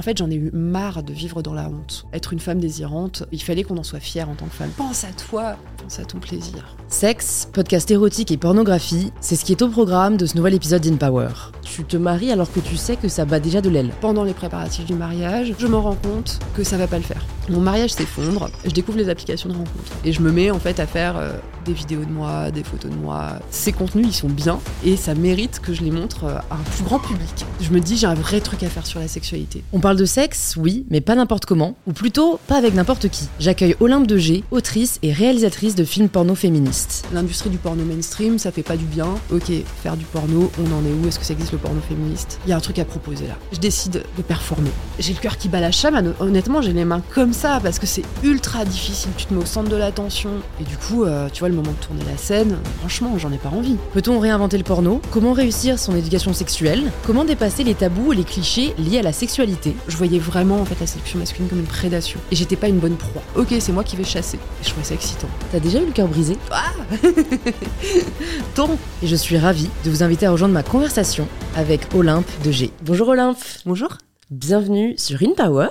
En fait, j'en ai eu marre de vivre dans la honte. Être une femme désirante, il fallait qu'on en soit fière en tant que femme. Pense à toi, pense à ton plaisir. Sexe, podcast érotique et pornographie, c'est ce qui est au programme de ce nouvel épisode d'InPower. Tu te maries alors que tu sais que ça bat déjà de l'aile. Pendant les préparatifs du mariage, je me rends compte que ça va pas le faire. Mon mariage s'effondre, je découvre les applications de rencontre. Et je me mets en fait à faire euh, des vidéos de moi, des photos de moi. Ces contenus, ils sont bien et ça mérite que je les montre euh, à un plus grand public. Je me dis, j'ai un vrai truc à faire sur la sexualité. On parle de sexe, oui, mais pas n'importe comment, ou plutôt pas avec n'importe qui. J'accueille Olympe de G, autrice et réalisatrice de films porno féministes. L'industrie du porno mainstream, ça fait pas du bien. Ok, faire du porno, on en est où? Est-ce que ça existe le porno féministe Il y a un truc à proposer là. Je décide de performer. J'ai le cœur qui bat la chamane. Honnêtement, j'ai les mains comme ça parce que c'est ultra difficile. Tu te mets au centre de l'attention et du coup, euh, tu vois, le moment de tourner la scène, franchement, j'en ai pas envie. Peut-on réinventer le porno? Comment réussir son éducation sexuelle? Comment dépasser les tabous et les clichés liés à la sexualité? Je voyais vraiment en fait la séduction masculine comme une prédation et j'étais pas une bonne proie. Ok, c'est moi qui vais chasser. Et je trouvais ça excitant. T'as déjà eu le cœur brisé? Ah Ton Et je suis ravie de vous inviter à rejoindre ma conversation avec Olympe de G. Bonjour Olympe Bonjour. Bienvenue sur InPower.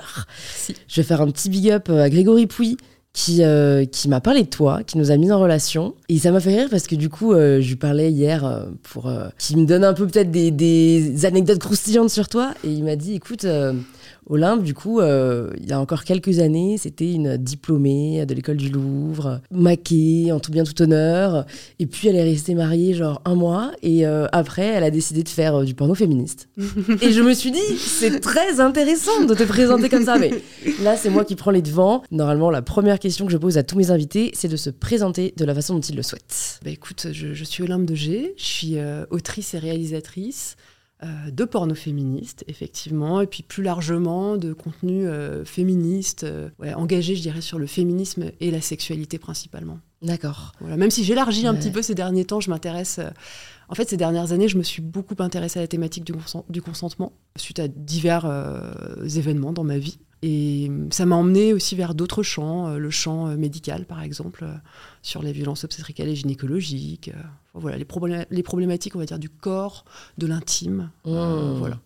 Si. Je vais faire un petit big up à Grégory Pouy qui, euh, qui m'a parlé de toi, qui nous a mis en relation. Et ça m'a fait rire parce que du coup, euh, je lui parlais hier euh, pour euh, qu'il me donne un peu peut-être des, des anecdotes croustillantes sur toi. Et il m'a dit, écoute, euh, Olympe, du coup, euh, il y a encore quelques années, c'était une diplômée de l'école du Louvre, maquée en tout bien tout honneur. Et puis, elle est restée mariée genre un mois. Et euh, après, elle a décidé de faire euh, du porno féministe. et je me suis dit, c'est très intéressant de te présenter comme ça. Mais là, c'est moi qui prends les devants. Normalement, la première question que je pose à tous mes invités, c'est de se présenter de la façon dont ils le souhaitent. Bah écoute, je, je suis Olympe de G, je suis autrice et réalisatrice euh, de porno féministe, effectivement, et puis plus largement de contenu euh, féministe, euh, ouais, engagé, je dirais, sur le féminisme et la sexualité principalement. D'accord. Voilà. Même si j'élargis un Ouais. petit peu ces derniers temps, je m'intéresse. euh, en fait, ces dernières années, je me suis beaucoup intéressée à la thématique du, consen- du consentement suite à divers événements dans ma vie. Et ça m'a emmené aussi vers d'autres champs, le champ médical par exemple, sur les violences obstétricales et gynécologiques. euh, voilà, les, les problématiques, on va dire, du corps, de l'intime. euh, Mmh. voilà.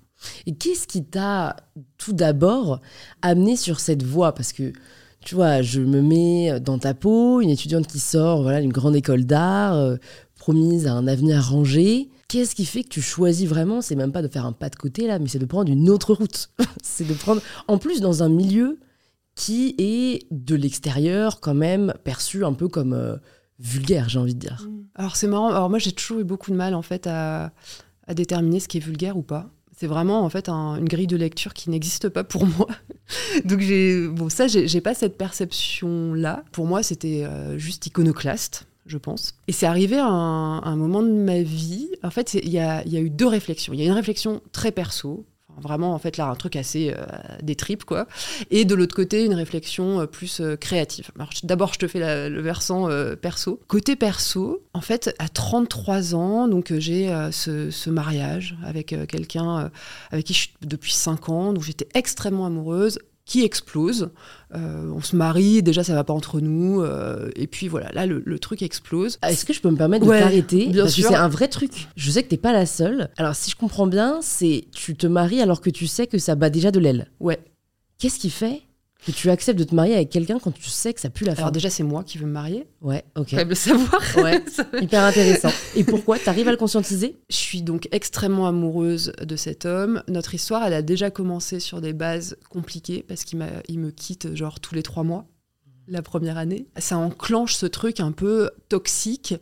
Et qu'est-ce qui t'a tout d'abord amené sur cette voie? Parce que, tu vois, je me mets dans ta peau, une étudiante qui sort voilà, d'une grande école d'art, euh, promise à un avenir rangé. Qu'est-ce qui fait que tu choisis vraiment C'est même pas de faire un pas de côté là, mais c'est de prendre une autre route? c'est de prendre, en plus, dans un milieu qui est de l'extérieur quand même perçu un peu comme euh, vulgaire, j'ai envie de dire. Alors c'est marrant. Alors moi j'ai toujours eu beaucoup de mal en fait à, déterminer ce qui est vulgaire ou pas. C'est vraiment en fait un- une grille de lecture qui n'existe pas pour moi. Donc j'ai bon ça j'ai pas cette perception là. Pour moi c'était euh, juste iconoclaste. Je pense. Et c'est arrivé à un, moment de ma vie. En fait, il y a, y a eu deux réflexions. Il y a une réflexion très perso, vraiment, en fait, là, un truc assez euh, des tripes, quoi. Et de l'autre côté, une réflexion euh, plus euh, créative. D'abord, je te fais le versant perso. Côté perso, en fait, à 33 ans, donc j'ai ce, mariage avec quelqu'un avec qui je suis depuis 5 ans, dont j'étais extrêmement amoureuse qui explose. Euh, on se marie, déjà ça va pas entre nous, euh, et puis voilà, là le, le truc explose. Ah, Est-ce que je peux me permettre Ouais, de t'arrêter bien Parce sûr. que c'est un vrai truc. Je sais que t'es pas la seule. Alors si je comprends bien, c'est tu te maries alors que tu sais que ça bat déjà de l'aile. Ouais. Qu'est-ce qui fait que tu acceptes de te marier avec quelqu'un quand tu sais que ça pue la Alors fin déjà c'est moi qui veux me marier, Ouais, ok. faut le savoir. Ouais. Hyper intéressant. Et pourquoi? T'arrives à le conscientiser? Je suis donc extrêmement amoureuse de cet homme. Notre histoire, elle a déjà commencé sur des bases compliquées parce qu'il me quitte genre tous les trois mois. La première année, ça enclenche ce truc un peu toxique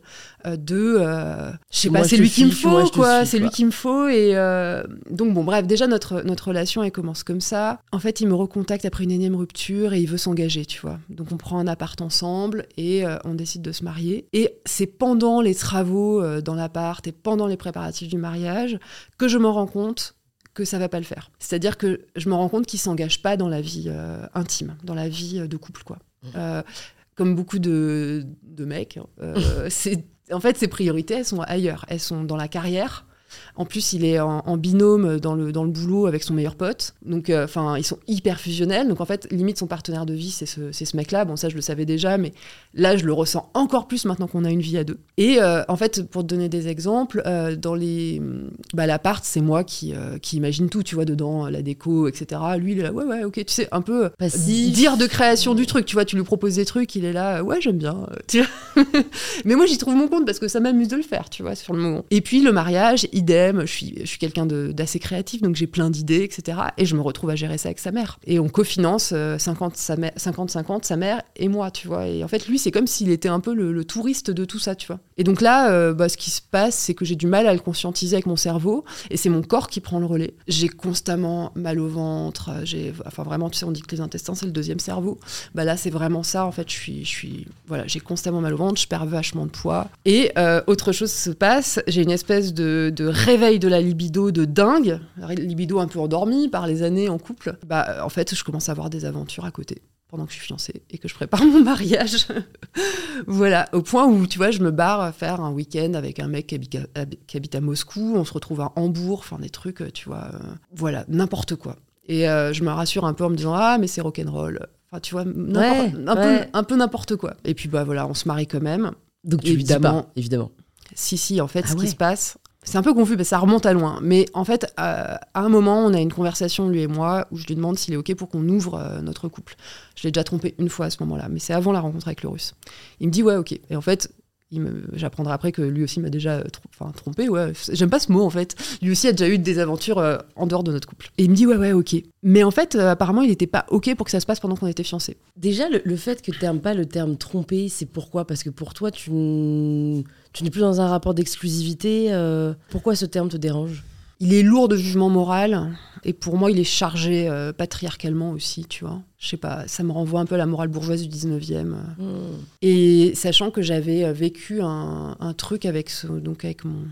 euh, de, euh, je sais Moi, pas, c'est lui qui me faut, quoi, c'est lui qui me faut. Et euh, donc bon, bref, déjà notre notre relation elle commence comme ça. En fait, il me recontacte après une énième rupture et il veut s'engager, tu vois. Donc on prend un appart ensemble et euh, on décide de se marier. Et c'est pendant les travaux dans l'appart et pendant les préparatifs du mariage que je me rends compte que ça va pas le faire. C'est-à-dire que je me rends compte qu'il s'engage pas dans la vie intime, dans la vie de couple, quoi. Euh, comme beaucoup de, de mecs, hein, euh, en fait ses priorités elles sont ailleurs, elles sont dans la carrière. En plus, il est en, binôme dans le, dans le boulot avec son meilleur pote. Donc, euh, enfin, ils sont hyper fusionnels. Donc, en fait, limite, son partenaire de vie, c'est ce, ce mec-là. Bon, ça, je le savais déjà, mais là, je le ressens encore plus maintenant qu'on a une vie à deux. Et euh, en fait, pour te donner des exemples, euh, dans les. Bah, l'appart, c'est moi qui, qui imagine tout, tu vois, dedans, la déco, etc. Lui, il est là, ouais, ouais, ok, tu sais, un peu dire de création du truc, tu vois, tu lui proposes des trucs, il est là, ouais, j'aime bien. mais moi, j'y trouve mon compte parce que ça m'amuse de le faire, tu vois, sur le moment. Et puis, le mariage, idem, je suis, je suis quelqu'un d'assez créatif, donc j'ai plein d'idées, etc. Et je me retrouve à gérer ça avec sa mère. Et on cofinance 50-50 sa mère et moi, tu vois. Et en fait, lui, c'est comme s'il était un peu le, touriste de tout ça, tu vois. Et donc là, euh, bah, ce qui se passe, c'est que j'ai du mal à le conscientiser avec mon cerveau, et c'est mon corps qui prend le relais. J'ai constamment mal au ventre, j'ai, enfin vraiment, tu sais, on dit que les intestins, c'est le deuxième cerveau. Bah là, c'est vraiment ça, en fait, je suis, je suis, voilà, j'ai constamment mal au ventre, je perds vachement de poids. Et euh, autre chose se passe, j'ai une espèce de, de réveil de la libido de dingue, libido un peu endormie par les années en couple. Bah, en fait, je commence à avoir des aventures à côté pendant que je suis fiancée et que je prépare mon mariage. voilà, au point où, tu vois, je me barre faire un week-end avec un mec qui habite, à, Moscou, on se retrouve à Hambourg, enfin des trucs, tu vois, euh, voilà, n'importe quoi. Et euh, je me rassure un peu en me disant, ah, mais c'est rock'n'roll. Enfin, tu vois, un, peu, n'importe quoi. Et puis, bah voilà, on se marie quand même. Donc, tu évidemment, évidemment. Si, si, en fait, ah ce qui se passe, c'est un peu confus parce ça remonte à loin. Mais en fait, euh, à un moment, on a une conversation, lui et moi, où je lui demande s'il est OK pour qu'on ouvre euh, notre couple. Je l'ai déjà trompé une fois à ce moment-là, mais c'est avant la rencontre avec le russe. Il me dit ouais, OK. Et en fait, J'apprendrai après que lui aussi m'a déjà euh, trompé. Ouais, j'aime pas ce mot en fait. Lui aussi a déjà eu des aventures euh, en dehors de notre couple. Et il me dit ouais ouais ok. Mais en fait, euh, apparemment, il n'était pas ok pour que ça se passe pendant qu'on était fiancés. Déjà, le, fait que tu n'aimes pas le terme tromper, c'est pourquoi? Parce que pour toi, tu, tu n'es plus dans un rapport d'exclusivité. pourquoi ce terme te dérange? Il est lourd de jugement moral et pour moi il est chargé euh, patriarcalement aussi, tu vois. Je sais pas, ça me renvoie un peu à la morale bourgeoise du 19e. Hmm. Et sachant que j'avais euh, vécu un, truc avec, ce, donc avec mon,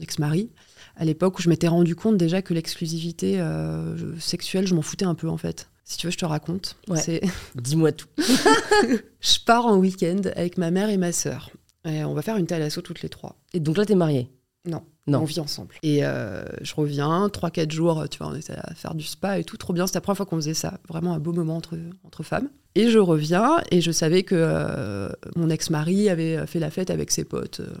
ex-mari à l'époque où je m'étais rendu compte déjà que l'exclusivité euh, sexuelle, je m'en foutais un peu en fait. Si tu veux, je te raconte. Dis-moi tout. je pars en week-end avec ma mère et ma sœur. Et on va faire une thalasso toutes les trois. Et donc là, t'es mariée Non. On vit ensemble. Et euh, je reviens, 3-4 jours, tu vois, on était à faire du spa et tout, trop bien. C'était la première fois qu'on faisait ça. Vraiment un beau moment entre, entre femmes. Et je reviens et je savais que euh, mon ex-mari avait fait la fête avec ses potes. Euh,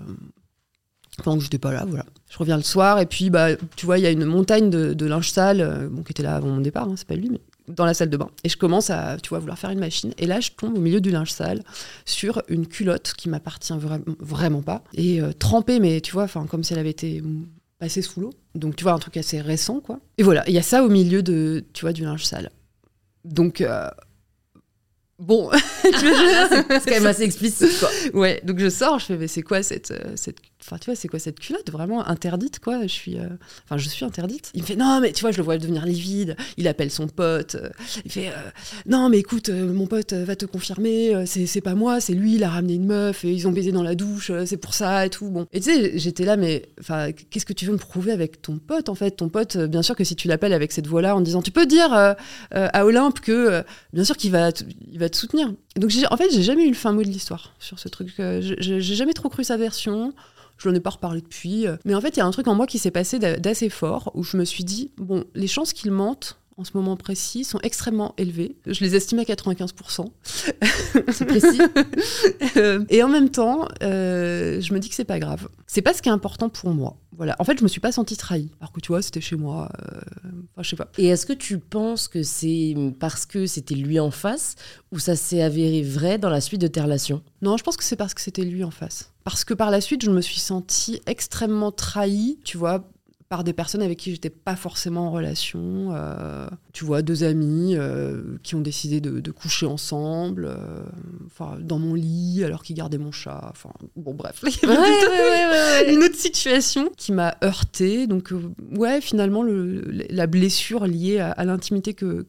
pendant que j'étais pas là, voilà. Je reviens le soir et puis, bah, tu vois, il y a une montagne de, linge sale, bon, qui était là avant mon départ, hein, c'est pas lui, mais dans la salle de bain. Et je commence à, tu vois, vouloir faire une machine. Et là, je tombe au milieu du linge sale sur une culotte qui m'appartient vraiment pas. Et euh, trempée, mais tu vois, enfin, comme si elle avait été passée sous l'eau. Donc, tu vois, un truc assez récent, quoi. Et voilà, il y a ça au milieu de, tu vois, du linge sale. Donc, euh, bon, c'est quand même assez explicite, quoi. Ouais, donc je sors, je fais, mais c'est quoi cette, euh, cette Enfin, tu vois, c'est quoi cette culotte Vraiment interdite, quoi. Je suis, euh, enfin, je suis interdite. Il me fait, non, mais tu vois, je le vois devenir livide. Il appelle son pote. Euh, il fait, euh, non, mais écoute, mon pote va te confirmer. c'est pas moi, c'est lui. Il a ramené une meuf et ils ont baisé dans la douche. c'est pour ça et tout. Bon. Et tu sais, j'étais là, mais enfin, qu'est-ce que tu veux me prouver avec ton pote, en fait? Ton pote, bien sûr que si tu l'appelles avec cette voix-là en disant, tu peux dire à Olympe que, bien sûr qu'il va, il va te soutenir. Donc, en fait, j'ai jamais eu le fin mot de l'histoire sur ce truc. j'ai jamais trop cru sa version. Je n'en ai pas reparlé depuis. Mais en fait, il y a un truc en moi qui s'est passé d'assez fort où je me suis dit, bon, les chances qu'il mente en ce moment précis sont extrêmement élevées. Je les estime à 95%. C'est précis. Euh, et en même temps, euh, je me dis que c'est pas grave. C'est pas ce qui est important pour moi. Voilà. En fait, je me suis pas sentie trahie. Alors que tu vois, c'était chez moi. Euh, enfin, je sais pas. Et est-ce que tu penses que c'est parce que c'était lui en face ou ça s'est avéré vrai dans la suite de tes relations? Non, je pense que c'est parce que c'était lui en face. Parce que par la suite, je me suis sentie extrêmement trahie, tu vois, par des personnes avec qui j'étais pas forcément en relation. Euh, tu vois, deux amis euh, qui ont décidé de, coucher ensemble, euh, enfin dans mon lit alors qu'ils gardaient mon chat. Enfin bon bref, une autre situation qui m'a heurtée. Donc ouais, finalement le, la blessure liée à, l'intimité que,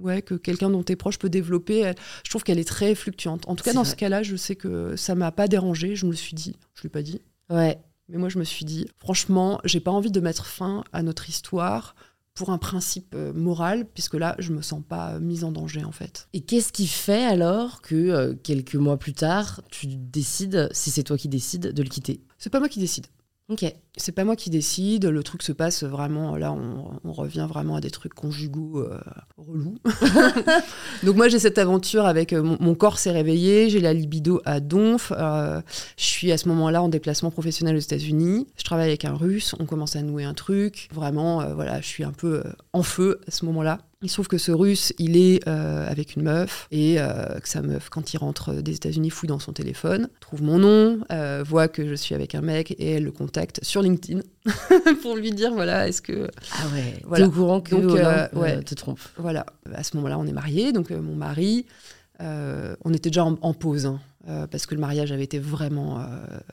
ouais, que quelqu'un dont tu es proche peut développer, je trouve qu'elle est très fluctuante. En tout cas, dans ce cas-là, je sais que ça m'a pas dérangé. Je me le suis dit. Je lui ai pas dit. Ouais. Mais moi, je me suis dit, franchement, j'ai pas envie de mettre fin à notre histoire pour un principe euh, moral, puisque là, je me sens pas mise en danger, en fait. Et qu'est-ce qui fait alors que euh, quelques mois plus tard, tu décides, si c'est toi qui décides, de le quitter? C'est pas moi qui décide. Ok. C'est pas moi qui décide, le truc se passe vraiment, là on, on revient vraiment à des trucs conjugaux euh, relous. Donc moi j'ai cette aventure avec euh, mon, mon corps s'est réveillé, j'ai la libido à donf, euh, je suis à ce moment-là en déplacement professionnel aux États-Unis, je travaille avec un russe, on commence à nouer un truc, vraiment euh, voilà, je suis un peu en feu à ce moment-là. Il se trouve que ce russe, il est euh, avec une meuf et euh, que sa meuf, quand il rentre des États-Unis, fouille dans son téléphone, trouve mon nom, euh, voit que je suis avec un mec et elle le contacte sur LinkedIn pour lui dire voilà, est-ce que Ah ouais. Voilà. T'es au courant que Donc, ouais. euh, te trompe. voilà, à ce moment-là, on est mariés, donc mon mari, on était déjà en, en pause. hein, euh, parce que le mariage avait été vraiment euh,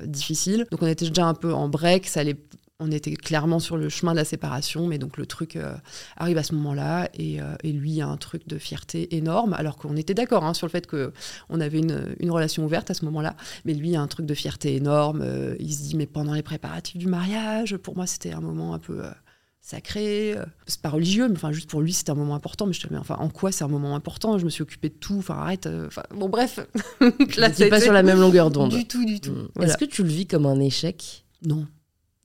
difficile. Donc on était déjà un peu en break, ça allait, on était clairement sur le chemin de la séparation, mais donc le truc euh, arrive à ce moment-là et, euh, et lui a un truc de fierté énorme, alors qu'on était d'accord hein, sur le fait qu'on avait une, une relation ouverte à ce moment-là, mais lui a un truc de fierté énorme. euh, il se dit mais pendant les préparatifs du mariage, pour moi c'était un moment un peu sacré. C'est pas religieux, mais enfin juste pour lui c'était un moment important. Mais je te dis, mais enfin en quoi c'est un moment important Je me suis occupée de tout. Enfin arrête. Enfin bon bref. Là, pas sur la même longueur d'onde. Du tout, du tout. Mm. Voilà. Est-ce que tu le vis comme un échec? Non.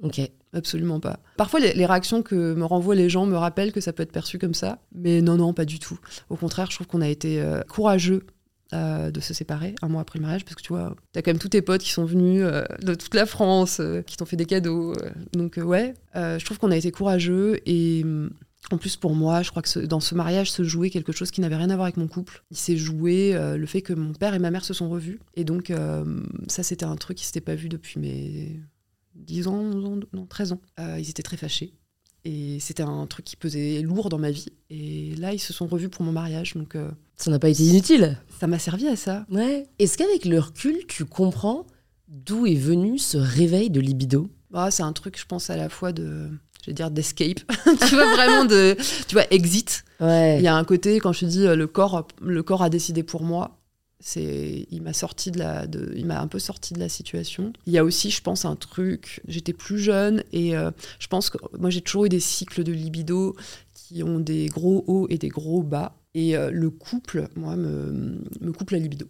Ok. Absolument pas. Parfois, les, réactions que me renvoient les gens me rappellent que ça peut être perçu comme ça. Mais non, non, pas du tout. Au contraire, je trouve qu'on a été euh, courageux euh, de se séparer un mois après le mariage. Parce que tu vois, t'as quand même tous tes potes qui sont venus euh, de toute la France, qui t'ont fait des cadeaux. donc, ouais, je trouve qu'on a été courageux. Et hum, en plus, pour moi, je crois que dans ce mariage se jouait quelque chose qui n'avait rien à voir avec mon couple. Il s'est joué le fait que mon père et ma mère se sont revus. Et donc, euh, ça, c'était un truc qui s'était pas vu depuis mes 10 ans, 11 ans, non, 13 ans. Euh, ils étaient très fâchés. Et c'était un truc qui pesait lourd dans ma vie. Et là, ils se sont revus pour mon mariage. Donc, euh, Ça n'a pas été inutile. ça m'a servi à ça. Ouais. Est-ce qu'avec le recul, tu comprends d'où est venu ce réveil de libido? Bah, c'est un truc, je pense, à la fois de. Je vais dire d'escape. tu vois, vraiment de. Tu vois, exit. Ouais. Il y a un côté, quand je te dis euh, le corps, le corps a décidé pour moi, il m'a sorti de la, il m'a un peu sorti de la situation. Il y a aussi, je pense, un truc. J'étais plus jeune et euh, je pense que moi j'ai toujours eu des cycles de libido qui ont des gros hauts et des gros bas. Et euh, le couple, moi, me, me coupe la libido.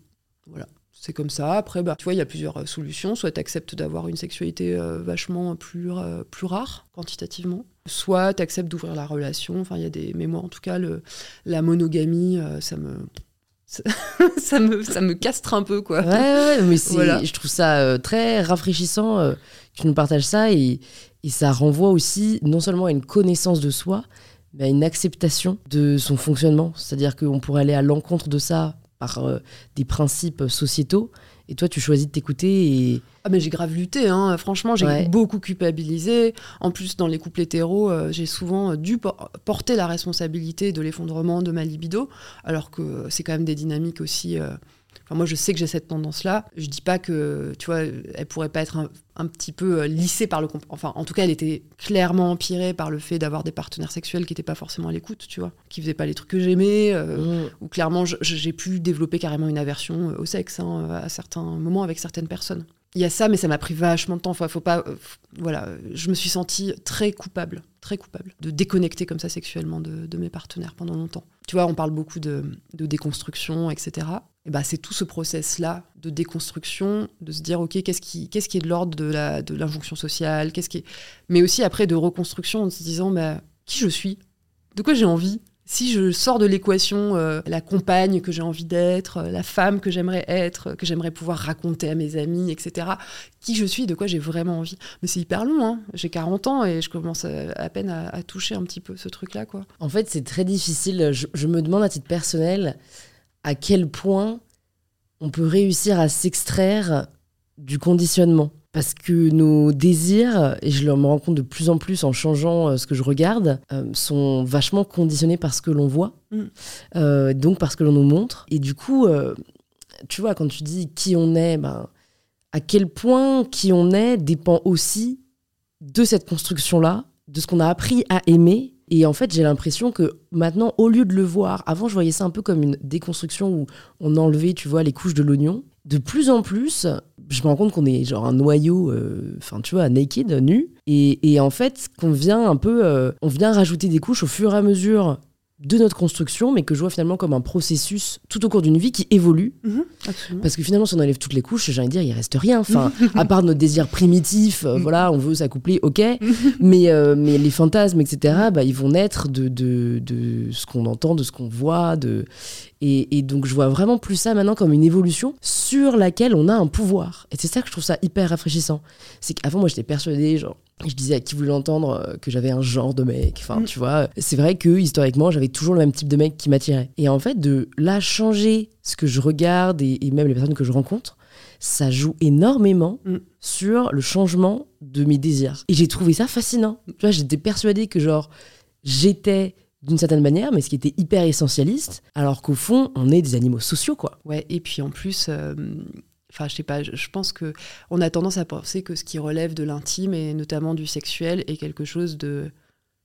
Voilà. C'est comme ça. Après, bah, tu vois, il y a plusieurs euh, solutions. Soit tu acceptes d'avoir une sexualité vachement plus, plus rare, quantitativement. Soit tu acceptes d'ouvrir la relation. Enfin, il y a des. Mais moi, en tout cas, la monogamie, ça me. ça- me, ça me castre un peu, quoi. Ouais, ouais, mais c'est, Voilà. je trouve ça euh, très rafraîchissant euh, que tu nous partages ça et, et ça renvoie aussi non seulement à une connaissance de soi, mais à une acceptation de son fonctionnement. C'est-à-dire qu'on pourrait aller à l'encontre de ça par euh, des principes sociétaux et toi tu choisis de t'écouter et Ah mais j'ai grave lutté, hein. franchement j'ai Ouais. beaucoup culpabilisé. En plus dans les couples hétéros, euh, j'ai souvent dû por- porter la responsabilité de l'effondrement de ma libido, alors que c'est quand même des dynamiques aussi... euh, Enfin, moi je sais que j'ai cette tendance-là. Je dis pas que, tu vois, elle pourrait pas être un, un petit peu euh, lissée par le... Enfin en tout cas elle était clairement empirée par le fait d'avoir des partenaires sexuels qui n'étaient pas forcément à l'écoute, tu vois, qui faisaient pas les trucs que j'aimais. euh, Mm. où clairement j'ai pu développer carrément une aversion euh, au sexe hein, à certains moments avec certaines personnes. Il y a ça, mais ça m'a pris vachement de temps. Enfin, faut pas, euh, voilà, je me suis sentie très coupable, très coupable de déconnecter comme ça sexuellement de, de mes partenaires pendant longtemps. Tu vois, on parle beaucoup de, de déconstruction, etc. Bah, c'est tout ce process-là de déconstruction, de se dire, ok, qu'est-ce qui, qu'est-ce qui est de l'ordre de la, de l'injonction sociale, qu'est-ce qui, est... mais aussi après de reconstruction en se disant, bah, qui je suis, de quoi j'ai envie, si je sors de l'équation euh, la compagne que j'ai envie d'être, euh, la femme que j'aimerais être, que j'aimerais pouvoir raconter à mes amis, etc., qui je suis, de quoi j'ai vraiment envie? Mais c'est hyper long, hein. j'ai 40 ans et je commence à, peine à, à toucher un petit peu ce truc-là. quoi. En fait, c'est très difficile. Je, je me demande à titre personnel à quel point on peut réussir à s'extraire du conditionnement. Parce que nos désirs, et je le- me rends compte de plus en plus en changeant euh, ce que je regarde, euh, sont vachement conditionnés par ce que l'on voit, Mm. euh, donc par ce que l'on nous montre. Et du coup, euh, tu vois, quand tu dis qui on est, ben, à quel point qui on est dépend aussi de cette construction-là, de ce qu'on a appris à aimer. Et en fait, j'ai l'impression que maintenant, au lieu de le voir, avant, je voyais ça un peu comme une déconstruction où on enlevait, tu vois, les couches de l'oignon. De plus en plus, je me rends compte qu'on est genre un noyau, euh, enfin, tu vois, naked, nu. Et, en fait, qu'on vient un peu, euh, on vient rajouter des couches au fur et à mesure de notre construction, mais que je vois finalement comme un processus tout au cours d'une vie qui évolue. Mhm. Parce que finalement, si on enlève toutes les couches, j'ai envie de dire, il reste rien. Enfin, à part notre désir primitif, euh, voilà, on veut s'accoupler, ok. mais, euh, mais les fantasmes, etc., bah, ils vont naître de, de, de ce qu'on entend, de ce qu'on voit. De... Et, et donc, je vois vraiment plus ça maintenant comme une évolution sur laquelle on a un pouvoir. Et c'est ça que je trouve ça hyper rafraîchissant. C'est qu'avant, moi, j'étais persuadée, genre, je disais à qui voulait l'entendre euh, que j'avais un genre de mec. Enfin, Mm. tu vois, c'est vrai que historiquement, j'avais toujours le même type de mec qui m'attirait. Et en fait, de là changer ce que je regarde et, et même les personnes que je rencontre, ça joue énormément Mm. sur le changement de mes désirs. Et j'ai trouvé ça fascinant. Tu vois, j'étais persuadée que genre j'étais d'une certaine manière, mais ce qui était hyper essentialiste, alors qu'au fond, on est des animaux sociaux, quoi. Ouais, et puis en plus, euh, enfin, je sais pas, je, pense que on a tendance à penser que ce qui relève de l'intime et notamment du sexuel est quelque chose de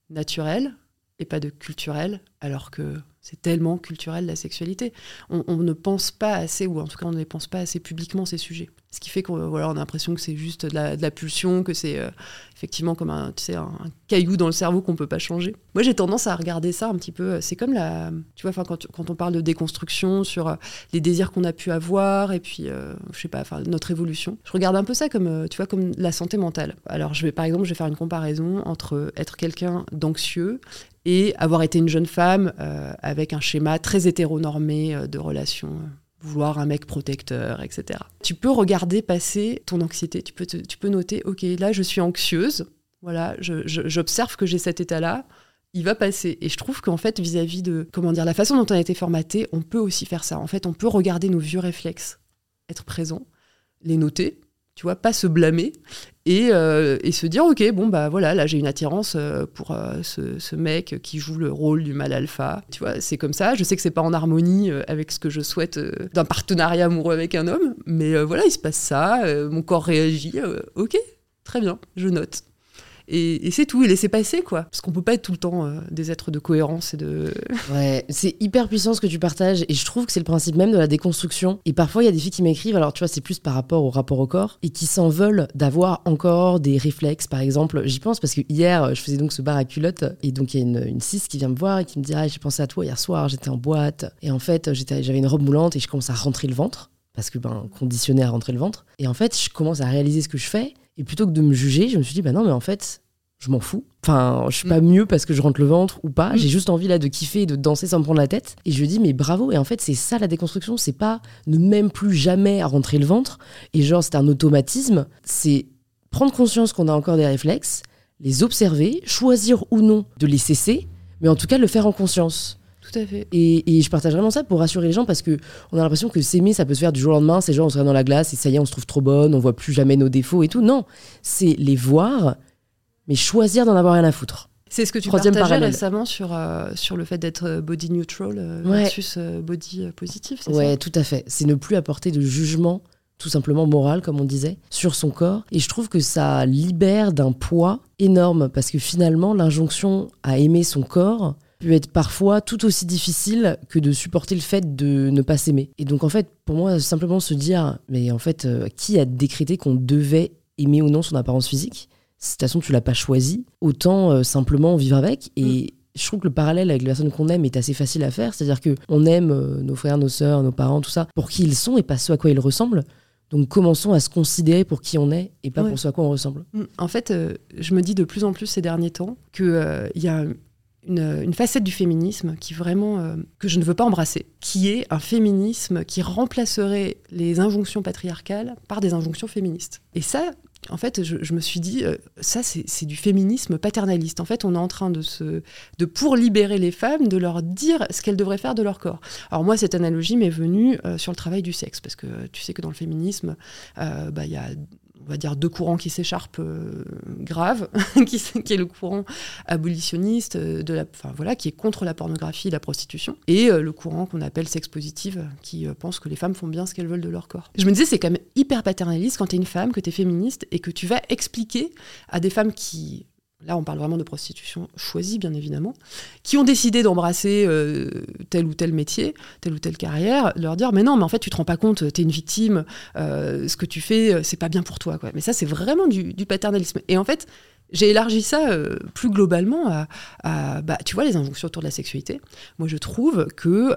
naturel et pas de culturel, alors que c'est tellement culturel la sexualité. On, ne pense pas assez, ou en tout cas on ne les pense pas assez publiquement ces sujets. Ce qui fait qu'on on a l'impression que c'est juste de la, pulsion, que c'est euh, effectivement comme un, caillou dans le cerveau qu'on peut pas changer. Moi j'ai tendance à regarder ça un petit peu, euh, c'est comme la, tu vois, quand, quand on parle de déconstruction sur euh, les désirs qu'on a pu avoir et puis euh, je sais pas, notre évolution. Je regarde un peu ça comme, euh, tu vois, comme la santé mentale. Alors je vais par exemple, je vais faire une comparaison entre être quelqu'un d'anxieux et avoir été une jeune femme euh, avec un schéma très hétéronormé euh, de relations. euh, vouloir un mec protecteur, etc. Tu peux regarder passer ton anxiété, tu peux, tu peux noter, ok, là je suis anxieuse, voilà, j'observe que j'ai cet état-là, il va passer. Et je trouve qu'en fait, vis-à-vis de, comment dire, la façon dont on a été formaté, on peut aussi faire ça. En fait, on peut regarder nos vieux réflexes, être présent, les noter, tu vois, pas se blâmer et, euh, et se dire, ok, bon, bah voilà, là j'ai une attirance euh, pour euh, ce, ce mec qui joue le rôle du mal alpha. Tu vois, c'est comme ça. Je sais que c'est pas en harmonie avec ce que je souhaite d'un partenariat amoureux avec un homme, mais voilà, il se passe ça, mon corps réagit, ok, très bien, je note. Et, c'est tout, et laisser passer, quoi. Parce qu'on peut pas être tout le temps euh, des êtres de cohérence et de. Ouais, c'est hyper puissant ce que tu partages et je trouve que c'est le principe même de la déconstruction. Et parfois, il y a des filles qui m'écrivent, alors tu vois, c'est plus par rapport au rapport au corps et qui s'en veulent d'avoir encore des réflexes, par exemple. J'y pense parce que hier, je faisais donc ce bar à culottes et donc il y a une, une qui vient me voir et qui me dit Ah, j'ai pensé à toi hier soir, j'étais en boîte et en fait, j'avais une robe moulante et je commence à rentrer le ventre parce que ben conditionné à rentrer le ventre. Et en fait, je commence à réaliser ce que je fais et plutôt que de me juger, je me suis dit bah non, mais en fait, je m'en fous. Enfin, je suis pas mieux parce que je rentre le ventre ou pas. Mm. J'ai juste envie là de kiffer et de danser sans me prendre la tête. Et je dis, mais bravo. Et en fait, c'est ça la déconstruction. C'est pas ne même plus jamais à rentrer le ventre. Et genre, c'est un automatisme. C'est prendre conscience qu'on a encore des réflexes, les observer, choisir ou non de les cesser, mais en tout cas le faire en conscience. Tout à fait. Et, et je partage vraiment ça pour rassurer les gens parce que on a l'impression que s'aimer, ça peut se faire du jour au lendemain. C'est genre, on se regarde dans la glace et ça y est, on se trouve trop bonne, on voit plus jamais nos défauts et tout. Non, c'est les voir, mais choisir d'en avoir rien à foutre. C'est ce que tu Troisième partageais parallèle. récemment sur, euh, sur le fait d'être euh, body neutral euh, Ouais. versus euh, body positif, c'est Ouais, ça tout à fait. C'est ne plus apporter de jugement, tout simplement moral, comme on disait, sur son corps. Et je trouve que ça libère d'un poids énorme parce que finalement, l'injonction à aimer son corps peut être parfois tout aussi difficile que de supporter le fait de ne pas s'aimer. Et donc en fait, pour moi, simplement se dire, mais en fait, qui a décrété qu'on devait aimer ou non son apparence physique? Si de toute façon tu l'as pas choisi, autant euh, simplement vivre avec. Et je trouve que le parallèle avec les personnes qu'on aime est assez facile à faire. C'est-à-dire que on aime euh, nos frères, nos sœurs, nos parents, tout ça, pour qui ils sont et pas ce à quoi ils ressemblent. Donc commençons à se considérer pour qui on est et pas Ouais. pour ce à quoi on ressemble. Mm. En fait, euh, je me dis de plus en plus ces derniers temps qu'il y a une, une facette du féminisme qui vraiment euh, que je ne veux pas embrasser, qui est un féminisme qui remplacerait les injonctions patriarcales par des injonctions féministes. Et ça, en fait, je, me suis dit, euh, ça, c'est du féminisme paternaliste. En fait, on est en train de se, de pour libérer les femmes, de leur dire ce qu'elles devraient faire de leur corps. Alors moi, cette analogie m'est venue euh, sur le travail du sexe, parce que tu sais que dans le féminisme, euh, bah, il y a on va dire deux courants qui s'écharpent euh, grave, qui, est le courant abolitionniste, euh, voilà, qui est contre la pornographie et la prostitution, et euh, le courant qu'on appelle sexe positive, qui pense que les femmes font bien ce qu'elles veulent de leur corps. Je me disais, c'est quand même hyper paternaliste quand tu es une femme, que tu es féministe, et que tu vas expliquer à des femmes qui là on parle vraiment de prostitution choisie bien évidemment, qui ont décidé d'embrasser euh, tel ou tel métier, telle ou telle carrière, leur dire mais non mais en fait tu te rends pas compte, t'es une victime, euh, ce que tu fais euh, c'est pas bien pour toi. Mais ça c'est vraiment du, paternalisme. Et en fait J'ai élargi ça plus globalement à, bah, tu vois, les injonctions autour de la sexualité. Moi, je trouve que,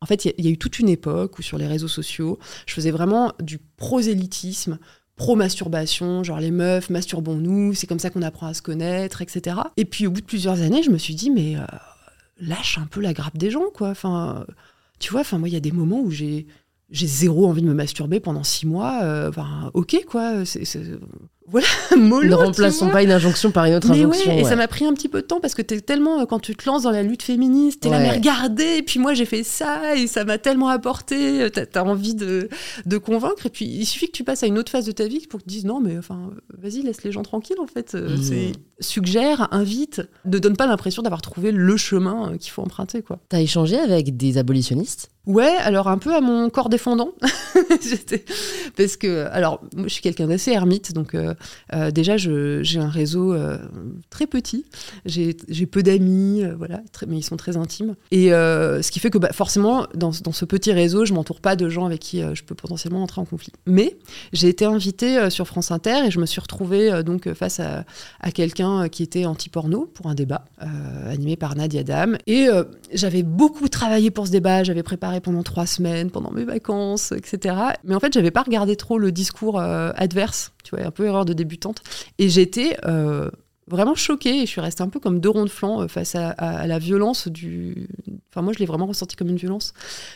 en fait, il y, a eu toute une époque où sur les réseaux sociaux, je faisais vraiment du prosélytisme, pro-masturbation, genre les meufs, masturbons-nous, c'est comme ça qu'on apprend à se connaître, etc. Et puis au bout de plusieurs années, je me suis dit, mais euh, lâche un peu la grappe des gens, quoi. Enfin, tu vois, enfin, moi, il y a des moments où j'ai zéro envie de me masturber pendant six mois. Enfin, ok, quoi. Voilà, mollo, Ne remplaçons pas une injonction par une autre injonction. Et ça m'a pris un petit peu de temps parce que es tellement, euh, quand tu te lances dans la lutte féministe, t'es là, mais regardez, et puis moi j'ai fait ça, et ça m'a tellement apporté, euh, t'as as envie de, de, convaincre, et puis il suffit que tu passes à une autre phase de ta vie pour que tu dises non, mais enfin, vas-y, laisse les gens tranquilles en fait. Euh, mmh. Suggère, invite, ne donne pas l'impression d'avoir trouvé le chemin qu'il faut emprunter. quoi. T'as échangé avec des abolitionnistes? Ouais, alors un peu à mon corps défendant. Parce que, alors, moi, je suis quelqu'un d'assez ermite, donc euh, déjà, j'ai un réseau euh, très petit. J'ai peu d'amis, euh, voilà, mais ils sont très intimes. Et ce qui fait que bah, forcément, dans, ce petit réseau, je m'entoure pas de gens avec qui je peux potentiellement entrer en conflit. Mais j'ai été invitée sur France Inter et je me suis retrouvée donc face à, quelqu'un qui était anti-porno pour un débat animé par Nadia Dam. Et j'avais beaucoup travaillé pour ce débat. J'avais préparé pendant trois semaines, pendant mes vacances, etc. Mais en fait, j'avais pas regardé trop le discours adverse. Tu vois, un peu erreur de débutante. Et j'étais euh, vraiment choquée et je suis restée un peu comme deux ronds de flanc euh, face à, la violence du. Enfin, moi, je l'ai vraiment ressenti comme une violence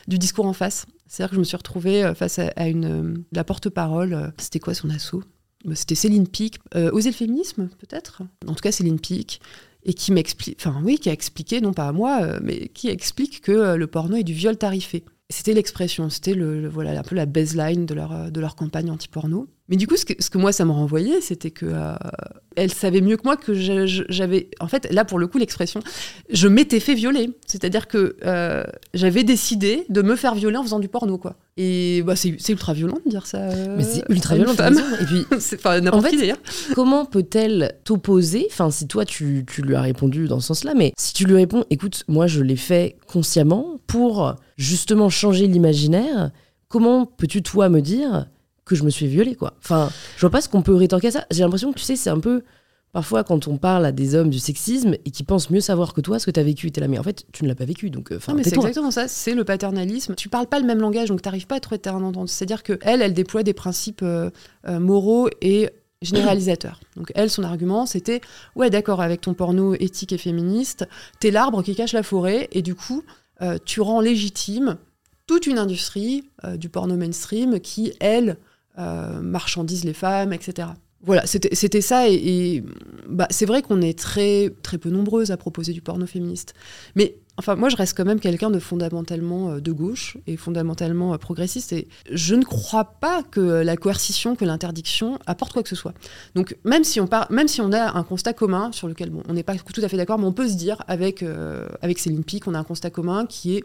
du discours en face. C'est-à-dire que je me suis retrouvée euh, face à, une la porte-parole. C'était quoi son assaut? Bah, C'était Céline Pic. oser le féminisme, peut-être? En tout cas, Céline Pic. Et qui m'explique, enfin oui, qui a expliqué, non pas à moi, mais qui explique que le porno est du viol tarifé. C'était l'expression, c'était le, voilà un peu la baseline de leur, de leur campagne anti-porno. Mais du coup, ce que, ce que moi, ça me renvoyait, c'était que euh, elle savait mieux que moi que j'avais. En fait, là, pour le coup, l'expression, je m'étais fait violer. C'est-à-dire que euh, j'avais décidé de me faire violer en faisant du porno, quoi. Et bah, c'est ultra violent de dire ça. Mais c'est ultra violent, femme. Et puis, enfin, n'importe qui d'ailleurs. Comment peut-elle t'opposer Enfin, si toi, tu, tu lui as répondu dans ce sens-là, mais si tu lui réponds, écoute, moi, je l'ai fait consciemment pour justement changer l'imaginaire, comment peux-tu, toi, me dire que je me suis violée, quoi Enfin, je vois pas ce qu'on peut rétorquer à ça. J'ai l'impression que, tu sais, c'est un peu... Parfois, quand on parle à des hommes du sexisme et qui pensent mieux savoir que toi ce que tu as vécu, tu es là, mais en fait, tu ne l'as pas vécu. Donc, euh, mais c'est exactement ça, c'est le paternalisme. Tu parles pas le même langage, donc tu n'arrives pas à trouver terrain d'entente. C'est-à-dire qu'elle, elle, elle déploie des principes euh, euh, moraux et généralisateurs. Donc elle, son argument, c'était ouais, d'accord, avec ton porno éthique et féministe, t'es l'arbre qui cache la forêt, et du coup, euh, tu rends légitime toute une industrie euh, du porno mainstream qui, elle, euh, marchandise les femmes, etc. Voilà, c'était ça, et, bah, c'est vrai qu'on est très, très peu nombreuses à proposer du porno féministe. Mais Enfin, moi, je reste quand même quelqu'un de fondamentalement euh, de gauche et fondamentalement euh, progressiste. Et je ne crois pas que la coercition, que l'interdiction apporte quoi que ce soit. Donc, même si on, même si on a un constat commun sur lequel bon, on n'est pas tout à fait d'accord, mais on peut se dire avec, euh, avec Céline Pic, on a un constat commun qui est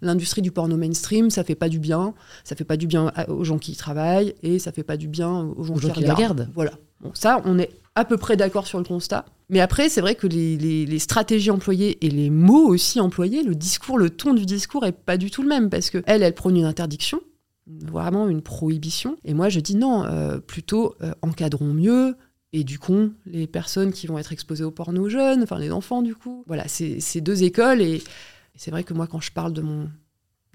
l'industrie du porno mainstream, ça fait pas du bien. Ça fait pas du bien aux gens qui y travaillent et ça fait pas du bien aux gens, qui, regardent. Voilà. Bon, ça, on est à peu près d'accord sur le constat. Mais après, c'est vrai que les, stratégies employées et les mots aussi employés, le discours, le ton du discours est pas du tout le même parce que elle, elle prône une interdiction, vraiment une prohibition, et moi je dis non, euh, plutôt euh, encadrons mieux. Et du coup, les personnes qui vont être exposées au porno jeunes, enfin les enfants du coup. Voilà, c'est deux écoles et c'est vrai que moi quand je parle de mon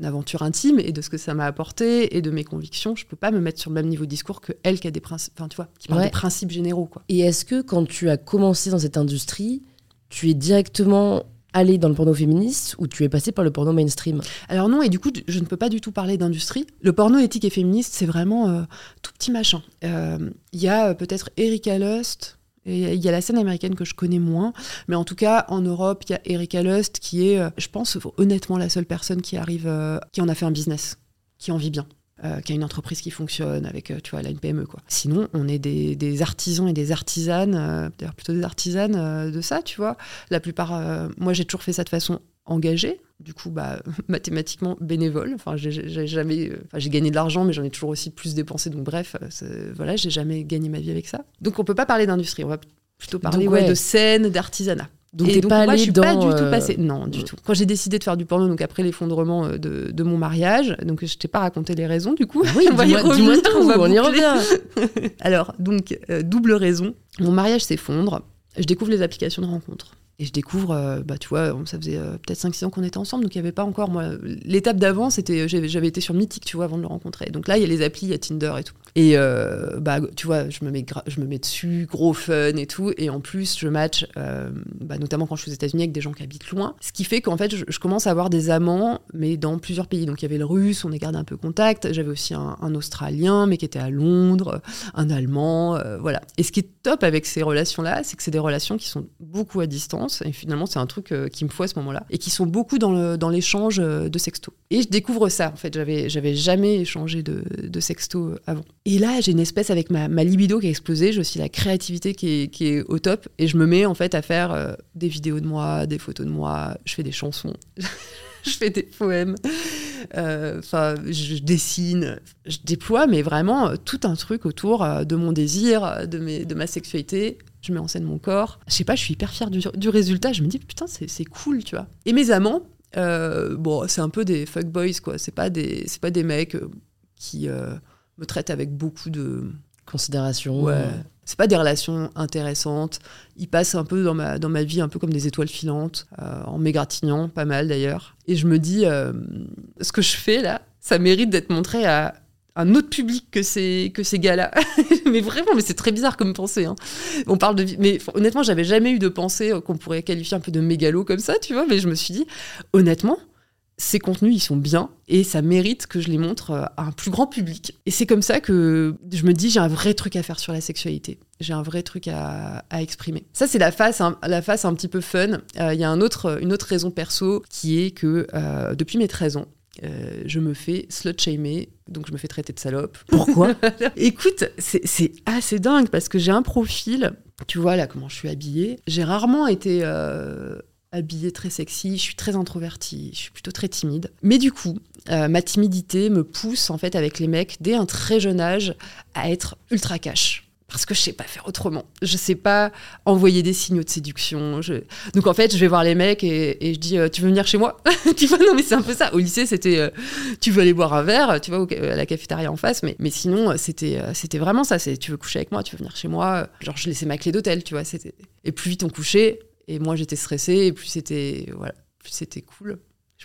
aventure intime et de ce que ça m'a apporté et de mes convictions, je peux pas me mettre sur le même niveau de discours que elle qui a des principes, enfin tu vois, qui parle des principes généraux quoi. Et est-ce que quand tu as commencé dans cette industrie, tu es directement allé dans le porno féministe ou tu es passé par le porno mainstream? Alors non, et du coup, je ne peux pas du tout parler d'industrie. Le porno éthique et féministe, c'est vraiment euh, tout petit machin. Euh, il y a euh, peut-être Erika Lust, il y a la scène américaine que je connais moins, mais en tout cas, en Europe, il y a Erika Lust qui est, euh, je pense, honnêtement, la seule personne qui arrive, euh, qui en a fait un business, qui en vit bien. Euh, qui a une entreprise qui fonctionne avec, tu vois, elle a une PME, quoi. Sinon, on est des, artisans et des artisanes, d'ailleurs plutôt des artisanes de ça, tu vois. La plupart, moi j'ai toujours fait ça de façon engagée, du coup, bah, mathématiquement bénévole. Enfin, j'ai jamais, euh, enfin, j'ai gagné de l'argent, mais j'en ai toujours aussi plus dépensé. Donc, bref, euh, voilà, j'ai jamais gagné ma vie avec ça. Donc, on peut pas parler d'industrie. On va plutôt parler de scène, d'artisanat. Donc, t'es pas je suis pas du tout euh, passé. Non, du tout. Quand j'ai décidé de faire du porno, donc après l'effondrement de, de, mon mariage, donc je t'ai pas raconté les raisons, du coup. Oui, on va y revenir. on, y revient. Alors, donc, double raison. Mon mariage s'effondre. je découvre les applications de rencontres. Et je découvre, euh, bah, tu vois, ça faisait euh, peut-être 5-6 ans qu'on était ensemble, donc il n'y avait pas encore, moi, l'étape d'avant, c'était, j'avais été sur Mythique, tu vois, avant de le rencontrer. Donc là, il y a les applis, il y a Tinder et tout. Et euh, bah, tu vois, je me, mets je me mets dessus, gros fun et tout. Et en plus, je match, bah, notamment quand je suis aux États-Unis, avec des gens qui habitent loin. Ce qui fait qu'en fait, je, commence à avoir des amants, mais dans plusieurs pays. Donc il y avait le russe, on est gardé un peu contact. J'avais aussi un, Australien, mais qui était à Londres, un Allemand, voilà. Et ce qui est top avec ces relations-là, c'est que c'est des relations qui sont beaucoup à distance. Et finalement, c'est un truc euh, qui me faut à ce moment-là. Et qui sont beaucoup dans l'échange euh, de sexto. Et je découvre ça, en fait. J'avais, j'avais jamais échangé de, de sexto euh, avant. Et là, j'ai une espèce avec ma, ma, libido qui a explosé. J'ai aussi la créativité qui est, qui est, au top. Et je me mets, en fait, à faire des vidéos de moi, des photos de moi. Je fais des chansons. je fais des poèmes. Enfin, je dessine, je déploie, mais vraiment tout un truc autour de mon désir, de, mes, de ma sexualité je mets en scène mon corps. Je sais pas, je suis hyper fière du, résultat. Je me dis, putain, c'est cool, tu vois. Et mes amants, euh, bon, c'est un peu des fuckboys, quoi. C'est pas des, pas des mecs euh, qui euh, me traitent avec beaucoup de considération. Ouais. C'est pas des relations intéressantes. Ils passent un peu dans ma, dans ma vie un peu comme des étoiles filantes, en m'égratignant, pas mal d'ailleurs. Et je me dis, ce que je fais là, ça mérite d'être montré à un autre public que ces, que ces gars-là. mais vraiment, mais c'est très bizarre comme pensée. Hein. On parle de. Mais honnêtement, j'avais jamais eu de pensée qu'on pourrait qualifier un peu de mégalo comme ça, tu vois. Mais je me suis dit, honnêtement, ces contenus, ils sont bien et ça mérite que je les montre euh, à un plus grand public. Et c'est comme ça que je me dis, j'ai un vrai truc à faire sur la sexualité. J'ai un vrai truc à, exprimer. Ça, c'est la face, la face un petit peu fun. Euh, il y a un autre, une autre raison perso qui est que euh, depuis mes 13 ans, euh, je me fais slut-shamer, donc je me fais traiter de salope. Pourquoi Écoute, c'est assez dingue parce que j'ai un profil, tu vois là comment je suis habillée, j'ai rarement été euh, habillée très sexy, je suis très introvertie, je suis plutôt très timide. Mais du coup, euh, ma timidité me pousse en fait avec les mecs dès un très jeune âge à être ultra cash parce que je sais pas faire autrement. Je sais pas envoyer des signaux de séduction. Donc en fait, je vais voir les mecs et, je dis euh, tu veux venir chez moi? Tu vois non mais c'est un peu ça. Au lycée, c'était euh, tu veux aller boire un verre, tu vois à la cafétéria en face, mais sinon c'était euh, c'était vraiment ça. Tu veux coucher avec moi, tu veux venir chez moi? Genre je laissais ma clé d'hôtel, tu vois. Et plus vite on couchait et moi j'étais stressée et plus c'était voilà plus c'était cool.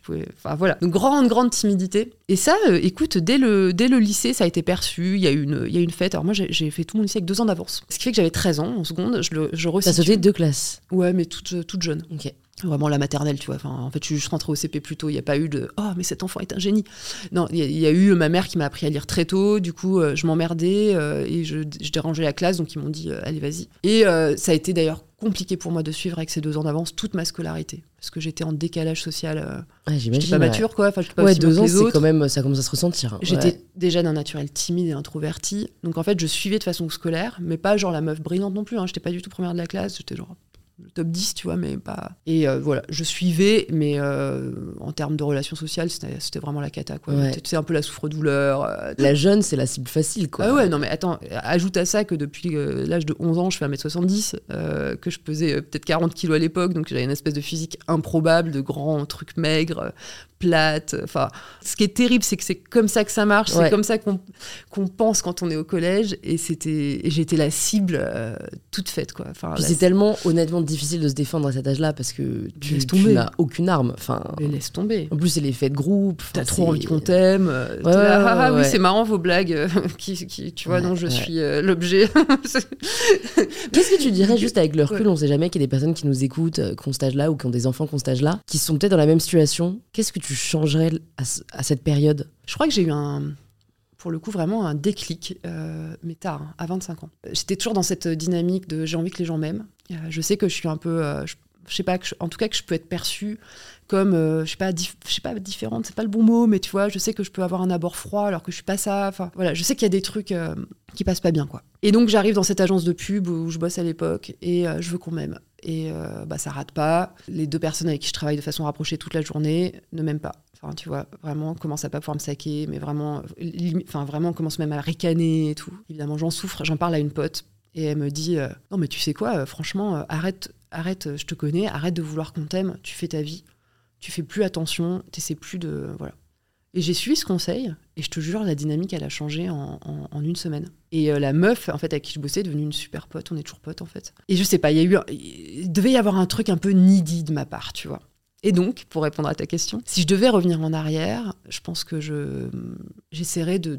Pouvais, enfin voilà, une grande, grande timidité. Et ça, euh, écoute, dès le, dès le lycée, ça a été perçu. Il y a eu une, il y a une fête. Alors moi, j'ai fait tout mon lycée avec deux ans d'avance. Ce qui fait que j'avais 13 ans en seconde. Je, le, je T'as sauté deux classes Ouais, mais toute, toute jeune. Ok. Vraiment la maternelle, tu vois. Enfin, en fait, je suis rentrée au CP plus tôt. Il n'y a pas eu de Oh, mais cet enfant est un génie. Non, il y, a eu ma mère qui m'a appris à lire très tôt. Du coup, euh, je m'emmerdais euh, et je, je, dérangeais la classe. Donc, ils m'ont dit Allez, vas-y. Et ça a été d'ailleurs compliqué pour moi de suivre avec ces deux ans d'avance toute ma scolarité parce que j'étais en décalage social. Euh, j'étais pas mature quoi. Enfin, pas ouais, deux ans, c'est quand même ça commence à se ressentir. Hein. J'étais déjà d'un naturel timide et introverti, donc en fait je suivais de façon scolaire, mais pas genre la meuf brillante non plus. Hein. J'étais pas du tout première de la classe. J'étais genre le top 10, tu vois, mais pas. Et euh, voilà, je suivais, mais euh, en termes de relations sociales, c'était vraiment la cata, quoi. C'est un peu la souffre-douleur. Euh, la jeune, c'est la cible facile, quoi. Ah ouais, non, mais attends, ajoute à ça que depuis l'âge de 11 ans, je fais 1m70, que je pesais peut-être 40 kilos à l'époque, donc j'avais une espèce de physique improbable, de grands trucs maigres, plate. Enfin, ce qui est terrible, c'est que c'est comme ça que ça marche, c'est comme ça qu'on pense quand on est au collège. Et c'était, j'étais la cible toute faite, quoi. Enfin, c'est tellement honnêtement difficile de se défendre à cet âge-là parce que tu, n'as aucune arme. Enfin, laisse tomber. En plus, c'est l'effet de groupe. T'as trop envie qu'on t'aime. Euh, ah, ah, oui, c'est marrant vos blagues. Euh, qui, qui, tu vois, non, je suis l'objet. Qu'est-ce que tu dirais juste avec le recul? On sait jamais qu'il y a des personnes qui nous écoutent, qui ont cet âge-là ou qui ont des enfants qui ont cet âge-là, qui sont peut-être dans la même situation. Qu'est-ce que tu changerais à, cette période? Je crois que j'ai eu un, pour le coup, vraiment un déclic, euh, mais tard, hein, à 25 ans. J'étais toujours dans cette dynamique de j'ai envie que les gens m'aiment. Euh, je sais que je suis un peu, euh, je, sais pas, que en tout cas que je peux être perçue comme, je sais pas, sais pas, différente, c'est pas le bon mot, mais tu vois, je sais que je peux avoir un abord froid alors que je suis pas ça. Enfin, voilà, je sais qu'il y a des trucs qui passent pas bien, quoi. Et donc j'arrive dans cette agence de pub où je bosse à l'époque et je veux qu'on m'aime. Et euh, bah, ça rate pas. Les deux personnes avec qui je travaille de façon rapprochée toute la journée ne m'aiment pas. Enfin, tu vois, vraiment, commence à pas pouvoir me saquer, mais vraiment, enfin, vraiment, commence même à ricaner et tout. Évidemment, j'en souffre. J'en parle à une pote et elle me dit euh, Non, mais tu sais quoi, euh, franchement, arrête, arrête, je te connais, arrête de vouloir qu'on t'aime, tu fais ta vie, tu fais plus attention, tu sais plus de. Voilà. Et j'ai suivi ce conseil, et je te jure, la dynamique, elle a changé en, en- une semaine. Et euh, la meuf, en fait, avec qui je bossais, est devenue une super pote. On est toujours potes, en fait. Et je sais pas, il y a eu, un- il devait y avoir un truc un peu needy de ma part, tu vois. Et donc, pour répondre à ta question, si je devais revenir en arrière, je pense que je j'essaierais de,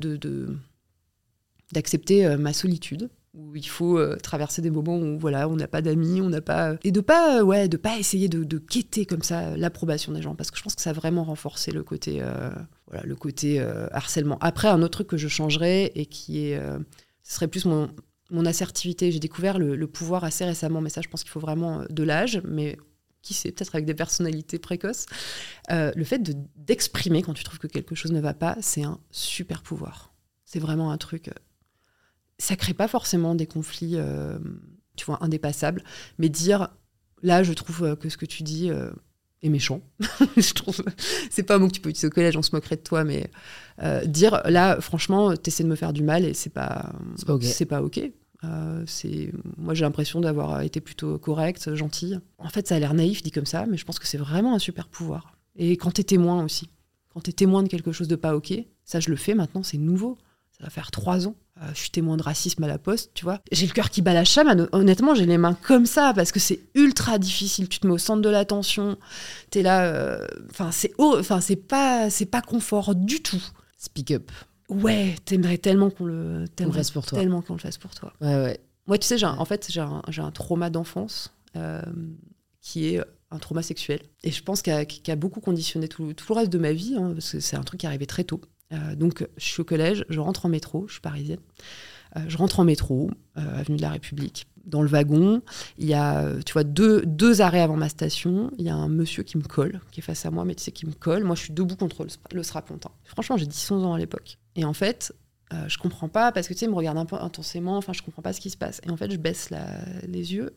d'accepter euh, ma solitude où il faut euh, traverser des moments où voilà on n'a pas d'amis on n'a pas et de pas euh, ouais de pas essayer de, quêter comme ça euh, l'approbation des gens parce que je pense que ça a vraiment renforcé le côté euh, voilà le côté euh, harcèlement après un autre truc que je changerais et qui est euh, ce serait plus mon assertivité j'ai découvert le, pouvoir assez récemment mais ça je pense qu'il faut vraiment euh, de l'âge mais qui sait, peut-être avec des personnalités précoces, euh, le fait de- d'exprimer quand tu trouves que quelque chose ne va pas, c'est un super pouvoir. C'est vraiment un truc. Ça crée pas forcément des conflits, euh, tu vois, indépassables, mais dire là, je trouve euh, que ce que tu dis euh, est méchant. je trouve, c'est pas un mot que tu peux utiliser au collège, on se moquerait de toi, mais euh, dire là, franchement, t'essaies de me faire du mal et c'est pas, C'est pas ok. c'est pas ok. C'est moi j'ai l'impression d'avoir été plutôt correcte, gentille. En fait, ça a l'air naïf dit comme ça, mais je pense que c'est vraiment un super pouvoir. Et quand t'es témoin aussi, quand t'es témoin de quelque chose de pas ok, ça je le fais maintenant, c'est nouveau. Ça va faire trois ans. Euh, je suis témoin de racisme à la poste, tu vois. J'ai le cœur qui bat la chamade. Honnêtement, j'ai les mains comme ça parce que c'est ultra difficile. Tu te mets au centre de l'attention. T'es là. euh, Enfin, c'est hor- enfin, c'est pas, c'est pas confort du tout. Speak up. Ouais, t'aimerais tellement qu'on le, le fasse pour toi. tellement qu'on le fasse pour toi. Ouais, ouais. Moi, tu sais, j'ai un- en fait, j'ai un, j'ai un trauma d'enfance euh, qui est un trauma sexuel. Et je pense qu'il a, qu'il a beaucoup conditionné tout, tout le reste de ma vie, hein, parce que c'est un truc qui arrivé très tôt. Euh, donc, je suis au collège, je rentre en métro, je suis parisienne. Euh, je rentre en métro, euh, avenue de la République. Dans le wagon, il y a, tu vois, deux, deux arrêts avant ma station. Il y a un monsieur qui me colle, qui est face à moi, mais tu sais, qui me colle. Moi, je suis debout contre le, le strapontin. Franchement, j'ai 10-11 ans à l'époque. Et en fait, euh, je comprends pas parce que tu sais, il me regarde un peu intensément. Enfin, je comprends pas ce qui se passe. Et en fait, je baisse les yeux.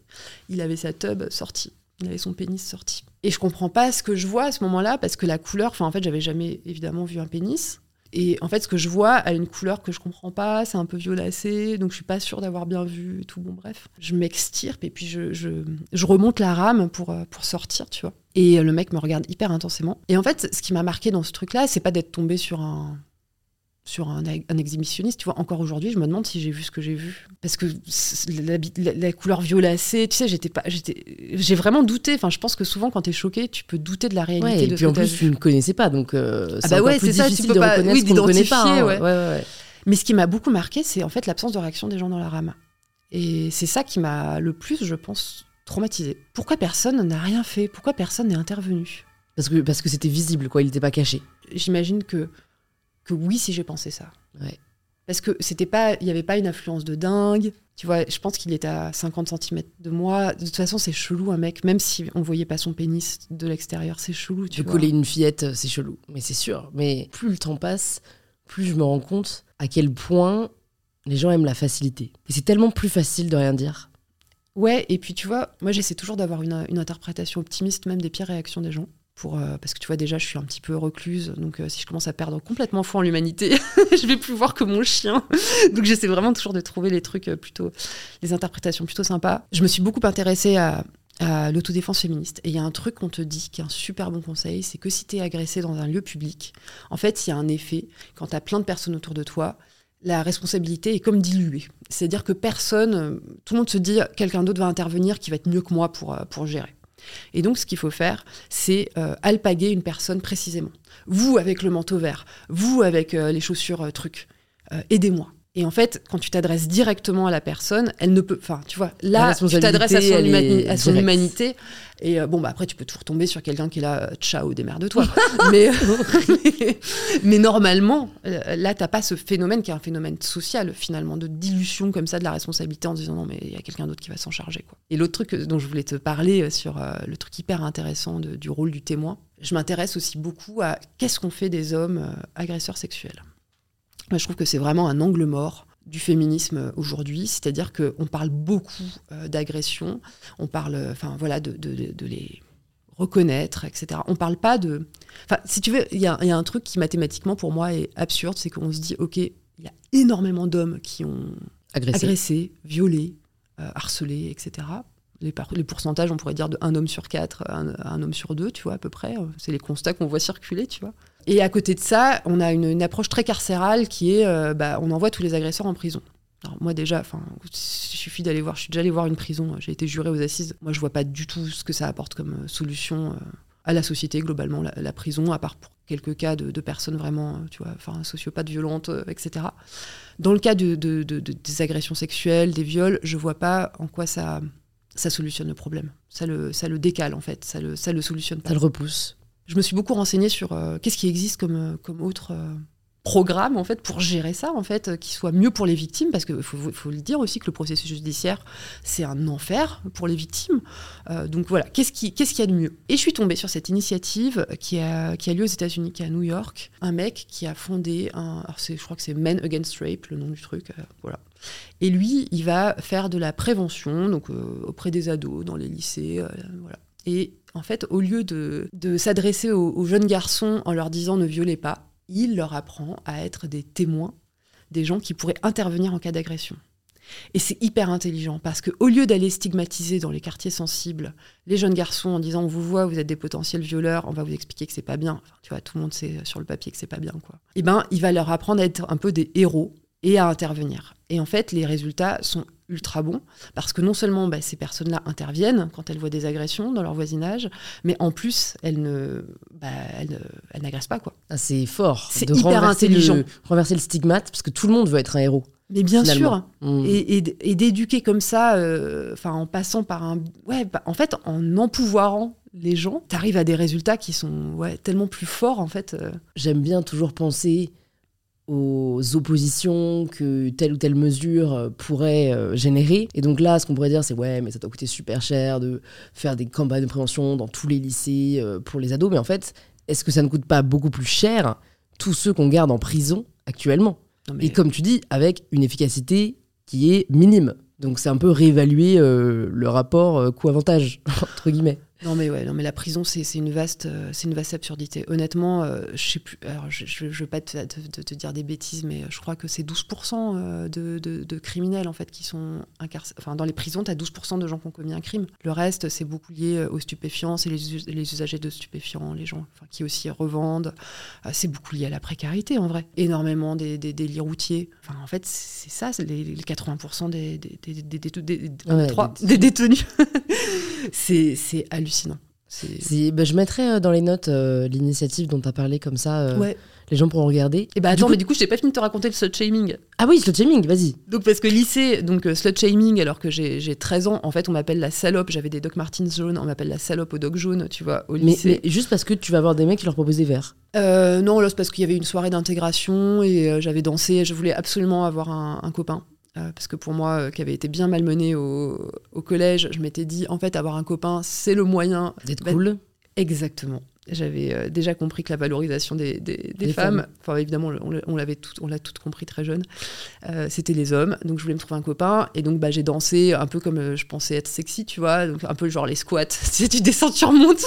Il avait sa tub sortie. Il avait son pénis sorti. Et je comprends pas ce que je vois à ce moment-là parce que la couleur. Enfin, en fait, j'avais jamais évidemment vu un pénis. Et en fait, ce que je vois a une couleur que je comprends pas. C'est un peu violacé, donc je suis pas sûre d'avoir bien vu tout. Bon, bref, je m'extirpe et puis je, je, remonte la rame pour, euh, pour sortir, tu vois. Et le mec me regarde hyper intensément. Et en fait, ce qui m'a marqué dans ce truc-là, c'est pas d'être tombé sur un sur un, un exhibitionniste, tu vois, encore aujourd'hui, je me demande si j'ai vu ce que j'ai vu. Parce que la, la- la couleur violacée, tu sais, j'étais pas, j'étais, j'ai vraiment douté. Enfin, je pense que souvent, quand t'es choqué, tu peux douter de la réalité Ouais, et de puis ce en que plus, vu. tu ne connaissais pas, donc euh, c'est bah encore ouais, plus c'est ça, tu difficile peux de pas- reconnaître oui, ce qu'on ne connaît pas. hein. ouais, ouais. Mais ce qui m'a beaucoup marqué, c'est en fait l'absence de réaction des gens dans la rame. Et c'est ça qui m'a le plus, je pense, traumatisé. Pourquoi personne n'a rien fait? Pourquoi personne n'est intervenu? Parce que parce que c'était visible, quoi. Il n'était pas caché. J'imagine que, que oui, si j'ai pensé ça. Ouais. Parce que c'était pas, il n'y avait pas une influence de dingue. Tu vois, je pense qu'il était à 50 cm de moi. De toute façon, c'est chelou, un mec. Même si on voyait pas son pénis de l'extérieur, c'est chelou. Tu de vois. coller une fillette, euh, c'est chelou. Mais c'est sûr. Mais plus le temps passe, plus je me rends compte à quel point les gens aiment la facilité. Et c'est tellement plus facile de rien dire. Ouais, et puis tu vois, moi j'essaie toujours d'avoir une, une interprétation optimiste même des pires réactions des gens. Pour, euh, parce que tu vois, déjà, je suis un petit peu recluse. Donc, euh, si je commence à perdre complètement foi en l'humanité, je vais plus voir que mon chien. donc, j'essaie vraiment toujours de trouver les trucs euh, plutôt, les interprétations plutôt sympas. Je me suis beaucoup intéressée à, l'autodéfense féministe. Et il y a un truc qu'on te dit qui est un super bon conseil c'est que si tu es agressé dans un lieu public, en fait, il y a un effet. Quand tu as plein de personnes autour de toi, la responsabilité est comme diluée. C'est-à-dire que personne, tout le monde se dit quelqu'un d'autre va intervenir qui va être mieux que moi pour, pour gérer. Et donc, ce qu'il faut faire, c'est euh, alpaguer une personne précisément. Vous avec le manteau vert, vous avec euh, les chaussures euh, trucs, euh, aidez-moi. Et en fait, quand tu t'adresses directement à la personne, elle ne peut. Enfin, tu vois, là, tu t'adresses à son, humani- à humanité. Et euh, bon, bah après, tu peux toujours tomber sur quelqu'un qui est là, euh, ciao, démerde-toi. mais, mais, mais normalement, euh, là, t'as pas ce phénomène qui est un phénomène social, finalement, de dilution comme ça de la responsabilité en disant non, mais il y a quelqu'un d'autre qui va s'en charger. Quoi. Et l'autre truc dont je voulais te parler euh, sur euh, le truc hyper intéressant de- du rôle du témoin, je m'intéresse aussi beaucoup à qu'est-ce qu'on fait des hommes euh, agresseurs sexuels. Moi, je trouve que c'est vraiment un angle mort du féminisme aujourd'hui, c'est-à-dire qu'on parle beaucoup euh, d'agression, on parle, euh, enfin voilà, de, de- de- de les reconnaître, etc. On parle pas de, enfin, si tu veux, il y, a il y a un truc qui mathématiquement pour moi est absurde, c'est qu'on se dit, ok, il y a énormément d'hommes qui ont Agressé. agressé, violé, euh, harcelé, etc. Les, pourcentages, on pourrait dire de un homme sur quatre, un, un homme sur deux, tu vois, à peu près. C'est les constats qu'on voit circuler, tu vois. Et à côté de ça, on a une, approche très carcérale qui est, euh, bah, on envoie tous les agresseurs en prison. Alors moi déjà, enfin, il suffit d'aller voir. Je suis déjà allée voir une prison. J'ai été jurée aux assises. Moi, je vois pas du tout ce que ça apporte comme euh, solution euh, à la société globalement, la, prison, à part pour quelques cas de, personnes vraiment, tu vois, enfin, sociopathes violentes, euh, etc. Dans le cas de- des agressions sexuelles, des viols, je vois pas en quoi ça, ça solutionne le problème. Ça le, ça le décale en fait. Ça le, ça le solutionne pas. Ça le repousse. Je me suis beaucoup renseignée sur euh, qu'est-ce qui existe comme, euh, comme autre euh, programme en fait pour gérer ça en fait, euh, qui soit mieux pour les victimes parce qu'il faut, faut le dire aussi que le processus judiciaire c'est un enfer pour les victimes. Euh, donc voilà, qu'est-ce qui- qu'est-ce qu'il y a de mieux? Et je suis tombée sur cette initiative qui a, qui a lieu aux États-Unis, qui est à New York, un mec qui a fondé un, alors je crois que c'est Men Against Rape le nom du truc, voilà. Et lui, il va faire de la prévention donc euh, auprès des ados dans les lycées, euh, voilà. Et en fait, au lieu de, de s'adresser aux, jeunes garçons en leur disant ne violez pas, il leur apprend à être des témoins, des gens qui pourraient intervenir en cas d'agression. Et c'est hyper intelligent parce que au lieu d'aller stigmatiser dans les quartiers sensibles les jeunes garçons en disant on vous voit, vous êtes des potentiels violeurs, on va vous expliquer que c'est pas bien. Tu vois, tout le monde sait sur le papier que c'est pas bien, quoi. Et ben, il va leur apprendre à être un peu des héros et à intervenir. Et en fait, les résultats sont ultra bons parce que non seulement bah, ces personnes-là interviennent quand elles voient des agressions dans leur voisinage, mais en plus, elles ne, bah, elles, n'agressent pas, quoi. Ah, c'est fort. C'est de hyper renverser intelligent. Le, renverser le stigmate, parce que tout le monde veut être un héros. Mais bien Finalement. sûr, Mm. et, et- et d'éduquer comme ça, euh, en passant par un, ouais, bah, en fait, en empouvoirant les gens, t'arrives à des résultats qui sont ouais, tellement plus forts en fait. euh. J'aime bien toujours penser aux oppositions que telle ou telle mesure euh, pourrait euh, générer. Et donc là, ce qu'on pourrait dire, c'est ouais, mais ça doit coûter super cher de faire des campagnes de prévention dans tous les lycées euh, pour les ados. Mais en fait, est-ce que ça ne coûte pas beaucoup plus cher tous ceux qu'on garde en prison actuellement? Mais- Et comme tu dis, avec une efficacité qui est minime. Donc c'est un peu réévaluer euh, le rapport coût-avantage, entre guillemets. Non mais ouais, non mais la prison c'est une vaste euh, c'est une vaste absurdité. Honnêtement, euh, je sais plus. Alors je, je, je veux pas te, te- te- te dire des bêtises, mais je crois que c'est 12% euh, de, de, de criminels en fait qui sont incarcérés. Enfin dans les prisons, t'as 12% de gens qui ont commis un crime. Le reste c'est beaucoup lié euh, aux stupéfiants, c'est les, les usagers de stupéfiants, les gens enfin, qui aussi revendent. Euh, c'est beaucoup lié à la précarité en vrai. Énormément des, des délits routiers. Enfin en fait c'est ça, c'est les, les 80% des des des, des, des, Ouais, des- détenus. c'est c'est hallucinant. C'est bah, je mettrai euh, dans les notes euh, l'initiative dont tu as parlé, comme ça euh, ouais. les gens pourront regarder. Et bah Du attends, coup- mais du coup, je t'ai pas fini de te raconter le slut shaming. Ah oui, slut shaming, vas-y. Donc parce que lycée, donc euh, slut shaming, alors que j'ai j'ai 13 ans, en fait, on m'appelle la salope. J'avais des Doc Martens jaunes, on m'appelle la salope au Doc jaune, tu vois, au Mais, lycée. mais juste parce que tu vas avoir des mecs qui leur proposent des verres. Euh, non, là, c'est parce qu'il y avait une soirée d'intégration et euh, j'avais dansé. Je voulais absolument avoir un, un copain. Euh, parce que pour moi, euh, qui avait été bien malmené au, au collège, je m'étais dit, en fait, avoir un copain, c'est le moyen D'être cool. Exactement. J'avais euh, déjà compris que la valorisation des, des- des Des femmes, femmes. enfin évidemment on, l'a- on l'avait tout, on l'a tout compris très jeune, euh, c'était les hommes. Donc je voulais me trouver un copain et donc bah, j'ai dansé un peu comme euh, je pensais être sexy, tu vois, donc un peu genre les squats. Si tu descends, tu remontes.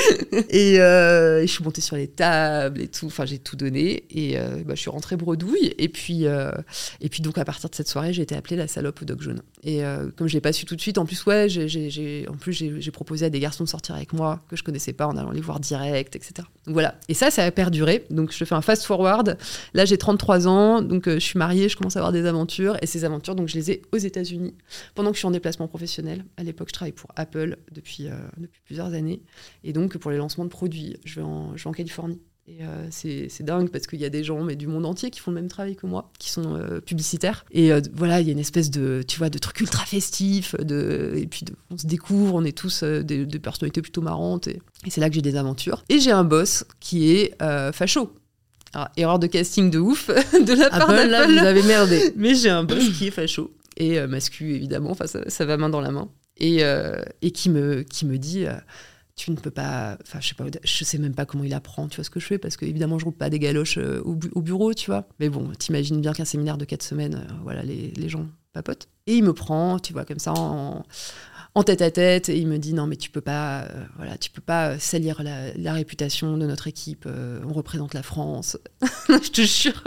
et euh, je suis montée sur les tables et tout. Enfin j'ai tout donné et euh, bah, je suis rentrée bredouille. Et puis et puis donc à partir de cette soirée j'ai été appelée la salope au dog jaune. Et comme je l'ai pas su tout de suite, en plus ouais, j'ai, j'ai- j'ai- en plus j'ai, j'ai proposé à des garçons de sortir avec moi que je connaissais pas en allant les voir direct, etc. Donc voilà. Et ça, ça a perduré. Donc je fais un fast forward. Là j'ai 33 ans, donc euh, je suis mariée, je commence à avoir des aventures et ces aventures donc je les ai aux États-Unis pendant que je suis en déplacement professionnel. À l'époque, je travaille pour Apple depuis euh, depuis plusieurs années et donc pour les lancements de produits, je vais en, je vais en Californie. Et euh, c'est dingue parce qu'il y a des gens mais du monde entier qui font le même travail que moi, qui sont euh, publicitaires. Et euh, voilà, il y a une espèce de, tu vois, de truc ultra festif. De, et puis de- on se découvre, on est tous des, des personnalités plutôt marrantes. Et, et c'est là que j'ai des aventures. Et j'ai un boss qui est facho. Alors, erreur de casting de ouf de la part Apple, là, d'Apple. vous avez merdé. Mais j'ai un boss qui est facho et mascu évidemment, enfin ça, ça va main dans la main et, et qui me qui me dit tu ne peux pas, enfin je sais pas, je sais même pas comment il apprend, tu vois ce que je fais parce que évidemment je roule pas des galoches euh, au, bu- au bureau, tu vois. Mais bon, t'imagines bien qu'un séminaire de quatre semaines, euh, voilà les, les gens papotent et il me prend, tu vois comme ça en, tête à tête et il me dit non mais tu peux pas, euh, voilà tu peux pas salir la, la réputation de notre équipe, on représente la France, je te jure.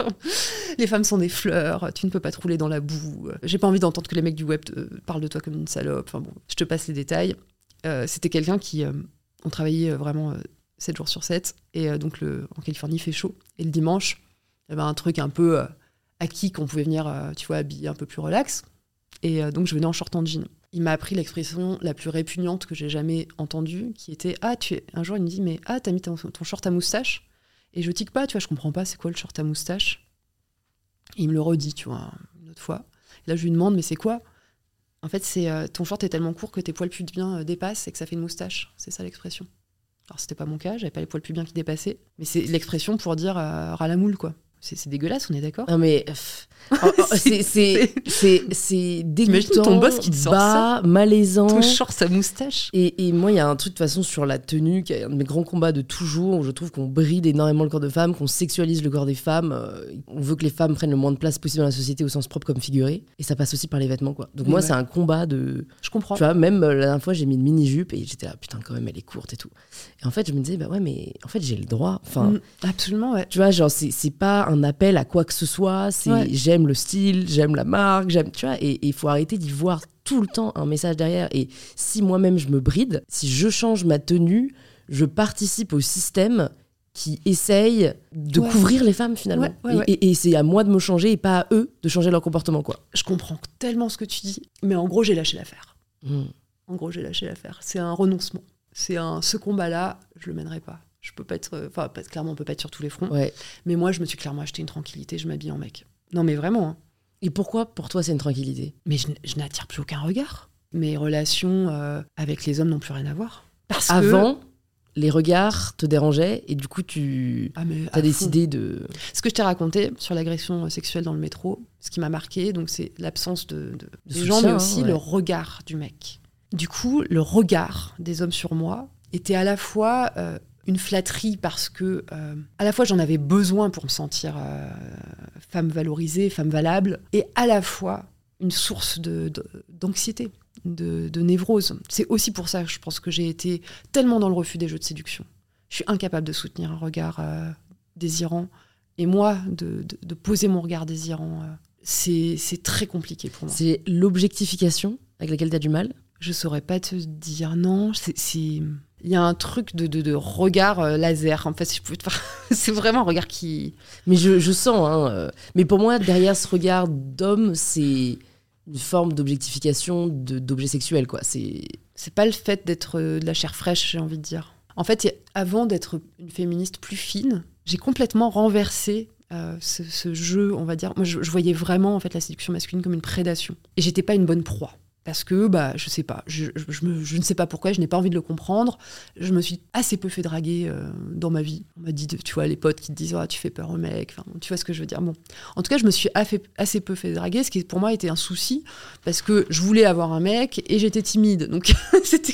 Les femmes sont des fleurs, tu ne peux pas te rouler dans la boue. J'ai pas envie d'entendre que les mecs du web parlent de toi comme une salope. Enfin bon, je te passe les détails. Euh, C'était quelqu'un qui. euh, on travaillait euh, vraiment euh, 7 jours sur 7. Et donc, le, en Californie, fait chaud. Et le dimanche, il y avait un truc un peu acquis qu'on pouvait venir, tu vois, habiller un peu plus relax. Et donc, je venais en short en jean. Il m'a appris l'expression la plus répugnante que j'ai jamais entendue, qui était Ah, tu es. Un jour, il me dit Mais ah, t'as mis ton, short à moustache? Et je tique pas, tu vois, je comprends pas, c'est quoi le short à moustache? Il me le redit, tu vois, une autre fois. Là, je lui demande Mais c'est quoi? En fait, c'est euh, ton short est tellement court que tes poils pubiens euh, dépassent et que ça fait une moustache. C'est ça l'expression. Alors, c'était pas mon cas, j'avais pas les poils pubiens qui dépassaient. Mais c'est l'expression pour dire euh, ras la moule, quoi. C'est dégueulasse, on est d'accord? Non mais c'est c'est c'est dégoûtant, ton boss qui te sort bas, malaisant. Ton short à moustache Et, et moi, il y a un truc de toute façon sur la tenue, qui est un de mes grands combats de toujours, où je trouve qu'on bride énormément le corps de femme, qu'on sexualise le corps des femmes. euh, on veut que les femmes prennent le moins de place possible dans la société au sens propre comme figuré. Et ça passe aussi par les vêtements, quoi. Donc Oui, moi, ouais. c'est un combat de. Je comprends. Tu vois, même euh, la dernière fois, j'ai mis une mini-jupe et j'étais là, putain, quand même, elle est courte et tout. Et en fait, je me disais, bah ouais, mais en fait, j'ai le droit. Enfin. Mm, absolument, ouais. Tu vois, genre, c'est c'est pas un appel à quoi que ce soit, c'est Ouais. J'aime le style, j'aime la marque, j'aime, tu vois, et il faut arrêter d'y voir tout le temps un message derrière. Et si moi-même je me bride, si je change ma tenue, je participe au système qui essaye de Ouais. couvrir les femmes finalement. Ouais, ouais, Et- ouais. Et, et c'est à moi de me changer et pas à eux de changer leur comportement, quoi. Je comprends tellement ce que tu dis, mais en gros, j'ai lâché l'affaire. Mm. En gros, j'ai lâché l'affaire. C'est un renoncement. C'est un ce combat-là, je le mènerai pas. Je peux pas être, euh, enfin, clairement, on peut pas être sur tous les fronts. Ouais. Mais moi, je me suis clairement acheté une tranquillité. Je m'habille en mec. Non, mais vraiment. hein. Et pourquoi pour toi c'est une tranquillité? Mais je, n'attire plus aucun regard. Mes relations euh, avec les hommes n'ont plus rien à voir. Parce que- Avant, les regards te dérangeaient et du coup tu Ah, as fond. décidé de. Ce que je t'ai raconté sur l'agression sexuelle dans le métro, ce qui m'a marqué, donc c'est l'absence de, de- De des gens, mais aussi ouais. le regard du mec. Du coup, le regard des hommes sur moi était à la fois euh, une flatterie parce que, euh, à la fois, j'en avais besoin pour me sentir euh, femme valorisée, femme valable, et à la fois une source de- d'anxiété, de, de névrose. C'est aussi pour ça que je pense que j'ai été tellement dans le refus des jeux de séduction. Je suis incapable de soutenir un regard euh, désirant. Et moi, de, de- poser mon regard désirant, c'est très compliqué pour moi. C'est l'objectification avec laquelle tu as du mal? Je saurais pas te dire non. c'est- Il y a un truc de, de- de regard euh, laser. En fait, si je pouvais te faire- c'est vraiment un regard qui. Mais je, je sens, hein, euh, mais pour moi, derrière ce regard d'homme, c'est une forme d'objectification d'objet sexuel, quoi. C'est C'est pas le fait d'être euh, de la chair fraîche, j'ai envie de dire. En fait, avant d'être une féministe plus fine, j'ai complètement renversé euh, ce, ce jeu, on va dire. Moi, je, je voyais vraiment en fait la séduction masculine comme une prédation. Et j'étais pas une bonne proie. Parce que, bah, je sais pas, je, je- je me- je ne sais pas pourquoi, je n'ai pas envie de le comprendre. Je me suis assez peu fait draguer euh, dans ma vie. On m'a dit, de- tu vois, les potes qui te disent, Ah, tu fais peur mecs, enfin, tu vois ce que je veux dire. Bon, en tout cas, je me suis affa- assez peu fait draguer, ce qui pour moi était un souci, parce que je voulais avoir un mec et j'étais timide. Donc, c'était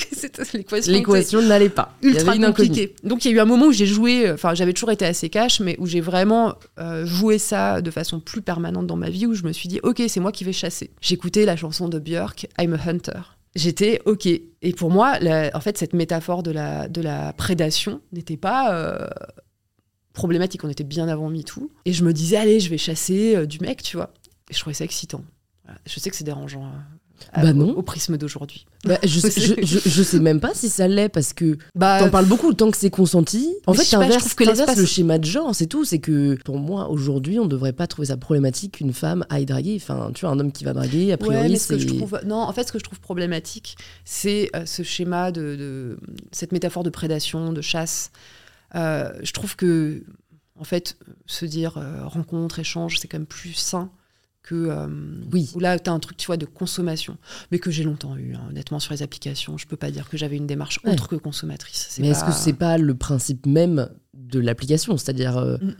l'équation. l'équation n'allait pas. Ultra avait une inconnue. compliqué. Donc il y a eu un moment où j'ai joué, euh, enfin j'avais toujours été assez cash, mais où j'ai vraiment euh, joué ça de façon plus permanente dans ma vie, où je me suis dit, ok, c'est moi qui vais chasser. J'écoutais la chanson de Björk, I'm a Hunter. J'étais ok. Et pour moi, en fait, cette métaphore de la, prédation n'était pas euh, problématique. On était bien avant MeToo. Et je me disais, allez, je vais chasser euh, du mec, tu vois. Et je trouvais ça excitant. Je sais que c'est dérangeant à- Bah au- non. au prisme d'aujourd'hui. Bah, je, je, je, je sais même pas si ça l'est parce que Bah, t'en parles beaucoup tant que c'est consenti. En fait, t'inverses le schéma de genre, c'est tout. C'est que pour moi, aujourd'hui, on devrait pas trouver ça problématique qu'une femme aille draguer. Enfin, tu vois, un homme qui va draguer, a priori, Ouais, mais ce que c'est. je trouve, non, en fait, ce que je trouve problématique, c'est euh, ce schéma de, de- cette métaphore de prédation, de chasse. Euh, je trouve que, en fait, se dire euh, rencontre, échange, c'est quand même plus sain que euh, Oui. où là, tu as un truc, tu vois, de consommation, mais que j'ai longtemps eu, hein, honnêtement, sur les applications. Je peux pas dire que j'avais une démarche Ouais. autre que consommatrice. Mais est-ce que c'est pas le principe même de l'application? C'est-à-dire, euh, Mm.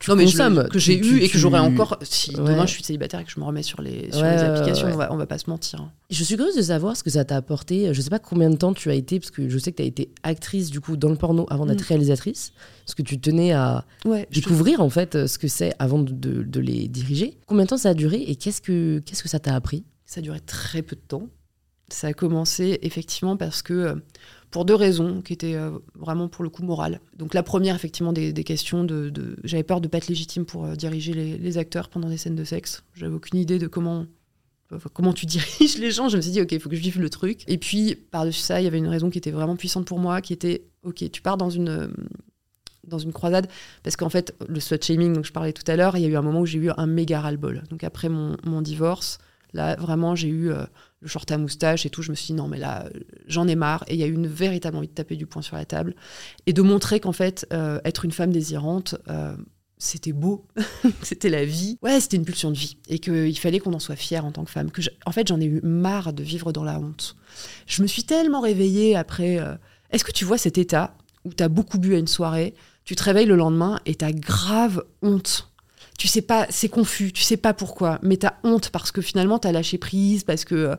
Tu non, mais je- que j'ai eu et que j'aurai encore si Ouais. demain je suis célibataire et que je me remets sur les, sur Ouais, les applications ouais. On, va, on va pas se mentir. Je suis curieuse de savoir ce que ça t'a apporté. Je sais pas combien de temps tu as été, parce que je sais que tu as été actrice du coup dans le porno avant d'être Mm. réalisatrice, parce que tu tenais à découvrir en fait ce que c'est avant de, de- de les diriger. Combien de temps ça a duré et qu'est-ce que qu'est-ce que ça t'a appris? Ça a duré très peu de temps. Ça a commencé effectivement parce que, euh, pour deux raisons qui étaient euh, vraiment pour le coup morales. Donc la première, effectivement, des, questions de... J'avais peur de pas être légitime pour euh, diriger les, acteurs pendant des scènes de sexe. J'avais aucune idée de comment... comment tu diriges les gens Je me suis dit, ok, il faut que je vive le truc. Et puis, par-dessus ça, il y avait une raison qui était vraiment puissante pour moi, qui était, ok, tu pars dans une dans une croisade parce qu'en fait le slut shaming dont je parlais tout à l'heure il y a eu un moment où j'ai eu un méga ras-le-bol donc après mon divorce là vraiment j'ai eu euh, le short à moustache et tout je me suis dit non mais là j'en ai marre et il y a eu une véritable envie de taper du poing sur la table et de montrer qu'en fait euh, être une femme désirante euh, c'était beau, c'était la vie. Ouais, c'était une pulsion de vie. Et qu'il fallait qu'on en soit fier en tant que femme. Que en fait, j'en ai eu marre de vivre dans la honte. Je me suis tellement réveillée après. Est-ce que tu vois cet état où tu as beaucoup bu à une soirée, tu te réveilles le lendemain et t'as grave honte? Tu sais pas, c'est confus, tu sais pas pourquoi, mais t'as honte parce que finalement t'as lâché prise, parce que. Euh,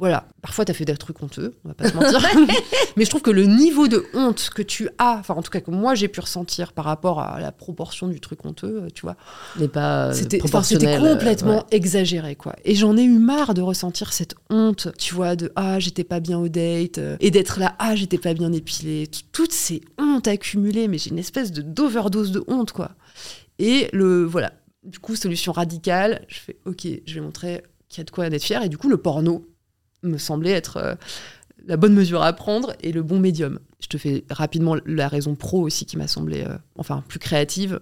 voilà, parfois t'as fait des trucs honteux, on va pas se mentir. mais je trouve que le niveau de honte que tu as, enfin en tout cas que moi j'ai pu ressentir par rapport à la proportion du truc honteux, euh, tu vois, n'est pas euh, c'était complètement exagéré quoi. Et j'en ai eu marre de ressentir cette honte, tu vois, de ah j'étais pas bien au date et d'être là ah j'étais pas bien épilée, toutes ces hontes accumulées, mais j'ai une espèce de d'overdose de honte quoi. Et le voilà, du coup solution radicale, je fais ok, je vais montrer qu'il y a de quoi être fier et du coup le porno me semblait être euh, la bonne mesure à prendre et le bon médium. Je te fais rapidement la raison pro aussi qui m'a semblé, euh, enfin, plus créative.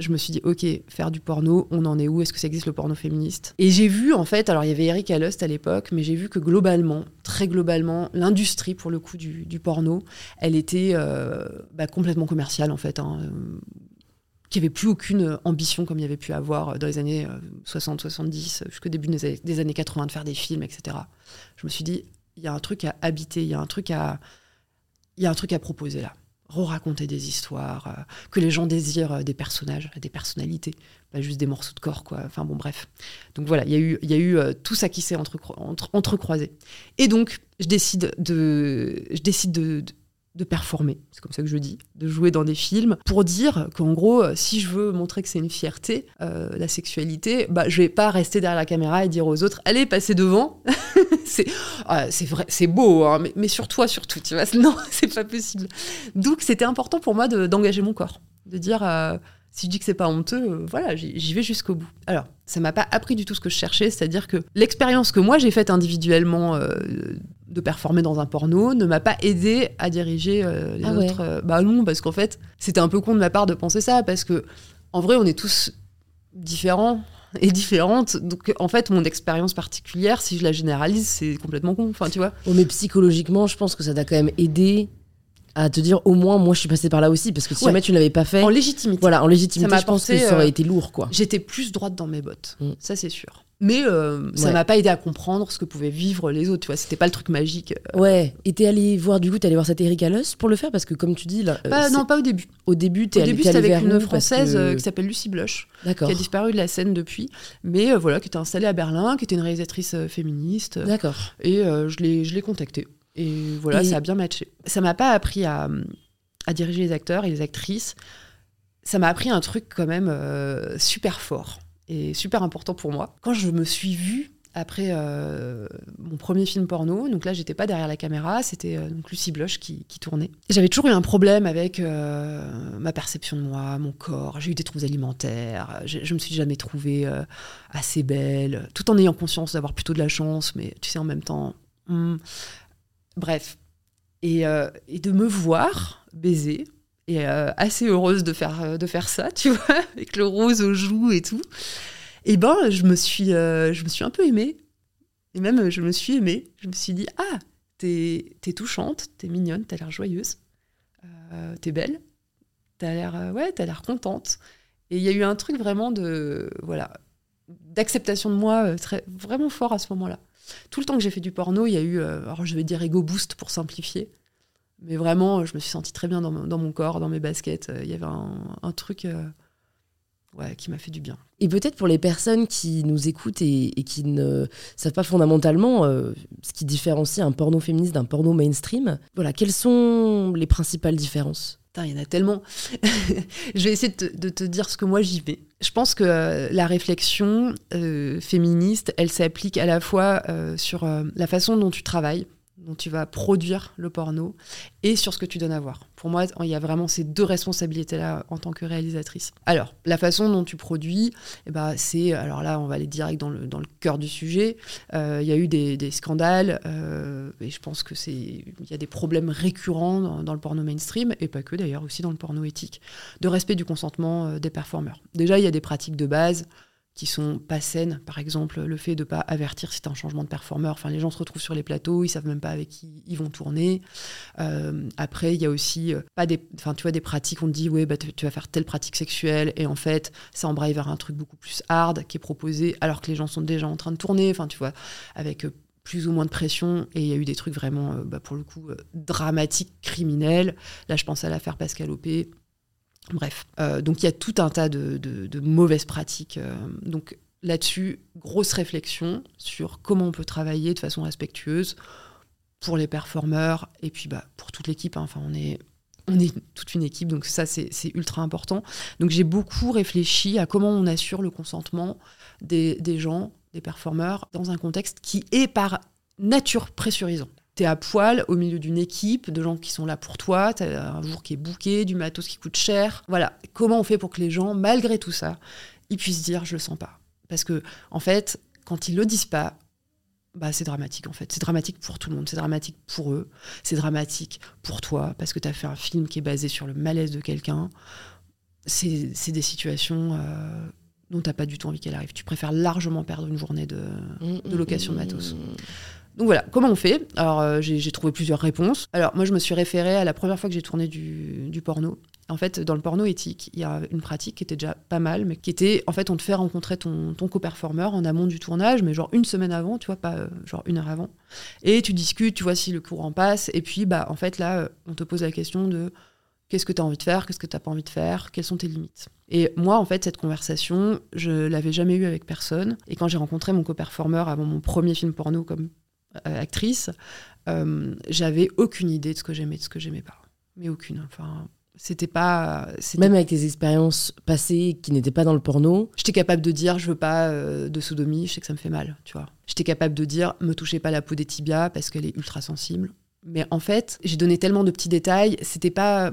Je me suis dit, ok, faire du porno, on en est où? Est-ce que ça existe le porno féministe? Et j'ai vu, en fait, alors il y avait Eric Alust à l'époque, mais j'ai vu que globalement, très globalement, l'industrie, pour le coup, du, du elle était euh, bah, complètement commerciale, en fait. Hein qui avait plus aucune ambition comme il y avait pu avoir dans les années 60, 70, jusqu'au début des années 80 de faire des films, etc. Je me suis dit, il y a un truc à habiter, il y a un truc à, il y a un truc à proposer là. Re-raconter des histoires, euh, que les gens désirent euh, des personnages, des personnalités, pas juste des morceaux de corps, quoi. Enfin bon, bref. Donc voilà, il y a eu, y a eu euh, tout ça qui s'est entre, entre, entrecroisé. Et donc, je décide de, je décide de de performer, c'est comme ça que je dis, de jouer dans des films, pour dire qu'en gros, euh, si je veux montrer que c'est une fierté, euh, la sexualité, bah, je vais pas rester derrière la caméra et dire aux autres, allez, passez devant. c'est ah, vrai, c'est beau, hein, mais, sur toi surtout, tu vois. Non, c'est pas possible. Donc c'était important pour moi d'engager mon corps, de dire, euh, si je dis que c'est pas honteux, voilà, j'y vais jusqu'au bout. Alors, ça m'a pas appris du tout ce que je cherchais, c'est-à-dire que l'expérience que moi j'ai faite individuellement de performer dans un porno ne m'a pas aidé à diriger euh, les ah autres. Euh, bah non, parce qu'en fait, c'était un peu con de ma part de penser ça, parce que en vrai, on est tous différents et différentes. Donc en fait, mon expérience particulière, si je la généralise, c'est complètement con. Enfin, tu vois. Oh, mais psychologiquement, je pense que ça t'a quand même aidé à te dire au moins moi je suis passée par là aussi parce que si jamais tu ne l'avais pas fait en légitimité voilà en légitimité je pense que ça aurait euh, été lourd quoi j'étais plus droite dans mes bottes mm. ça c'est sûr mais euh, ça m'a pas aidé à comprendre ce que pouvaient vivre les autres, tu vois. C'était pas le truc magique. Euh. Ouais. Et t'es allé voir, du coup, t'es allé voir cette Eric Allos pour le faire? Parce que, comme tu dis. Là, euh, non, pas au début. Au début, t'es allé, début, c'était avec une française qui s'appelle Lucie Blush. Qui a disparu de la scène depuis. Mais voilà, qui était installée à Berlin, qui était une réalisatrice féministe. D'accord. Et je l'ai contactée. Et voilà, ça a bien matché. Ça m'a pas appris à, à, diriger les acteurs et les actrices. Ça m'a appris un truc quand même super fort et super important pour moi. Quand je me suis vue après euh, mon premier film porno, donc là j'étais pas derrière la caméra, c'était euh, donc Lucie Bloch qui, tournait. J'avais toujours eu un problème avec euh, ma perception de moi, mon corps. J'ai eu des troubles alimentaires. Je, je me suis jamais trouvée assez belle, tout en ayant conscience d'avoir plutôt de la chance, mais tu sais en même temps. Hmm. Bref, et, et, de me voir baiser et euh, assez heureuse de faire, euh, de faire ça, tu vois, avec le rose aux joues et tout. Et ben, je me suis, euh, je me suis un peu aimée. Et même, je me suis aimée. Je me suis dit, ah, t'es es touchante, t'es mignonne, t'as l'air joyeuse, t'es belle, t'as l'air, ouais, l'air contente. Et il y a eu un truc vraiment de, voilà, d'acceptation de moi très, vraiment fort à ce moment-là. Tout le temps que j'ai fait du porno, il y a eu, alors je vais dire ego boost pour simplifier, mais vraiment, je me suis sentie très bien dans, mon, corps, dans mes baskets. Euh, il y avait un, truc euh, ouais, qui m'a fait du bien. Et peut-être pour les personnes qui nous écoutent et, qui ne savent pas fondamentalement euh, ce qui différencie un porno féministe d'un porno mainstream, voilà, quelles sont les principales différences? Il y en a tellement. je vais essayer de te, dire ce que moi j'y vais. Je pense que la réflexion féministe, elle s'applique à la fois sur la façon dont tu travailles, tu vas produire le porno et sur ce que tu donnes à voir. Pour moi, il y a vraiment ces deux responsabilités-là en tant que réalisatrice. Alors, la façon dont tu produis, eh ben, c'est, alors là, on va aller direct dans le, dans cœur du sujet. Euh, il y a eu des, des scandales, euh, et je pense que c'est, il y a des problèmes récurrents dans, dans, le porno mainstream, et pas que d'ailleurs, aussi dans le porno éthique, de respect du consentement euh, des performeurs. Déjà, il y a des pratiques de base qui sont pas saines. Par exemple, le fait de pas avertir si tu un changement de performeur. Enfin, les gens se retrouvent sur les plateaux, ils savent même pas avec qui ils vont tourner. Euh, après, il y a aussi euh, pas des, enfin, tu vois, des pratiques. On te dit, ouais, bah, tu vas faire telle pratique sexuelle, et en fait, ça embraye vers un truc beaucoup plus hard qui est proposé, alors que les gens sont déjà en train de tourner. Enfin, avec euh, plus ou moins de pression et il y a eu des trucs vraiment bah, pour le coup dramatiques criminels là je pense à l'affaire Pascal Opé Bref, euh, donc il y a tout un tas de, mauvaises pratiques. Euh, donc là-dessus, grosse réflexion sur comment on peut travailler de façon respectueuse pour les performeurs et puis bah, pour toute l'équipe. Hein. Enfin, on est, toute une équipe, donc ça c'est ultra important. Donc j'ai beaucoup réfléchi à comment on assure le consentement des gens, des performeurs, dans un contexte qui est par nature pressurisant à poil au milieu d'une équipe de gens qui sont là pour toi, t'as un jour qui est bouqué, du matos qui coûte cher. Voilà, comment on fait pour que les gens, malgré tout ça, ils puissent dire je le sens pas? Parce que, en fait, quand ils le disent pas, bah, c'est dramatique en fait. C'est dramatique pour tout le monde. C'est dramatique pour eux. C'est dramatique pour toi parce que tu as fait un film qui est basé sur le malaise de quelqu'un. C'est des situations euh, dont tu pas du tout envie qu'elle arrive. Tu préfères largement perdre une journée de, de location de matos. Donc voilà, comment on fait? Alors euh, j'ai trouvé plusieurs réponses. Alors moi je me suis référée à la première fois que j'ai tourné du, porno. En fait, dans le porno éthique, il y a une pratique qui était déjà pas mal, mais qui était, en fait, on te fait rencontrer ton, ton co-performeur en amont du tournage, mais genre une semaine avant, tu vois, pas euh, genre une heure avant. Et tu discutes, tu vois si le courant passe, et puis, bah, en fait, là, on te pose la question de qu'est-ce que tu as envie de faire, qu'est-ce que tu n'as pas envie de faire, quelles sont tes limites? Et moi, en fait, cette conversation, je l'avais jamais eue avec personne. Et quand j'ai rencontré mon co-performeur avant mon premier film porno comme euh, actrice, euh, j'avais aucune idée de ce que j'aimais, de ce que j'aimais pas. Mais aucune. Enfin, c'était pas. Même avec tes expériences passées qui n'étaient pas dans le porno. J'étais capable de dire je veux pas euh, de sodomie, je sais que ça me fait mal, tu vois. J'étais capable de dire me touchez pas la peau des tibias parce qu'elle est ultra sensible. Mais en fait, j'ai donné tellement de petits détails, c'était pas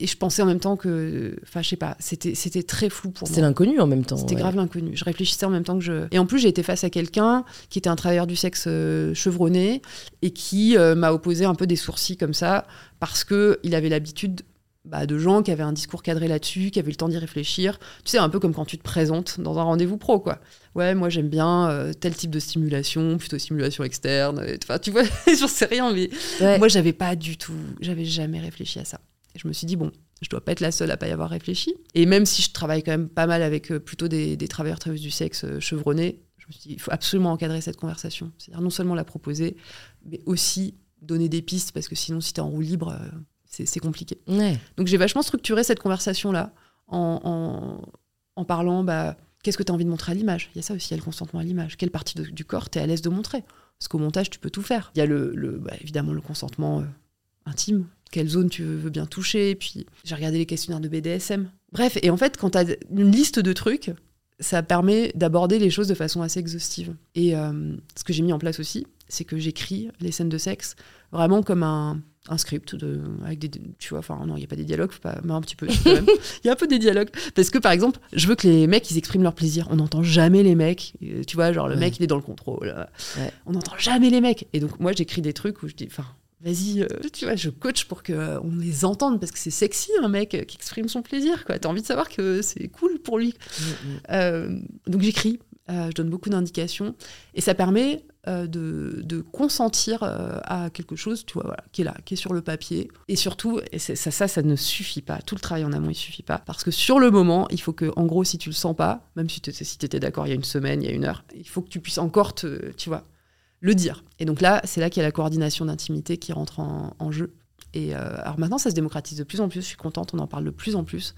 et je pensais en même temps que, enfin, je sais pas, c'était c'était très flou pour moi. C'était l'inconnu en même temps. C'était grave l'inconnu. Je réfléchissais en même temps que je. Et en plus, j'ai été face à quelqu'un qui était un travailleur du sexe euh, chevronné et qui euh, m'a opposé un peu des sourcils comme ça parce que il avait l'habitude bah, de gens qui avaient un discours cadré là-dessus, qui avaient le temps d'y réfléchir. Tu sais, un peu comme quand tu te présentes dans un rendez-vous pro, quoi. Ouais, moi j'aime bien euh, tel type de stimulation, plutôt stimulation externe. Enfin, tu vois, j'en sais rien, mais moi j'avais pas du tout, j'avais jamais réfléchi à ça. Et je me suis dit, bon, je dois pas être la seule à pas y avoir réfléchi. Et même si je travaille quand même pas mal avec euh, plutôt des, des travailleurs, travailleuses du sexe euh, chevronnés, je me suis dit, il faut absolument encadrer cette conversation. C'est-à-dire non seulement la proposer, mais aussi donner des pistes, parce que sinon, si tu es en roue libre, euh, c'est compliqué. Donc j'ai vachement structuré cette conversation-là en, en, parlant, bah, qu'est-ce que tu as envie de montrer à l'image? Il y a ça aussi, il y a le consentement à l'image. Quelle partie du corps tu es à l'aise de montrer? Parce qu'au montage, tu peux tout faire. Il y a le, le bah, évidemment le consentement intime, quelle zone tu veux bien toucher. Puis j'ai regardé les questionnaires de BDSM. Bref, et en fait, quand tu as une liste de trucs, ça permet d'aborder les choses de façon assez exhaustive. Et euh, ce que j'ai mis en place aussi, c'est que j'écris les scènes de sexe vraiment comme un, script de, avec des tu vois enfin non il y a pas des dialogues pas mais un petit peu il y a un peu des dialogues parce que par exemple je veux que les mecs ils expriment leur plaisir on n'entend jamais les mecs euh, tu vois genre le mec il est dans le contrôle on n'entend jamais les mecs et donc moi j'écris des trucs où je dis enfin vas-y, euh, tu vois, je coach pour qu'on euh, on les entende parce que c'est sexy un mec qui exprime son plaisir, quoi. T'as envie de savoir que c'est cool pour lui. Mm, mm. Euh, donc j'écris, je donne beaucoup d'indications et ça permet de, de, consentir à quelque chose, tu vois, voilà, qui est là, qui est sur le papier. Et surtout, et ça, ça, ça ne suffit pas. Tout le travail en amont, il suffit pas parce que sur le moment, il faut que, en gros, si tu le sens pas, même si tu si étais d'accord il y a une semaine, il y a une heure, il faut que tu puisses encore te, tu vois le dire. Et donc là, c'est là qu'il y a la coordination d'intimité qui rentre en, jeu. Et euh, alors maintenant, ça se démocratise de plus en plus. Je suis contente, on en parle de plus en plus.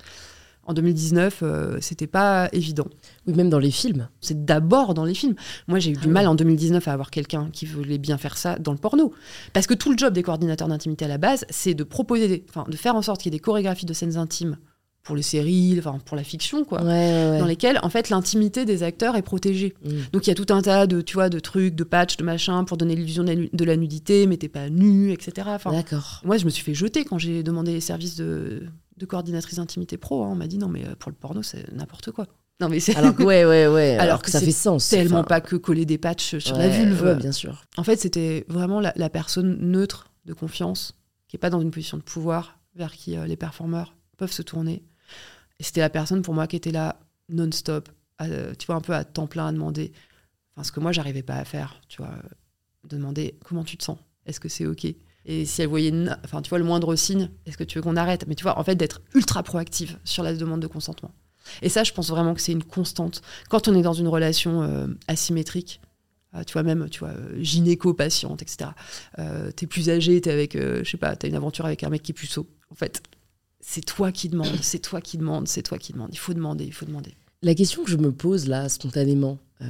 En 2019, euh, c'était pas évident. Oui, même dans les films. C'est d'abord dans les films. Moi, j'ai eu du ah mal en 2019 à avoir quelqu'un qui voulait bien faire ça dans le porno. Parce que tout le job des coordinateurs d'intimité à la base, c'est de proposer, enfin, de faire en sorte qu'il y ait des chorégraphies de scènes intimes pour les séries, enfin pour la fiction, quoi. Ouais, ouais, ouais. Dans lesquelles, en fait, l'intimité des acteurs est protégée. Mm. Donc il y a tout un tas de, tu vois, de trucs, de patchs, de machins pour donner l'illusion de la nu- de la nudité, mais t'es pas nu, etc. Enfin, D'accord. moi, je me suis fait jeter quand j'ai demandé les services de, de coordinatrice intimité pro. hein. On m'a dit non, mais euh, pour le porno, c'est n'importe quoi. Non, mais c'est Alors que, ouais, ouais, ouais. Alors, Alors que, que ça fait sens. tellement Enfin, pas que coller des patchs sur la vulve. bien sûr. En fait, c'était vraiment la, la personne neutre de confiance, qui est pas dans une position de pouvoir, vers qui euh, les performeurs peuvent se tourner. Et c'était la personne pour moi qui était là non-stop, tu vois, un peu à temps plein à demander, enfin, ce que moi, j'arrivais pas à faire, tu vois, euh, demander comment tu te sens, est-ce que c'est OK? Et si elle voyait, enfin, tu vois, le moindre signe, est-ce que tu veux qu'on arrête? Mais tu vois, en fait, d'être ultra proactive sur la demande de consentement. Et ça, je pense vraiment que c'est une constante. Quand on est dans une relation euh, asymétrique, euh, tu vois, même, tu vois, euh, gynéco-patiente, etc. T'es plus âgé, t'es avec, je sais pas, t'as une aventure avec un mec qui est puceau. En fait, c'est toi qui demandes, c'est toi qui demandes, c'est toi qui demandes. Il faut demander, il faut demander. La question que je me pose là, spontanément, euh,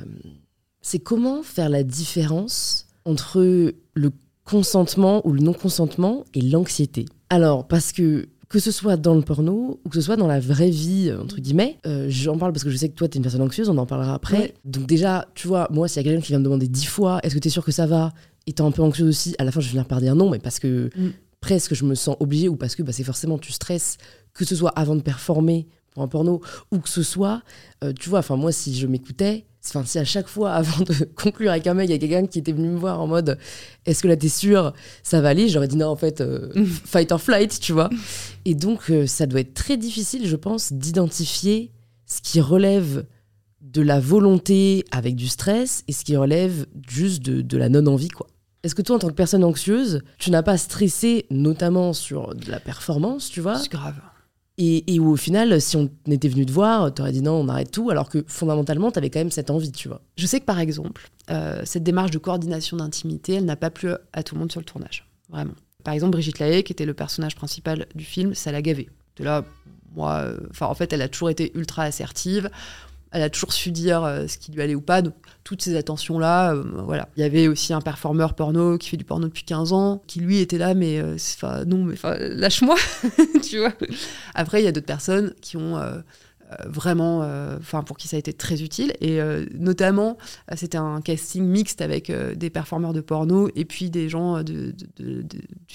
c'est comment faire la différence entre le consentement ou le non-consentement et l'anxiété? Alors, parce que que ce soit dans le porno ou que ce soit dans la vraie vie, euh, entre guillemets, euh, j'en parle parce que je sais que toi, tu es une personne anxieuse, on en parlera après. Ouais. Donc déjà, tu vois, moi, s'il y a quelqu'un qui vient me demander dix fois, est-ce que tu es sûr que ça va? Étant un peu anxieuse aussi, à la fin, je vais finir par dire non, mais parce que Mm. Presque je me sens obligée ou parce que bah, c'est forcément tu stresses, que ce soit avant de performer pour un porno ou que ce soit, euh, tu vois, enfin moi, si je m'écoutais, enfin si à chaque fois avant de conclure avec un mec, il y a quelqu'un qui était venu me voir en mode est-ce que là t'es sûr ça va aller? J'aurais dit non en fait euh, fight or flight, tu vois. Et donc euh, ça doit être très difficile, je pense, d'identifier ce qui relève de la volonté avec du stress et ce qui relève juste de, de la non-envie, quoi. Est-ce que toi, en tant que personne anxieuse, tu n'as pas stressé, notamment sur de la performance, tu vois C'est grave. et, et où au final, si on était venu te voir, t'aurais dit non, on arrête tout, alors que fondamentalement, t'avais quand même cette envie, tu vois. Je sais que par exemple, euh, cette démarche de coordination d'intimité, elle n'a pas plu à tout le monde sur le tournage. Vraiment. Par exemple, Brigitte Lahaye, qui était le personnage principal du film, ça l'a gavé. De là, moi, euh, enfin, en fait, elle a toujours été ultra assertive. Elle a toujours su dire euh, ce qui lui allait ou pas. Donc, toutes ces attentions-là, euh, voilà. Il y avait aussi un performeur porno qui fait du porno depuis 15 ans, qui lui était là, mais euh, non, mais lâche-moi, tu vois. Après, il y a d'autres personnes qui ont vraiment, enfin, pour qui ça a été très utile. Et notamment, c'était un casting mixte avec des performeurs de porno et puis des gens du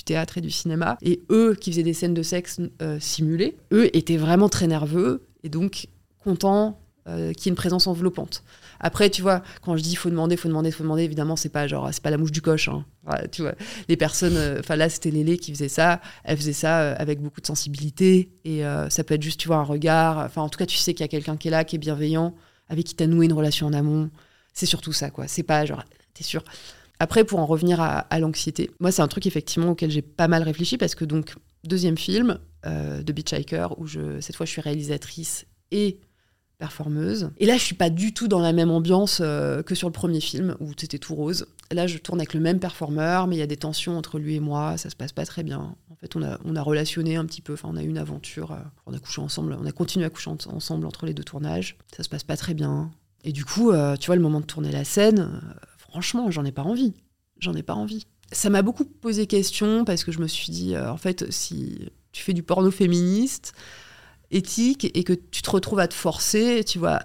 théâtre et du cinéma. Et eux, qui faisaient des scènes de sexe simulées, eux étaient vraiment très nerveux et donc contents euh, qu'il y ait une présence enveloppante. Après, tu vois, quand je dis faut demander, faut demander, faut demander, évidemment, c'est pas genre, c'est pas la mouche du coche. hein. Tu vois, les personnes, euh, enfin là, c'était Lélé qui faisait ça. Elle faisait ça euh, avec beaucoup de sensibilité et ça peut être juste, tu vois, un regard. Enfin, en tout cas, tu sais qu'il y a quelqu'un qui est là, qui est bienveillant, avec qui t'as noué une relation en amont. C'est surtout ça, quoi. C'est pas genre, t'es sûr. Après, pour en revenir à, l'anxiété, moi, c'est un truc effectivement auquel j'ai pas mal réfléchi parce que donc deuxième film de Hitchhiker où je, cette fois, je suis réalisatrice et performeuse. Et là, je suis pas du tout dans la même ambiance euh, que sur le premier film où c'était tout rose. Là, je tourne avec le même performeur, mais il y a des tensions entre lui et moi. Ça se passe pas très bien. En fait, on a, on a relationné un petit peu. Enfin, on a eu une aventure. euh, on a couché ensemble. On a continué à coucher en- ensemble entre les deux tournages. Ça se passe pas très bien. Et du coup, euh, tu vois, le moment de tourner la scène, franchement, j'en ai pas envie. J'en ai pas envie. Ça m'a beaucoup posé question parce que je me suis dit, en fait, si tu fais du porno féministe, éthique, et que tu te retrouves à te forcer, tu vois,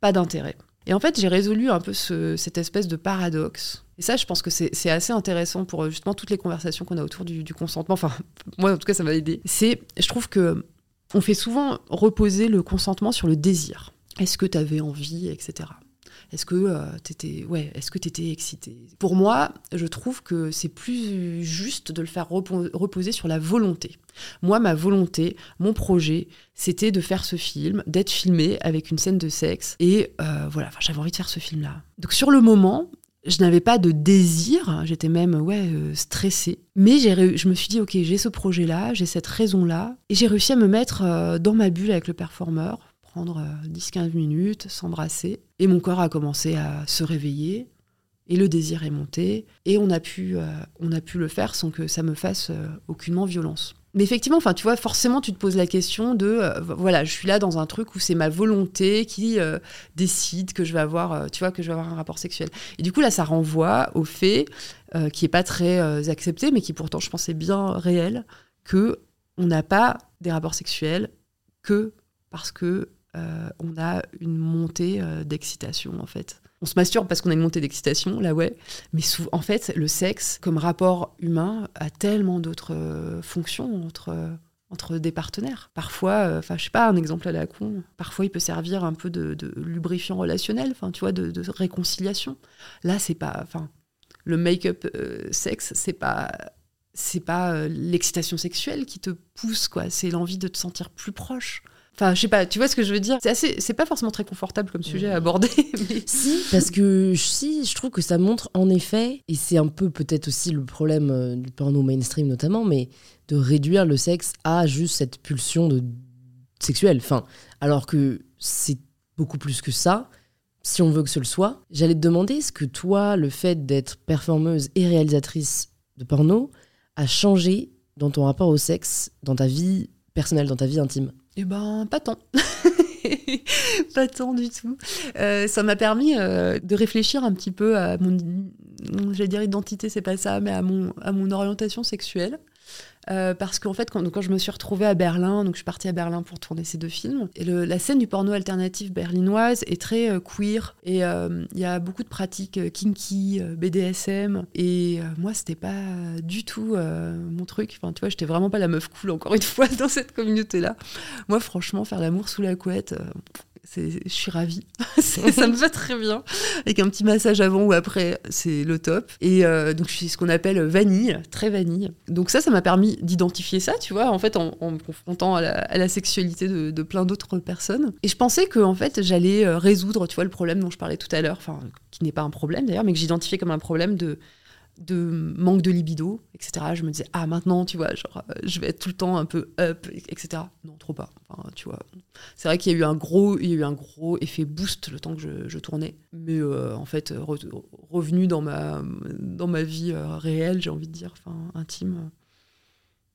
pas d'intérêt. Et en fait, j'ai résolu un peu ce- cette espèce de paradoxe. Et ça, je pense que c'est c'est assez intéressant pour euh, justement toutes les conversations qu'on a autour du, du consentement. Enfin, moi, en tout cas, ça m'a aidé. C'est, je trouve que on fait souvent reposer le consentement sur le désir. Est-ce que tu avais envie, etc. Est-ce que euh, t'étais, ouais, est-ce que t'étais excité Pour moi, je trouve que c'est plus juste de le faire repo- reposer sur la volonté. Moi, ma volonté, mon projet, c'était de faire ce film, d'être filmé avec une scène de sexe. Et euh, voilà, j'avais envie de faire ce film-là. Donc sur le moment, je n'avais pas de désir, j'étais même ouais, euh, stressée. Mais je me suis dit, ok, j'ai ce projet-là, j'ai cette raison-là. Et j'ai réussi à me mettre euh, dans ma bulle avec le performeur, prendre euh, 10-15 minutes, s'embrasser. Et mon corps a commencé à se réveiller. Et le désir est monté. Et on a pu, euh, on a pu le faire sans que ça me fasse euh, aucunement violence. Mais effectivement, enfin, tu vois, forcément, tu te poses la question de, euh, voilà, je suis là dans un truc où c'est ma volonté qui euh, décide que je vais avoir, euh, tu vois, que je vais avoir un rapport sexuel. Et du coup, là, ça renvoie au fait, euh, qui est pas très euh, accepté, mais qui pourtant, je pense, est bien réel, que on n'a pas des rapports sexuels que parce que euh, on a une montée euh, d'excitation en fait. On se masturbe parce qu'on a une montée d'excitation, là ouais. Mais en fait, le sexe, comme rapport humain, a tellement d'autres euh, fonctions entre, entre des partenaires. Parfois, enfin je sais pas, un exemple à la con, parfois il peut servir un peu de, lubrifiant relationnel, enfin tu vois, de, de réconciliation. Là, c'est pas, le make-up sexe, c'est pas c'est pas l'excitation sexuelle qui te pousse, quoi. C'est l'envie de te sentir plus proche. Enfin, je sais pas, tu vois ce que je veux dire? C'est assez, c'est pas forcément très confortable comme sujet à aborder. Si, parce que si, je trouve que ça montre en effet, et c'est un peu peut-être aussi le problème euh, du porno mainstream notamment, mais de réduire le sexe à juste cette pulsion de sexuelle. Enfin, alors que c'est beaucoup plus que ça. Si on veut que ce le soit, j'allais te demander est-ce que toi, le fait d'être performeuse et réalisatrice de porno a changé dans ton rapport au sexe, dans ta vie personnelle, dans ta vie intime eh ben, pas tant. pas tant du tout. Euh, ça m'a permis euh, de réfléchir un petit peu à mon, j'allais dire identité, c'est pas ça, mais à mon, à mon orientation sexuelle. Euh, parce qu'en fait, quand, quand, je me suis retrouvée à Berlin, donc je suis partie à Berlin pour tourner ces deux films, et la scène du porno alternatif berlinoise est très euh, queer, et euh, il y a beaucoup de pratiques kinky, BDSM, et moi, c'était pas du tout mon truc. Enfin, tu vois, j'étais vraiment pas la meuf cool, encore une fois, dans cette communauté-là. Moi, franchement, faire l'amour sous la couette, je suis ravie. ça me va très bien. Avec un petit massage avant ou après, c'est le top. Et euh, donc, je suis ce qu'on appelle vanille, très vanille. Donc, ça, ça m'a permis d'identifier ça, tu vois, en fait, en, me confrontant à la, sexualité de, plein d'autres personnes. Et je pensais que, en fait, j'allais euh, résoudre, tu vois, le problème dont je parlais tout à l'heure, enfin, qui n'est pas un problème d'ailleurs, mais que j'identifiais comme un problème de de manque de libido, etc. Je me disais, ah, maintenant, tu vois, genre, euh, je vais être tout le temps un peu up, etc. Non, trop pas. Enfin, tu vois. C'est vrai qu'il y a eu un gros, il y a eu un gros effet boost le temps que je, tournais. Mais euh, en fait, revenu dans ma, dans ma vie euh, réelle, j'ai envie de dire, enfin, intime,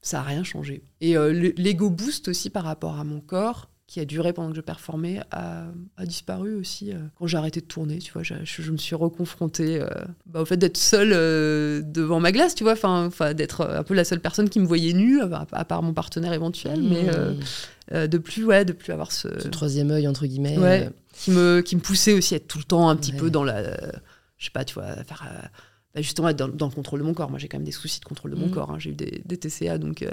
ça n'a rien changé. Et l'ego boost aussi par rapport à mon corps, qui a duré pendant que je performais a, disparu aussi euh, quand j'ai arrêté de tourner. Tu vois, je, me suis reconfrontée euh, bah, au fait d'être seule euh, devant ma glace, tu vois, enfin, d'être un peu la seule personne qui me voyait nue, à, part mon partenaire éventuel, mais mmh. de plus, ouais, de plus avoir ce, troisième œil entre guillemets, ouais, qui me qui me poussait aussi à être tout le temps un petit peu dans la, je sais pas, tu vois, faire bah, justement être dans, le contrôle de mon corps. Moi, j'ai quand même des soucis de contrôle de mon mmh. corps. Hein. J'ai eu des, des, TCA, donc.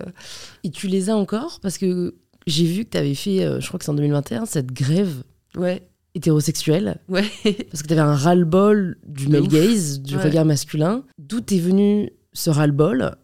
Et tu les as encore? Parce que j'ai vu que tu avais fait, euh, je crois que c'est en 2021, cette grève ouais. hétérosexuelle. Ouais. parce que tu avais un ras-le-bol du male gaze, du regard masculin. D'où est venu ce ras-le-bol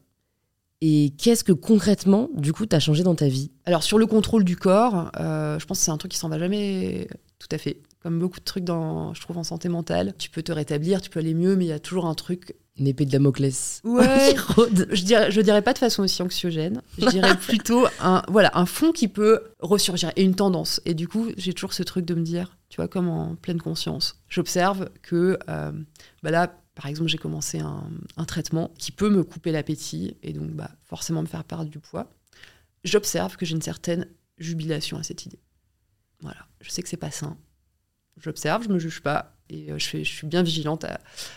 et qu'est-ce que concrètement, du coup, tu as changé dans ta vie? Alors, sur le contrôle du corps, euh, je pense que c'est un truc qui s'en va jamais tout à fait. Comme beaucoup de trucs, dans, je trouve, en santé mentale. Tu peux te rétablir, tu peux aller mieux, mais il y a toujours un truc une épée de Damoclès. Ouais. je dirais, je dirais pas de façon aussi anxiogène. Je dirais plutôt un, voilà, un fond qui peut ressurgir et une tendance. Et du coup, j'ai toujours ce truc de me dire, tu vois, comme en pleine conscience. J'observe que, euh, bah là, par exemple, j'ai commencé un, un, traitement qui peut me couper l'appétit et donc bah, forcément me faire perdre du poids. J'observe que j'ai une certaine jubilation à cette idée. Voilà. Je sais que c'est pas sain. J'observe, je me juge pas et euh, je, suis bien vigilante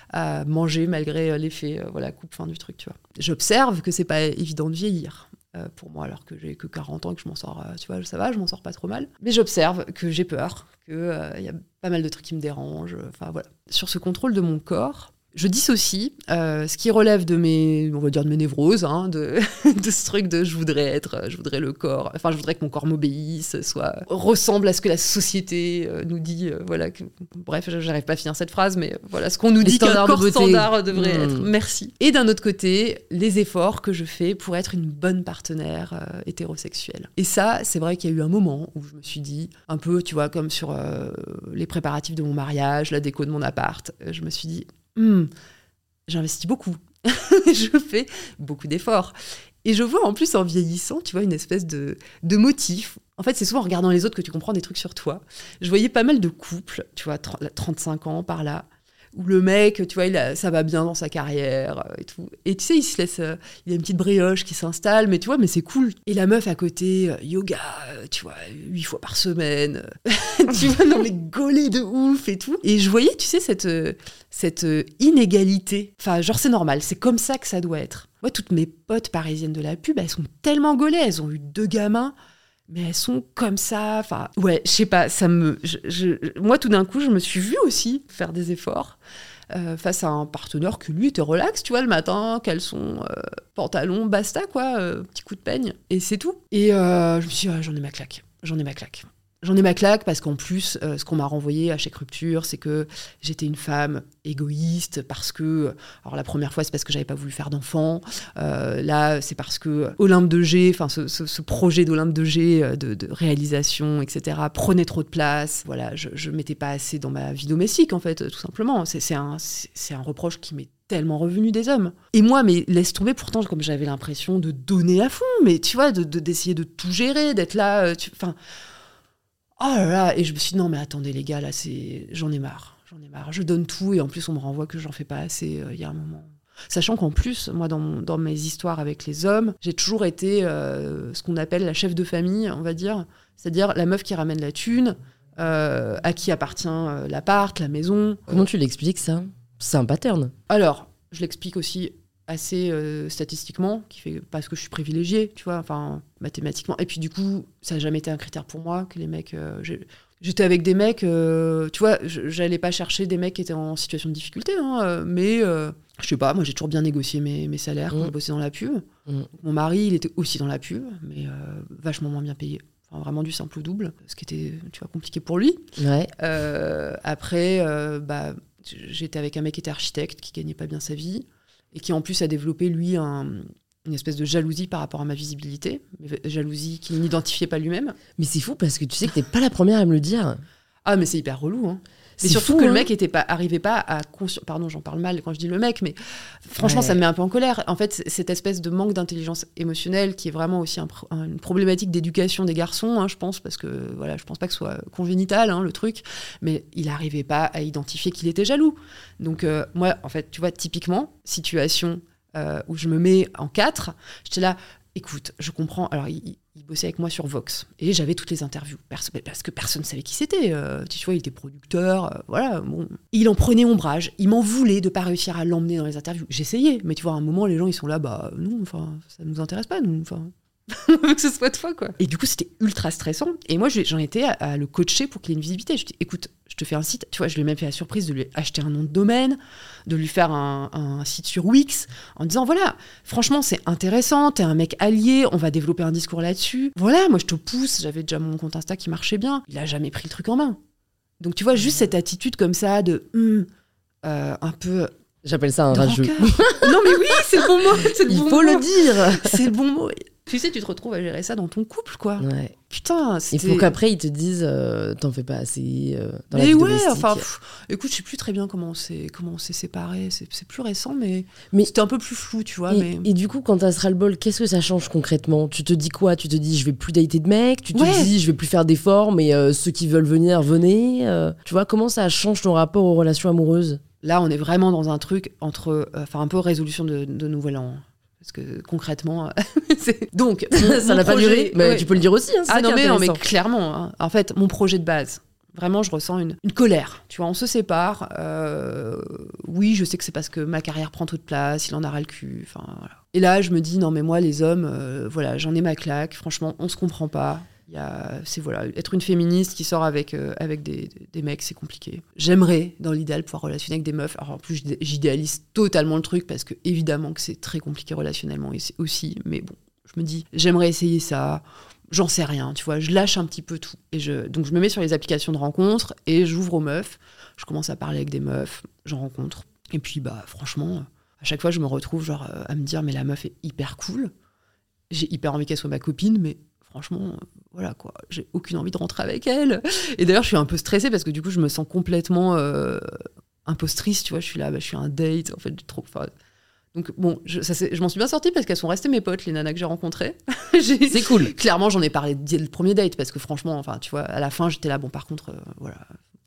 à, manger malgré euh, l'effet euh, voilà, coupe-fin du truc, tu vois. J'observe que c'est pas évident de vieillir. pour moi, alors que j'ai que 40 ans et que je m'en sors, tu vois, ça va, je m'en sors pas trop mal. Mais j'observe que j'ai peur, qu'il il y a pas mal de trucs qui me dérangent. Enfin voilà. Sur ce contrôle de mon corps, je dissocie euh, ce qui relève de mes, on va dire de mes névroses, hein, de, de, ce truc de je voudrais être, je voudrais le corps, enfin je voudrais que mon corps m'obéisse, soit ressemble à ce que la société euh, nous dit, euh, voilà. Que, bref, j'arrive pas à finir cette phrase, mais voilà ce qu'on nous dit qu'un corps standard devrait être. Hmm. Merci. Et d'un autre côté, les efforts que je fais pour être une bonne partenaire hétérosexuelle. Et ça, c'est vrai qu'il y a eu un moment où je me suis dit, un peu, tu vois, comme sur les préparatifs de mon mariage, la déco de mon appart, je me suis dit Hmm, j'investis beaucoup. je fais beaucoup d'efforts. Et je vois en plus en vieillissant, tu vois, une espèce de, de motif. En fait, c'est souvent en regardant les autres que tu comprends des trucs sur toi. Je voyais pas mal de couples, tu vois, 35 ans par là, où le mec, tu vois, il ça va bien dans sa carrière euh, et tout. Et tu sais, il se laisse, euh, il a une petite brioche qui s'installe, mais tu vois, mais c'est cool. Et la meuf à côté, euh, yoga, tu vois, huit fois par semaine, tu vois, non mais gaulé de ouf et tout. Et je voyais, tu sais, cette, cette inégalité. Enfin, genre, c'est normal, c'est comme ça que ça doit être. Moi, toutes mes potes parisiennes de la pub, elles sont tellement gaulées, elles ont eu deux gamins mais elles sont comme ça. Enfin, ouais, je sais pas, ça me. moi, tout d'un coup, je me suis vue aussi faire des efforts euh, face à un partenaire que lui était relax, tu vois, le matin, caleçon, euh, pantalon, basta, quoi, euh, petit coup de peigne, et c'est tout. Et euh, je me suis dit, ah, j'en ai ma claque, j'en ai ma claque. J'en ai ma claque parce qu'en plus, euh, ce qu'on m'a renvoyé à chaque rupture, c'est que j'étais une femme égoïste parce que, alors la première fois, c'est parce que j'avais pas voulu faire d'enfant. Euh, là, c'est parce que Olympe de G, enfin ce, ce- projet d'Olympe de G euh, de, réalisation, etc., prenait trop de place. Voilà, je, je pas assez dans ma vie domestique, en fait, tout simplement. C'est un, un reproche qui m'est tellement revenu des hommes. Et moi, mais laisse tomber, pourtant, comme j'avais l'impression de donner à fond, mais tu vois, de de- d'essayer de, tout gérer, d'être là, euh, enfin. Oh là là, et je me suis dit, non, mais attendez, les gars, là, c'est. J'en ai marre. J'en ai marre. Je donne tout, et en plus, on me renvoie que j'en fais pas assez. euh, Il y a un moment. Sachant qu'en plus, moi, dans, mon- dans mes histoires avec les hommes, j'ai toujours été euh, ce qu'on appelle la chef de famille, on va dire. C'est-à-dire la meuf qui ramène la thune, euh, à qui appartient l'appart, la maison. Comment tu l'expliques ça? C'est un pattern. Alors, je l'explique aussi assez euh, statistiquement, qui fait parce que je suis privilégiée, tu vois, enfin mathématiquement. Et puis du coup, ça n'a jamais été un critère pour moi que les mecs. euh, J'étais avec des mecs, euh, tu vois, j'allais pas chercher des mecs qui étaient en situation de difficulté, hein, mais je sais pas, moi j'ai toujours bien négocié mes, mes salaires quand Mm. je bossais dans la pub. Mm. Mon mari, il était aussi dans la pub, mais vachement moins bien payé. Enfin, vraiment du simple au double, ce qui était, tu vois, compliqué pour lui. Ouais. Après, bah, j'étais avec un mec qui était architecte, qui gagnait pas bien sa vie, et qui en plus a développé, lui, un- une espèce de jalousie par rapport à ma visibilité, mais jalousie qu'il n'identifiait pas lui-même. Mais c'est fou parce que tu sais que t'es pas la première à me le dire. Ah, mais c'est hyper relou, hein. Mais C'est surtout fou, que le hein. mec était pas, arrivait pas à consci- Pardon, j'en parle mal quand je dis le mec, mais franchement, Ouais. ça me met un peu en colère. En fait, cette espèce de manque d'intelligence émotionnelle qui est vraiment aussi un une problématique d'éducation des garçons, hein, je pense, parce que voilà, je pense pas que ce soit congénital, hein, le truc, mais il arrivait pas à identifier qu'il était jaloux. Donc, euh, moi, en fait, tu vois, typiquement, situation euh, où je me mets en quatre, j'étais là, écoute, je comprends. Alors, il, il- bossait avec moi sur Vox et j'avais toutes les interviews parce que personne ne savait qui c'était. Euh, tu vois, il était producteur, euh, voilà. Il en prenait ombrage, il m'en voulait de pas réussir à l'emmener dans les interviews. J'essayais, mais tu vois, à un moment, les gens ils sont là, bah non, enfin, ça nous intéresse pas, nous, enfin. que ce soit toi, quoi. Et du coup, c'était ultra stressant. Et moi, je- j'en étais à, à le coacher pour qu'il ait une visibilité. Je dis, écoute, je te fais un site. Tu vois, je lui ai même fait la surprise de lui acheter un nom de domaine, de lui faire un, un site sur Wix, en disant, voilà, franchement, c'est intéressant, t'es un mec allié, on va développer un discours là-dessus. Voilà, moi, je te pousse. J'avais déjà mon compte Insta qui marchait bien. Il a jamais pris le truc en main. Donc, tu vois, juste cette attitude comme ça de, hum, euh, un peu J'appelle ça un rageux. non, mais oui, c'est le bon mot. c'est le Il bon faut mot. le dire. C'est le bon mot. Tu sais, tu te retrouves à gérer ça dans ton couple, quoi. Ouais. Putain, Il faut qu'après ils te disent euh, t'en fais pas assez euh, dans la Mais vie ouais, domestique. enfin, pff, écoute, je sais plus très bien comment on s'est, comment on s'est séparés. C'est, plus récent, mais, Mais- c'était un peu plus flou, tu vois. et, mais... et du coup, quand t'as ce ras-le-bol, qu'est-ce que ça change concrètement? Tu te dis quoi? Tu te dis je vais plus dater de mecs? Tu te Ouais. dis je vais plus faire d'efforts, mais euh, ceux qui veulent venir, venez Tu vois, comment ça change ton rapport aux relations amoureuses? Là, on est vraiment dans un truc entre, enfin, un peu résolution de, de nouvel an. Parce que concrètement, c'est... donc Ça n'a pas duré Mais ouais. tu peux le dire aussi. Hein, Ah non mais, non mais clairement, hein. en fait, mon projet de base, vraiment, je ressens une, une colère. Tu vois, on se sépare. euh, oui, je sais que c'est parce que ma carrière prend trop de place, il en a ras le cul. Enfin, voilà. Et là, je me dis non mais moi, les hommes, euh, voilà, j'en ai ma claque. Franchement, on se comprend pas. C'est voilà, être une féministe qui sort avec euh, avec des, des mecs, c'est compliqué. J'aimerais, dans l'idéal, pouvoir relationner avec des meufs. Alors en plus, j'idé- j'idéalise totalement le truc parce que évidemment que c'est très compliqué relationnellement aussi. Mais bon, je me dis, j'aimerais essayer ça. J'en sais rien, tu vois. Je lâche un petit peu tout. Et je, donc je me mets sur les applications de rencontres et j'ouvre aux meufs. Je commence à parler avec des meufs, j'en rencontre. Et puis bah franchement, à chaque fois, je me retrouve genre euh, à me dire mais la meuf est hyper cool. J'ai hyper envie qu'elle soit ma copine, mais franchement, euh, voilà quoi, j'ai aucune envie de rentrer avec elle. Et d'ailleurs, je suis un peu stressée parce que du coup, je me sens complètement euh, impostrice, tu vois. Je suis là, bah, je suis un date, en fait, trop. enfin, donc bon, je, ça, c'est- je m'en suis bien sortie parce qu'elles sont restées mes potes, les nanas que j'ai rencontrées. C'est cool. Clairement, j'en ai parlé dès le premier date parce que franchement, enfin, tu vois, à la fin, j'étais là, bon, par contre, euh, voilà,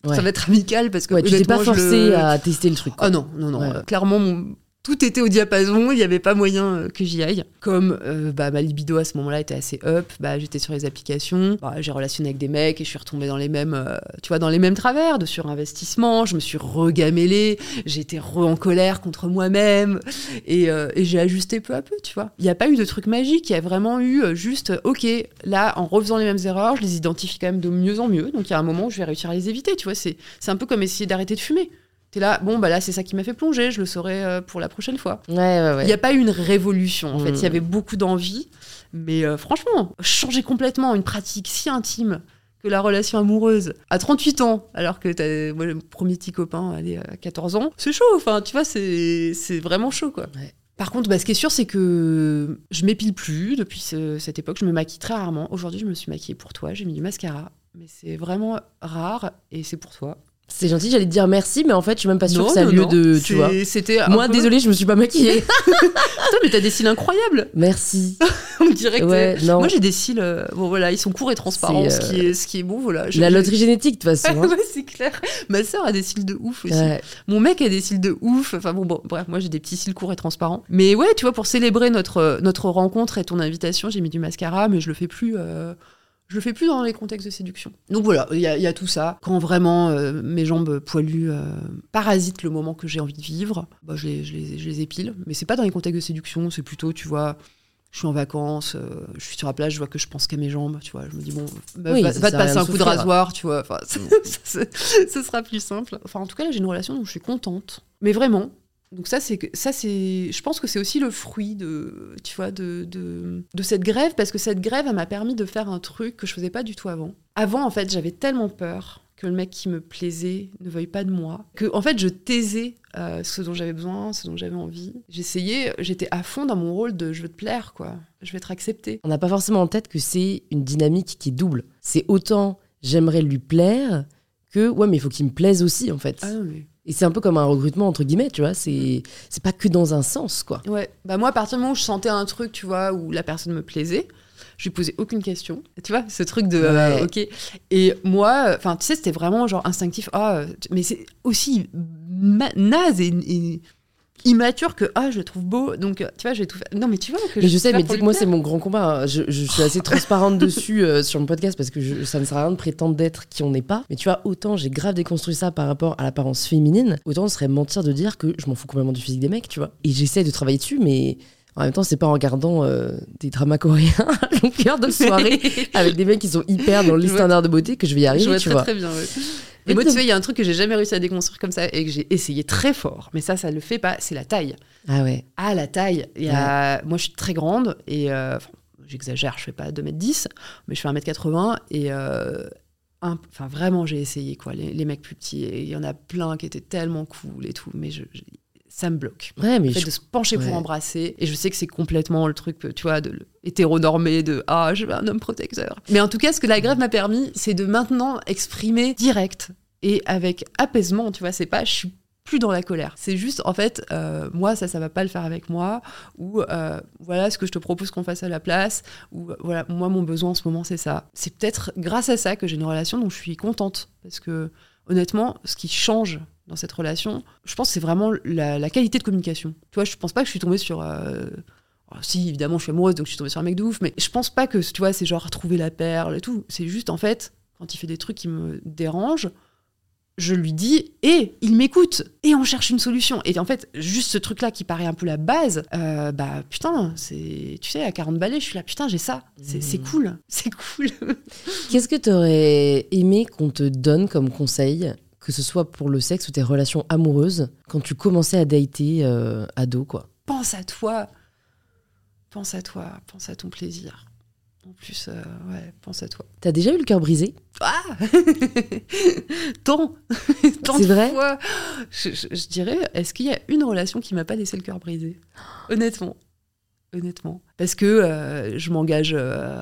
Ouais. ça va être amical parce que Ouais, tu t'es pas forcé le- à tester le truc. quoi. Ah non, non, non. Ouais. euh, clairement, mon- tout était au diapason, il n'y avait pas moyen euh, que j'y aille. Comme euh, bah, ma libido à ce moment-là était assez up, bah, j'étais sur les applications, bah, j'ai relationné avec des mecs et je suis retombée dans les mêmes, euh, tu vois, dans les mêmes travers de surinvestissement. Je me suis regamellée, j'étais re en colère contre moi-même et, et j'ai ajusté peu à peu, tu vois. Il n'y a pas eu de truc magique, il y a vraiment eu juste, ok, là, en refaisant les mêmes erreurs, je les identifie quand même de mieux en mieux. Donc il y a un moment où je vais réussir à les éviter, tu vois. C'est un peu comme essayer d'arrêter de fumer. T'es là, bon, bah là, c'est ça qui m'a fait plonger, je le saurai euh, pour la prochaine fois. Ouais, ouais, ouais. Il n'y a pas eu une révolution, en fait. Mm. Il y avait beaucoup d'envie. Mais euh, franchement, changer complètement une pratique si intime que la relation amoureuse à 38 ans, alors que t'as moi, le premier petit copain allez, à 14 ans, c'est chaud. Enfin, tu vois, c'est c'est vraiment chaud, quoi. Par contre, bah, ce qui est sûr, c'est que je m'épile plus depuis ce- cette époque. Je me maquille très rarement. Aujourd'hui, je me suis maquillée pour toi. J'ai mis du mascara. Mais c'est vraiment rare et c'est pour toi. C'est gentil, j'allais te dire merci, mais en fait, je suis même pas sûre que ça a non, lieu non. de. Tu vois. C'était Moi, peu- désolée, je me suis pas maquillée. Putain, mais t'as des cils incroyables. merci. On dirait que Ouais, non. Moi, j'ai des cils. euh, Bon, voilà, ils sont courts et transparents, ce, qui est, ce qui est bon. Voilà. Je- La loterie génétique, de toute façon. hein. ouais, c'est clair. Ma sœur a des cils de ouf aussi. Ouais. Mon mec a des cils de ouf. Enfin bon, bon, bref, moi j'ai des petits cils courts et transparents. Mais ouais, tu vois, pour célébrer notre, notre rencontre et ton invitation, j'ai mis du mascara, mais je le fais plus. euh, Je le fais plus dans les contextes de séduction. Donc voilà, il y, a- il y a tout ça. Quand vraiment euh, mes jambes poilues euh, parasitent le moment que j'ai envie de vivre, bah, je, les, je les- je les épile. Mais c'est pas dans les contextes de séduction, c'est plutôt, tu vois, je suis en vacances, euh, je suis sur la plage, je vois que je pense qu'à mes jambes, tu vois. Je me dis, bon, bah, Oui, va, te passer un coup de rasoir, tu vois. Enfin, ce sera plus simple. Enfin, en tout cas, là, j'ai une relation dont je suis contente. Mais vraiment. Donc ça, c'est ça, c'est. Je pense que c'est aussi le fruit de, tu vois, de, de, de cette grève, parce que cette grève, elle m'a permis de faire un truc que je faisais pas du tout avant. Avant, en fait, j'avais tellement peur que le mec qui me plaisait ne veuille pas de moi, que en fait, je taisais euh, ce dont j'avais besoin, ce dont j'avais envie. J'essayais, j'étais à fond dans mon rôle de je veux te plaire, quoi. Je vais être acceptée. On n'a pas forcément en tête que c'est une dynamique qui est double. C'est autant j'aimerais lui plaire que ouais, mais il faut qu'il me plaise aussi, en fait. Ah non, mais Et c'est un peu comme un recrutement, entre guillemets, tu vois. C'est c'est pas que dans un sens, quoi. Ouais, bah moi, à partir du moment où je sentais un truc, tu vois, où la personne me plaisait, je lui posais aucune question. Tu vois, ce truc de euh, Ouais. ok. Et moi, enfin, tu sais, c'était vraiment genre instinctif. Ah, euh, mais c'est aussi naze et, et immature que ah, je le trouve beau. Donc, tu vois, je vais tout faire. Non, mais tu vois que Mais je sais, mais que moi, c'est mon grand combat. hein. Je, je suis assez transparente dessus euh, sur mon podcast parce que je- ça ne sert à rien de prétendre d'être qui on n'est pas. Mais tu vois, autant j'ai grave déconstruit ça par rapport à l'apparence féminine, autant ce serait mentir de dire que je m'en fous complètement du physique des mecs, tu vois. Et j'essaie de travailler dessus, mais en même temps, c'est pas en regardant euh, des dramas coréens à longueur de soirée avec des mecs qui sont hyper dans les Je standards de beauté que je vais y Je arriver, vois tu très vois. très bien. ouais. Et moi, tu sais, il y a un truc que j'ai jamais réussi à déconstruire comme ça et que j'ai essayé très fort, mais ça, ça le fait pas. C'est la taille. Ah ouais. Ah, la taille. Il y a... Moi, je suis très grande et euh, j'exagère, je fais pas 2m10, mais je fais 1m80 et euh, enfin, vraiment, j'ai essayé quoi, les, les mecs plus petits. Et il y en a plein qui étaient tellement cool et tout, mais je, je- ça me bloque. Ouais, mais Le fait je- de se pencher ouais. pour embrasser. Et je sais que c'est complètement le truc, tu vois, de hétéronormé, de ah, je veux un homme protecteur. Mais en tout cas, ce que la grève m'a permis, c'est de maintenant exprimer direct et avec apaisement, tu vois, c'est pas je suis plus dans la colère. C'est juste, en fait, euh, moi, ça, ça va pas le faire avec moi, ou euh, voilà ce que je te propose qu'on fasse à la place, ou euh, voilà, moi, mon besoin en ce moment, c'est ça. C'est peut-être grâce à ça que j'ai une relation dont je suis contente, parce que honnêtement, ce qui change dans cette relation, je pense c'est vraiment la, la qualité de communication. Tu vois, je pense pas que je suis tombée sur. euh, oh, si, évidemment, je suis amoureuse, donc je suis tombée sur un mec de ouf, mais je pense pas que, tu vois, c'est genre trouver la perle et tout. C'est juste, en fait, quand il fait des trucs qui me dérangent, je lui dis et il m'écoute et on cherche une solution. Et en fait, juste ce truc-là qui paraît un peu la base, euh, bah putain, c'est. Tu sais, à 40 balais, je suis là, putain, j'ai ça. C'est Mhm. cool. C'est cool. Qu'est-ce que tu aurais aimé qu'on te donne comme conseil, que ce soit pour le sexe ou tes relations amoureuses, quand tu commençais à dater euh, ado, quoi? Pense à toi. Pense à toi. Pense à ton plaisir. En plus, euh, ouais, pense à toi. T'as déjà eu le cœur brisé? Ah Tant Tant C'est de vrai? fois. Je, je- je dirais, est-ce qu'il y a une relation qui m'a pas laissé le cœur brisé? Honnêtement. Honnêtement. Parce que euh, je m'engage euh,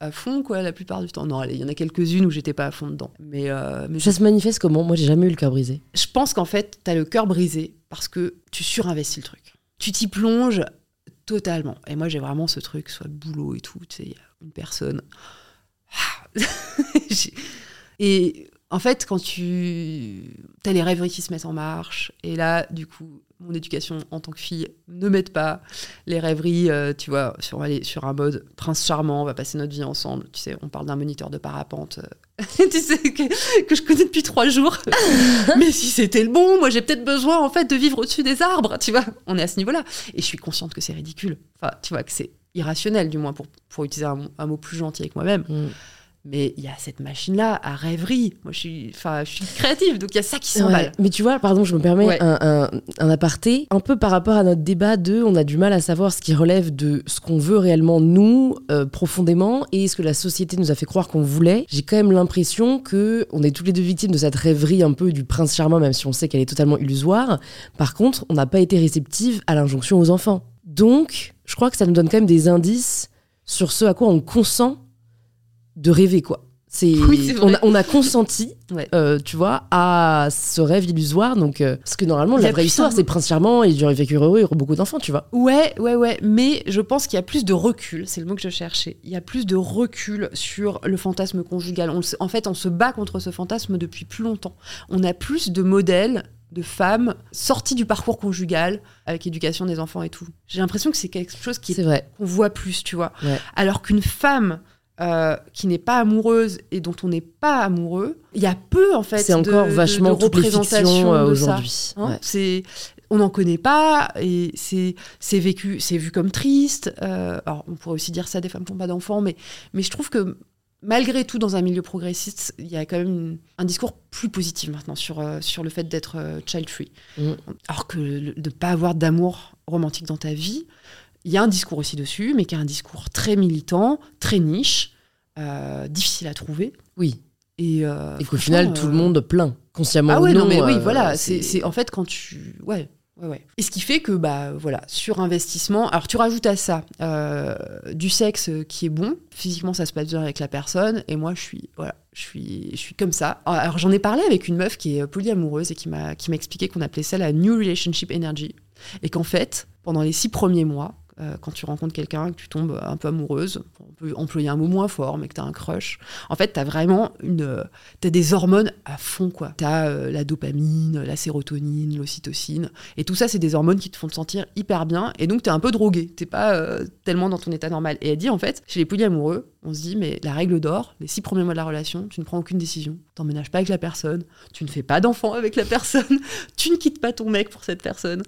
à, fond, quoi, la plupart du temps. Non, il y en a quelques-unes où j'étais pas à fond dedans. Mais, mais Ça se manifeste comment? Moi, j'ai jamais eu le cœur brisé. je pense qu'en fait, t'as le cœur brisé parce que tu surinvestis le truc. Tu t'y plonges totalement. Et moi, j'ai vraiment ce truc, soit le boulot et tout. Tu sais, il y a une personne. Ah. Et en fait, quand tu. T'as les rêveries qui se mettent en marche. Et là, du coup, mon éducation en tant que fille ne m'aide pas. Les rêveries, euh, tu vois, sur, on va aller sur un mode prince charmant, on va passer notre vie ensemble. Tu sais, on parle d'un moniteur de parapente. euh, tu sais, que, que je connais depuis trois jours. Mais si c'était le bon, moi j'ai peut-être besoin en fait de vivre au-dessus des arbres, tu vois. On est à ce niveau-là. Et je suis consciente que c'est ridicule. Enfin, tu vois, que c'est irrationnel, du moins, pour, pour utiliser un, un mot plus gentil avec moi-même. Mm. Mais il y a cette machine-là à rêverie. Moi, je suis, enfin, je suis créative, donc il y a ça qui Ouais. s'emballe. Mais tu vois, pardon, je me permets Ouais. un, un- un aparté. Un peu par rapport à notre débat de on a du mal à savoir ce qui relève de ce qu'on veut réellement nous, euh, profondément, et ce que la société nous a fait croire qu'on voulait. J'ai quand même l'impression que on est tous les deux victimes de cette rêverie un peu du prince charmant, même si on sait qu'elle est totalement illusoire. Par contre, on n'a pas été réceptive à l'injonction aux enfants. Donc, je crois que ça nous donne quand même des indices sur ce à quoi on consent de rêver, quoi. C'est, Oui, on, a, on a consenti, Ouais. euh, tu vois, à ce rêve illusoire. Donc, euh, parce que normalement, la vraie histoire, c'est Prince Charmant, et il aurait vécu heureux, il aurait beaucoup d'enfants, tu vois. Ouais, ouais, ouais. Mais je pense qu'il y a plus de recul. C'est le mot que je cherchais. Il y a plus de recul sur le fantasme conjugal. On en fait, on se bat contre ce fantasme depuis plus longtemps. On a plus de modèles de femmes sorties du parcours conjugal avec éducation des enfants et tout. J'ai l'impression que c'est quelque chose qui qu'on voit plus, tu vois. Ouais. Alors qu'une femme euh, qui n'est pas amoureuse et dont on n'est pas amoureux, il y a peu en fait. C'est de- encore de- vachement de représentation fictions euh, de ça. aujourd'hui. Hein, Ouais. C'est, on n'en connaît pas et c'est, c'est vécu, c'est vu comme triste. Euh, alors, on pourrait aussi dire ça des femmes qui n'ont pas d'enfants, mais, mais je trouve que malgré tout, dans un milieu progressiste, il y a quand même une- un discours plus positif maintenant sur, euh, sur le fait d'être euh, child-free. Mm. Alors que le- de ne pas avoir d'amour romantique dans ta vie, il y a un discours aussi dessus, mais qui est un discours très militant, très niche, euh, difficile à trouver. Oui. Et, euh, Et qu'au final, tout le euh, monde plaint, consciemment ah ou ouais, non, non. mais oui, voilà. C'est en fait quand tu. Ouais. Ouais, ouais. Et ce qui fait que, bah, voilà, sur investissement, alors tu rajoutes à ça du sexe qui est bon, physiquement ça se passe bien avec la personne, et moi je suis, voilà, je suis, je suis comme ça. Alors j'en ai parlé avec une meuf qui est polyamoureuse et qui m'a expliqué qu'on appelait ça la New Relationship Energy, et qu'en fait, pendant les six premiers mois, euh, quand tu rencontres quelqu'un, que tu tombes un peu amoureuse, on peut employer un mot moins fort, mais que tu as un crush, en fait, tu as vraiment une. euh, des hormones à fond, quoi. T'as euh, la dopamine, la sérotonine, l'ocytocine. Et tout ça, c'est des hormones qui te font te sentir hyper bien. Et donc, t'es un peu drogué. T'es pas tellement dans ton état normal. Et elle dit, en fait, chez les polyamoureux, on se dit, mais la règle d'or, les six premiers mois de la relation, tu ne prends aucune décision. T'emménages pas avec la personne. Tu ne fais pas d'enfant avec la personne. tu ne quittes pas ton mec pour cette personne.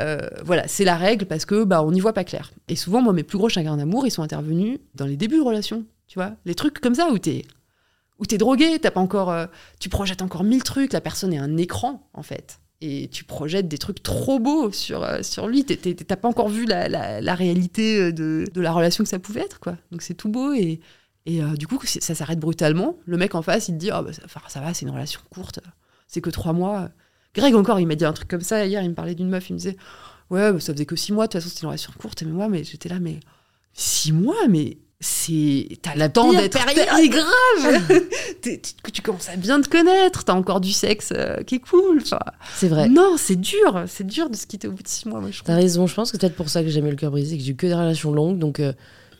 Euh, voilà, c'est la règle parce que bah, on n'y voit pas clair. Et souvent, moi, mes plus gros chagrins d'amour, ils sont intervenus dans les débuts de relation. Tu vois, les trucs comme ça où t'es où t'es drogué, t'as pas encore, euh, tu projettes encore mille trucs. La personne est un écran en fait, et tu projettes des trucs trop beaux sur euh, lui. T'as pas encore vu la, réalité euh, de, la relation que ça pouvait être quoi. Donc c'est tout beau et euh, du coup ça s'arrête brutalement. Le mec en face il te dit ah bah, ça va, c'est une relation courte, c'est que trois mois. Greg encore il m'a dit un truc comme ça hier. Il me parlait d'une meuf, il me disait ouais bah, ça faisait que six mois. De toute façon c'était une relation courte. Mais moi mais j'étais là mais six mois mais c'est t'as La temps d'être période. grave. T'es- tu, que tu commences à bien te connaître. T'as encore du sexe euh, qui est cool C'est vrai. non c'est dur. C'est dur de se quitter au bout de six mois T'as raison, je pense que c'est peut-être pour ça que j'ai jamais eu le cœur brisé, que j'ai eu que des relations longues, donc euh,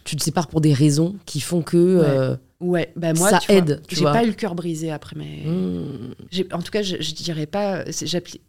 tu te sépares pour des raisons qui font que. euh, ouais. Bah moi Ça tu aide, j'ai pas eu le cœur brisé après mais hmm, en tout cas je, je dirais pas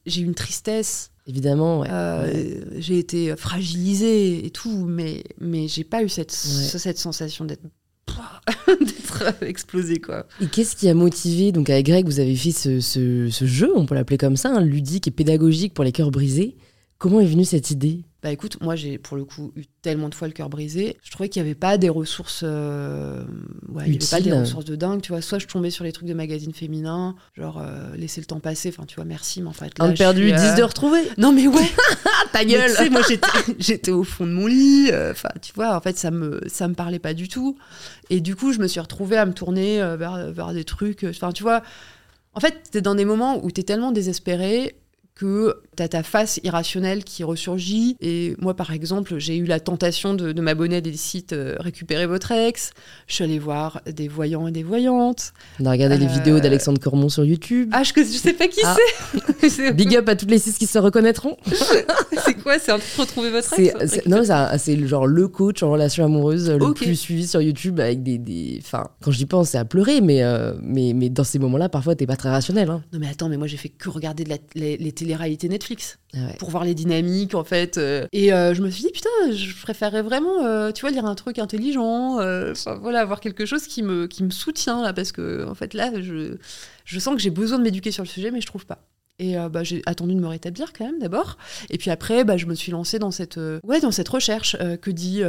j'ai eu une tristesse évidemment, ouais. euh, Ouais. j'ai été fragilisée et tout mais mais j'ai pas eu cette Ouais. cette sensation d'être d'être explosée quoi Et qu'est-ce qui a motivé Donc avec Greg, vous avez fait ce, ce- ce jeu, on peut l'appeler comme ça, hein, ludique et pédagogique pour les cœurs brisés. Comment est venue cette idée? Bah écoute, moi j'ai pour le coup eu tellement de fois le cœur brisé. Je trouvais qu'il n'y avait pas des ressources. euh, Ouais, il n'y avait pas des ressources de dingue, tu vois. Soit je tombais sur les trucs de magazines féminins, genre euh, laisser le temps passer, enfin tu vois, merci, mais en fait. Là, Un perdu, suis, euh, 10 de retrouvé. Non mais ouais, Ta mais sais, moi j'étais, j'étais au fond de mon lit, euh, enfin tu vois, en fait ça me, ça me parlait pas du tout. Et du coup, je me suis retrouvée à me tourner euh, vers, vers des trucs, enfin tu vois, en fait, t'es dans des moments où t'es tellement désespéré que t'as ta face irrationnelle qui ressurgit. Et moi, par exemple, j'ai eu la tentation de, de m'abonner à des sites euh, Récupérez votre ex. Je suis allée voir des voyants et des voyantes. On a regardé les Euh, vidéos d'Alexandre Cormon sur YouTube. Ah, je, je sais pas qui Ah. c'est. Big up à toutes les six qui se reconnaîtront. c'est quoi C'est un truc retrouver votre ex non, c'est genre le coach en relation amoureuse le Ok. plus suivi sur YouTube avec des, des. Enfin, quand je dis pense, c'est à pleurer, mais, euh, mais, mais dans ces moments-là, parfois, t'es pas très rationnel. hein. Non mais attends, mais moi j'ai fait que regarder de la- les, les télé-réalité Netflix Ah ouais. pour voir les dynamiques en fait. euh. Et euh, je me suis dit putain, je préférerais vraiment, euh, tu vois, lire un truc intelligent, enfin, voilà, avoir quelque chose qui me qui me soutient là, parce que en fait là, je je sens que j'ai besoin de m'éduquer sur le sujet, mais je trouve pas. Et euh, bah, j'ai attendu de me rétablir quand même d'abord. Et puis après, bah, je me suis lancée dans cette, euh, ouais, dans cette recherche euh, que dit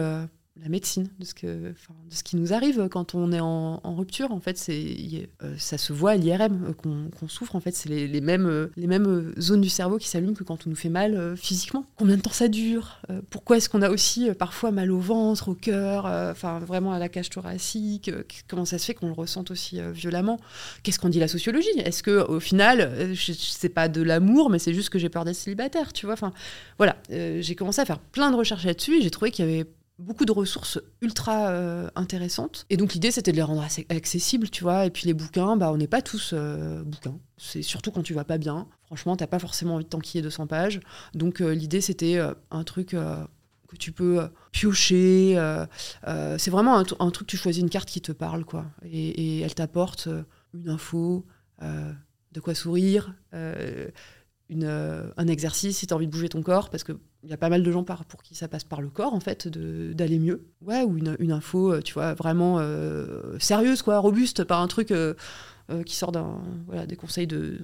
la médecine, de ce, qui nous arrive quand on est en, rupture. En fait, c'est, euh, ça se voit à l'IRM euh, qu'on, souffre. En fait, c'est les, mêmes, les mêmes euh, zones du cerveau qui s'allument que quand on nous fait mal physiquement. Combien de temps ça dure? Pourquoi est-ce qu'on a aussi parfois mal au ventre, au cœur, enfin vraiment à la cage thoracique Comment ça se fait qu'on le ressente aussi violemment? Qu'est-ce qu'on dit la sociologie? Est-ce que au final, c'est pas de l'amour, mais c'est juste que j'ai peur d'être célibataire, tu vois? Enfin, voilà, j'ai commencé à faire plein de recherches là-dessus et j'ai trouvé qu'il y avait beaucoup de ressources ultra euh, intéressantes. Et donc l'idée, c'était de les rendre assez accessibles, tu vois. Et puis les bouquins, bah, on n'est pas tous euh, bouquins. C'est surtout quand tu vas pas bien. Franchement, t'as pas forcément envie de t'enquiller 200 pages. Donc euh, l'idée, c'était un truc que tu peux piocher. c'est vraiment un, truc, tu choisis une carte qui te parle, quoi. Et, et elle t'apporte une info, de quoi sourire, une, un exercice si tu as envie de bouger ton corps, parce qu'il y a pas mal de gens par, pour qui ça passe par le corps, en fait, de- d'aller mieux. Ouais, ou une, une info, euh, tu vois, vraiment euh, sérieuse, quoi, robuste, pas un truc euh, euh, qui sort d'un, voilà, des conseils de,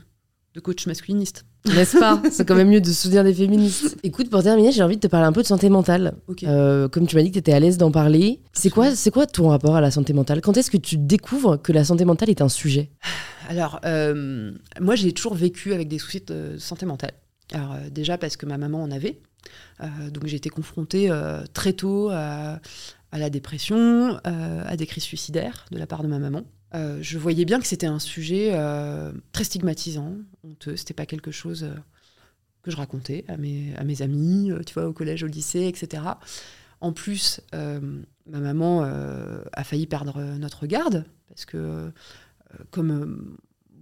de coach masculiniste. N'est-ce pas? C'est quand même mieux de se souvenir des féministes. Écoute, pour terminer, j'ai envie de te parler un peu de santé mentale. Euh, comme tu m'as dit que tu étais à l'aise d'en parler, c'est quoi, c'est quoi ton rapport à la santé mentale? Quand est-ce que tu découvres que la santé mentale est un sujet? Alors, euh, moi, j'ai toujours vécu avec des soucis de santé mentale. Alors, euh, déjà parce que ma maman en avait. Euh, donc, j'ai été confrontée euh, très tôt à, la dépression, à des crises suicidaires de la part de ma maman. Je voyais bien que c'était un sujet très stigmatisant, honteux. C'était pas quelque chose que je racontais à mes, à mes amis, tu vois, au collège, au lycée, etc. En plus, ma maman a failli perdre notre garde parce que, comme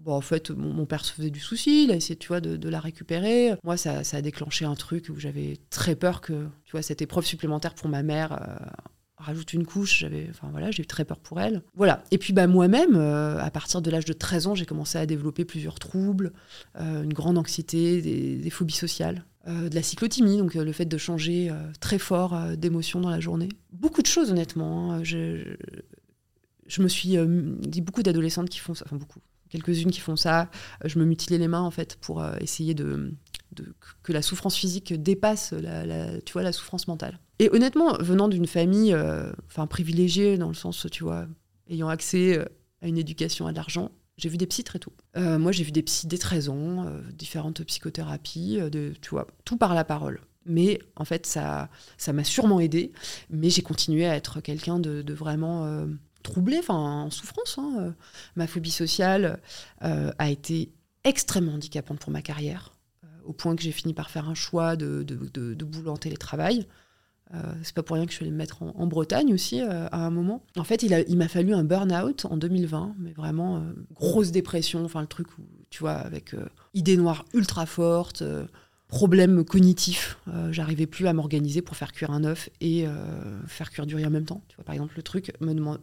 bon, en fait, mon, père se faisait du souci, il a essayé, tu vois, de, la récupérer. Moi, ça, a déclenché un truc où j'avais très peur que, tu vois, cette épreuve supplémentaire pour ma mère euh, rajoute une couche. J'avais, enfin voilà, j'ai eu très peur pour elle. Voilà. Et puis, bah, moi-même, euh, à partir de l'âge de 13 ans, j'ai commencé à développer plusieurs troubles, euh, une grande anxiété, des, phobies sociales. de la cyclothymie, donc le fait de changer très fort d'émotions dans la journée. Beaucoup de choses, honnêtement. hein. Je, je, me suis dit beaucoup d'adolescentes qui font ça, enfin beaucoup, quelques-unes qui font ça. Euh, Je me mutilais les mains en fait pour euh, essayer de, que la souffrance physique dépasse la, souffrance mentale. Et honnêtement, venant d'une famille, euh, privilégiée dans le sens, tu vois, ayant accès à une éducation, à de l'argent, j'ai vu des psys très tôt. Moi, j'ai vu des psys dès 13 ans, différentes psychothérapies, de, tu vois, tout par la parole. Mais en fait, ça ça m'a sûrement aidé. Mais j'ai continué à être quelqu'un de vraiment euh, troublé, enfin en souffrance. hein. Ma phobie sociale euh, a été extrêmement handicapante pour ma carrière, euh, au point que j'ai fini par faire un choix de, de, de, de boulot en télétravail. Euh, c'est pas pour rien que je suis allée me mettre en, Bretagne aussi à un moment. En fait, il, m'a fallu un burn-out en 2020, mais vraiment grosse dépression, enfin le truc où, tu vois, avec idées noires ultra fortes, problèmes cognitifs. J'arrivais plus à m'organiser pour faire cuire un œuf et faire cuire du riz en même temps. Tu vois, par exemple, le truc me demande.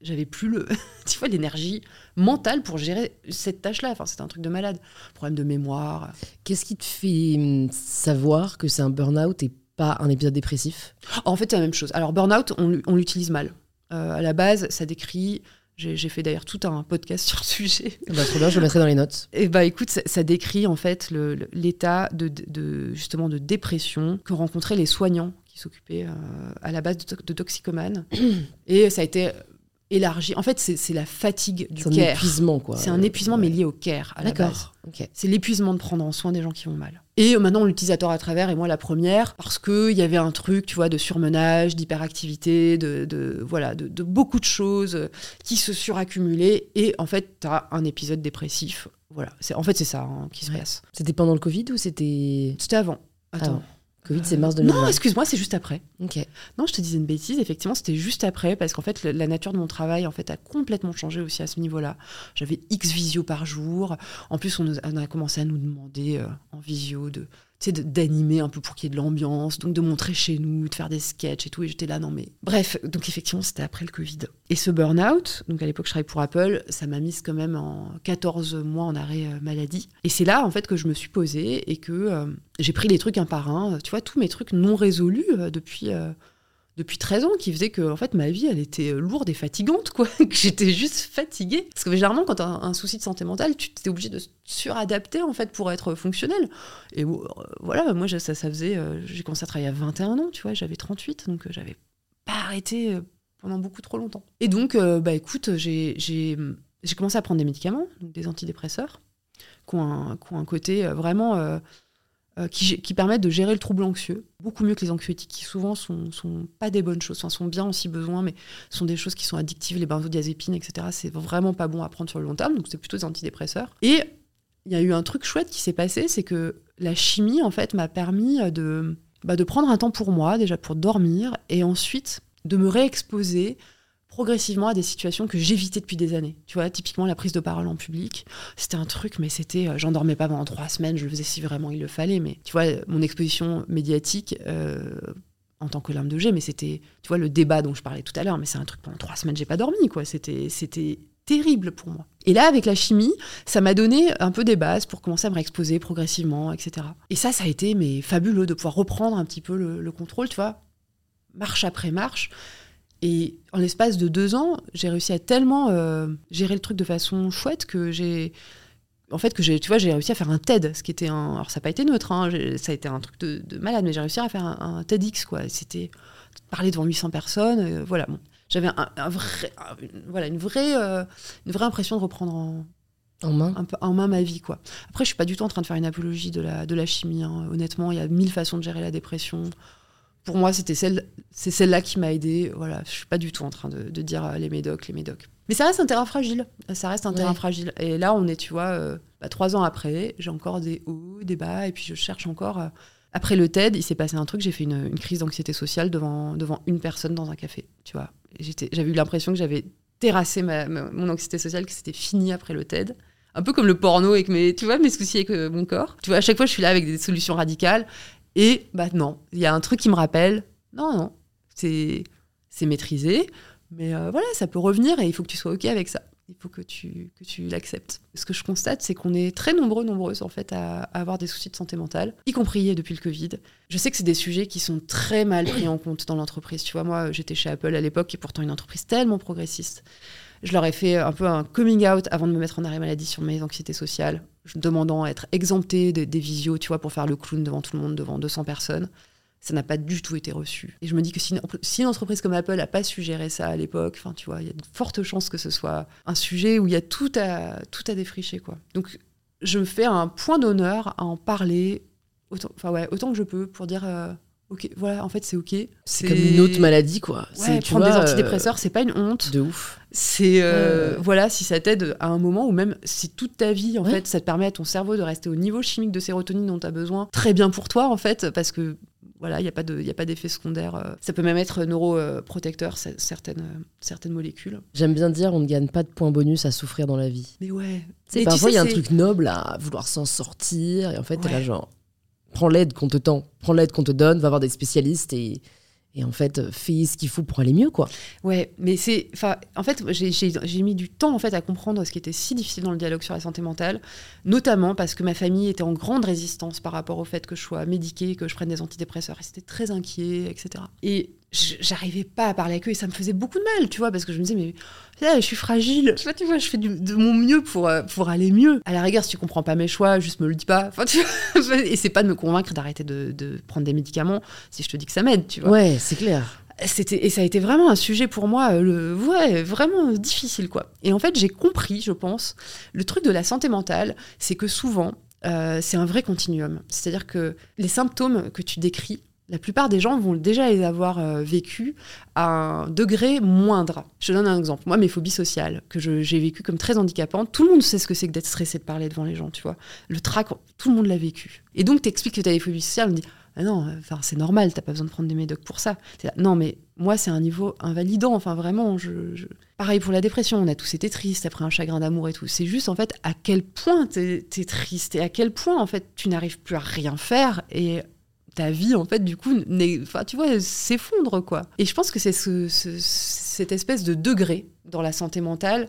J'avais plus le, tu vois, l'énergie mentale pour gérer cette tâche-là. Enfin, c'était un truc de malade. Problème de mémoire. Qu'est-ce qui te fait hum, savoir que c'est un burn-out et pas un épisode dépressif? En fait, c'est la même chose. Alors, burn-out, on, l'utilise mal. Euh, à la base, ça décrit. J'ai fait d'ailleurs tout un podcast sur le sujet. bah, Trop bien, je le mettrai dans les notes. Et bah écoute, ça, ça décrit en fait l'état de- justement de dépression que rencontraient les soignants qui s'occupaient euh, à la base de, to- de toxicomanes. Et ça a été élargi. En fait, c'est la fatigue du C'est un care. épuisement, quoi. C'est un épuisement, mais lié au care à la base. D'accord. C'est l'épuisement de prendre en soin des gens qui vont mal. Et euh, maintenant, l'utilisateur à travers, et moi la première, parce qu'il y avait un truc, tu vois, de surmenage, d'hyperactivité, de, de- voilà, de, de beaucoup de choses euh, qui se suraccumulaient. Et en fait, tu as un épisode dépressif. Voilà. C'est- En fait, c'est ça hein, qui se passe. C'était pendant le Covid ou c'était. C'était avant. Attends. Covid, c'est mars Euh, 2020. Non, excuse-moi, c'est juste après. Ok. Non, je te disais une bêtise. Effectivement, c'était juste après parce qu'en fait, la nature de mon travail en fait a complètement changé aussi à ce niveau-là. J'avais X visio par jour. En plus, on, nous- on a commencé à nous demander euh, en visio de sais, d'animer un peu pour qu'il y ait de l'ambiance, donc de montrer chez nous, de faire des sketchs et tout. Et j'étais là, non mais. Bref, donc effectivement, c'était après le Covid. Et ce burn-out, donc à l'époque, je travaillais pour Apple, ça m'a mise quand même en 14 mois en arrêt euh, maladie. Et c'est là, en fait, que je me suis posée et que euh, j'ai pris les trucs un par un. Tu vois, tous mes trucs non résolus euh, depuis depuis 13 ans qui faisait que en fait ma vie elle était lourde et fatigante quoi. Que j'étais juste fatiguée. Parce que généralement quand tu as un, souci de santé mentale tu es obligé de suradapter en fait pour être fonctionnel et euh, voilà moi ça, ça faisait euh, j'ai commencé à travailler à 21 ans tu vois j'avais 38 donc euh, j'avais pas arrêté pendant beaucoup trop longtemps. Et donc bah écoute j'ai commencé à prendre des médicaments des antidépresseurs qui ont un côté vraiment euh, qui, permettent de gérer le trouble anxieux, beaucoup mieux que les anxiolytiques qui souvent sont, sont pas des bonnes choses, enfin sont bien aussi besoin, mais sont des choses qui sont addictives, les benzodiazépines, etc. C'est vraiment pas bon à prendre sur le long terme, donc c'est plutôt des antidépresseurs. Et il y a eu un truc chouette qui s'est passé, c'est que la chimie en fait m'a permis de, bah, de prendre un temps pour moi, déjà pour dormir, et ensuite de me réexposer progressivement à des situations que j'évitais depuis des années. Tu vois, typiquement la prise de parole en public, c'était un truc, mais c'était, euh, j'en dormais pas pendant trois semaines, je le faisais si vraiment il le fallait, mais tu vois, mon exposition médiatique euh, en tant que lame de G, mais c'était, tu vois, le débat dont je parlais tout à l'heure, mais c'est un truc pendant trois semaines, j'ai pas dormi, quoi. C'était, c'était terrible pour moi. Et là, avec la chimie, ça m'a donné un peu des bases pour commencer à me réexposer progressivement, etc. Et ça, ça a été mais fabuleux de pouvoir reprendre un petit peu le, le contrôle, tu vois, marche après marche. Et en l'espace de deux ans, j'ai réussi à tellement euh, gérer le truc de façon chouette que j'ai. En fait, que j'ai, tu vois, j'ai réussi à faire un TED, ce qui était un. Alors, ça n'a pas été neutre, hein, ça a été un truc de, malade, mais j'ai réussi à faire un, TEDx, quoi. C'était parler devant 800 personnes, euh, voilà. Bon. J'avais un, vrai, voilà, une vraie, euh, une vraie impression de reprendre en, en main. Un peu, en main ma vie, quoi. Après, je suis pas du tout en train de faire une apologie de la, de la chimie. Hein. Honnêtement, il y a mille façons de gérer la dépression pour moi, c'était celle, c'est celle-là qui m'a aidée. Voilà, je suis pas du tout en train de, dire euh, les médocs, les médocs. Mais ça reste un terrain fragile. Ça reste un terrain fragile. Et là, on est, tu vois, euh, bah, trois ans après, j'ai encore des hauts, des bas, et puis je cherche encore. Euh, après le TED, il s'est passé un truc. J'ai fait une, crise d'anxiété sociale devant, devant une personne dans un café. Tu vois, j'avais eu l'impression que j'avais terrassé mon anxiété sociale, que c'était fini après le TED un peu comme le porno avec mes, tu vois, mes soucis avec mon corps. Tu vois, à chaque fois, je suis là avec des solutions radicales. Et bah non, il y a un truc qui me rappelle, non, non, c'est maîtrisé, mais euh, voilà, ça peut revenir et il faut que tu sois OK avec ça. Il faut que tu, que tu l'acceptes. Ce que je constate, c'est qu'on est très nombreux, nombreuses en fait, à, avoir des soucis de santé mentale, y compris depuis le Covid. Je sais que c'est des sujets qui sont très mal pris en compte dans l'entreprise. Tu vois, moi, j'étais chez Apple à l'époque, et pourtant une entreprise tellement progressiste. Je leur ai fait un peu un coming out avant de me mettre en arrêt maladie sur mes anxiétés sociales demandant à être exempté des visios, tu vois, pour faire le clown devant tout le monde, devant 200 personnes. Ça n'a pas du tout été reçu. Et je me dis que si une, entreprise comme Apple n'a pas su gérer ça à l'époque, enfin, tu vois, il y a de fortes chances que ce soit un sujet où il y a tout à, tout à défricher, quoi. Donc, je me fais un point d'honneur à en parler autant que je peux pour dire. Euh, ok, voilà, en fait, c'est ok. C'est comme une autre maladie, quoi. Ouais, prendre des antidépresseurs, euh, c'est pas une honte. De ouf. C'est euh, voilà, si ça t'aide à un moment ou même si toute ta vie, en fait, ça te permet à ton cerveau de rester au niveau chimique de sérotonine dont tu as besoin, très bien pour toi, en fait, parce que voilà, il n'y a pas de, a pas d'effet secondaire. Euh. Ça peut même être neuroprotecteur certaines, certaines molécules. J'aime bien dire, on ne gagne pas de points bonus à souffrir dans la vie. Mais ouais. parfois il y a un truc noble à vouloir s'en sortir et en fait t'es là genre prends l'aide qu'on te tend, prends l'aide qu'on te donne, va voir des spécialistes et, et en fait, fais ce qu'il faut pour aller mieux, quoi. Ouais, mais c'est, en fait, j'ai mis du temps en fait à comprendre ce qui était si difficile dans le dialogue sur la santé mentale, notamment parce que ma famille était en grande résistance par rapport au fait que je sois médiquée, que je prenne des antidépresseurs, ils étaient très inquiets, etc. Et j'arrivais pas à parler avec eux et ça me faisait beaucoup de mal, tu vois, parce que je me disais, mais je suis fragile, tu vois, tu vois je fais de mon mieux pour, euh, pour aller mieux. À la rigueur, si tu comprends pas mes choix, juste me le dis pas. Enfin, tu vois, et c'est pas de me convaincre d'arrêter de, de, prendre des médicaments si je te dis que ça m'aide, tu vois. Ouais, c'est clair. C'était, et ça a été vraiment un sujet pour moi, euh, le, ouais, vraiment difficile, quoi. Et en fait, j'ai compris, je pense, le truc de la santé mentale, c'est que souvent, euh, c'est un vrai continuum. C'est-à-dire que les symptômes que tu décris, la plupart des gens vont déjà les avoir euh, vécus à un degré moindre. Je te donne un exemple. Moi, mes phobies sociales, que j'ai vécues comme très handicapantes, tout le monde sait ce que c'est que d'être stressé de parler devant les gens, tu vois. Le trac, tout le monde l'a vécu. Et donc, tu expliques que tu as des phobies sociales, on me dit ah non, enfin, c'est normal, t'as pas besoin de prendre des médocs pour ça. non, mais moi, c'est un niveau invalidant. Enfin, vraiment, pareil pour la dépression. On a tous été tristes après un chagrin d'amour et tout. C'est juste, en fait, à quel point t'es es triste et à quel point, en fait, tu n'arrives plus à rien faire et ta vie, en fait, du coup, enfin, tu vois, s'effondre, quoi. Et je pense que c'est ce, cette espèce de degré dans la santé mentale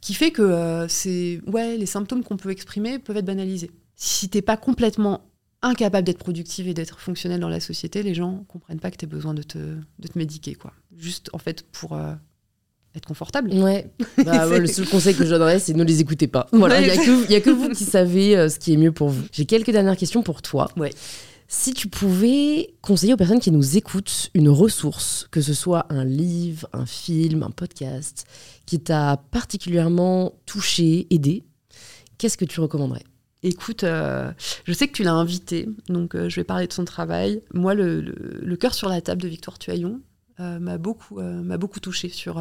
qui fait que euh, c'est ouais, les symptômes qu'on peut exprimer peuvent être banalisés. Si t'es pas complètement incapable d'être productive et d'être fonctionnelle dans la société, les gens comprennent pas que tu as besoin de te, de te médiquer, quoi. Juste, en fait, pour euh, être confortable. Ouais. Bah, le seul conseil que je donnerais, c'est ne les écoutez pas. Voilà, il n'y a, a, que vous qui savez euh, ce qui est mieux pour vous. J'ai quelques dernières questions pour toi. Ouais. Si tu pouvais conseiller aux personnes qui nous écoutent une ressource, que ce soit un livre, un film, un podcast, qui t'a particulièrement touché, aidé, qu'est-ce que tu recommanderais? Écoute, euh, je sais que tu l'as invité, donc euh, je vais parler de son travail. Moi, le, le, cœur sur la table de Victoire Tuaillon euh, m'a beaucoup, m'a beaucoup touché sur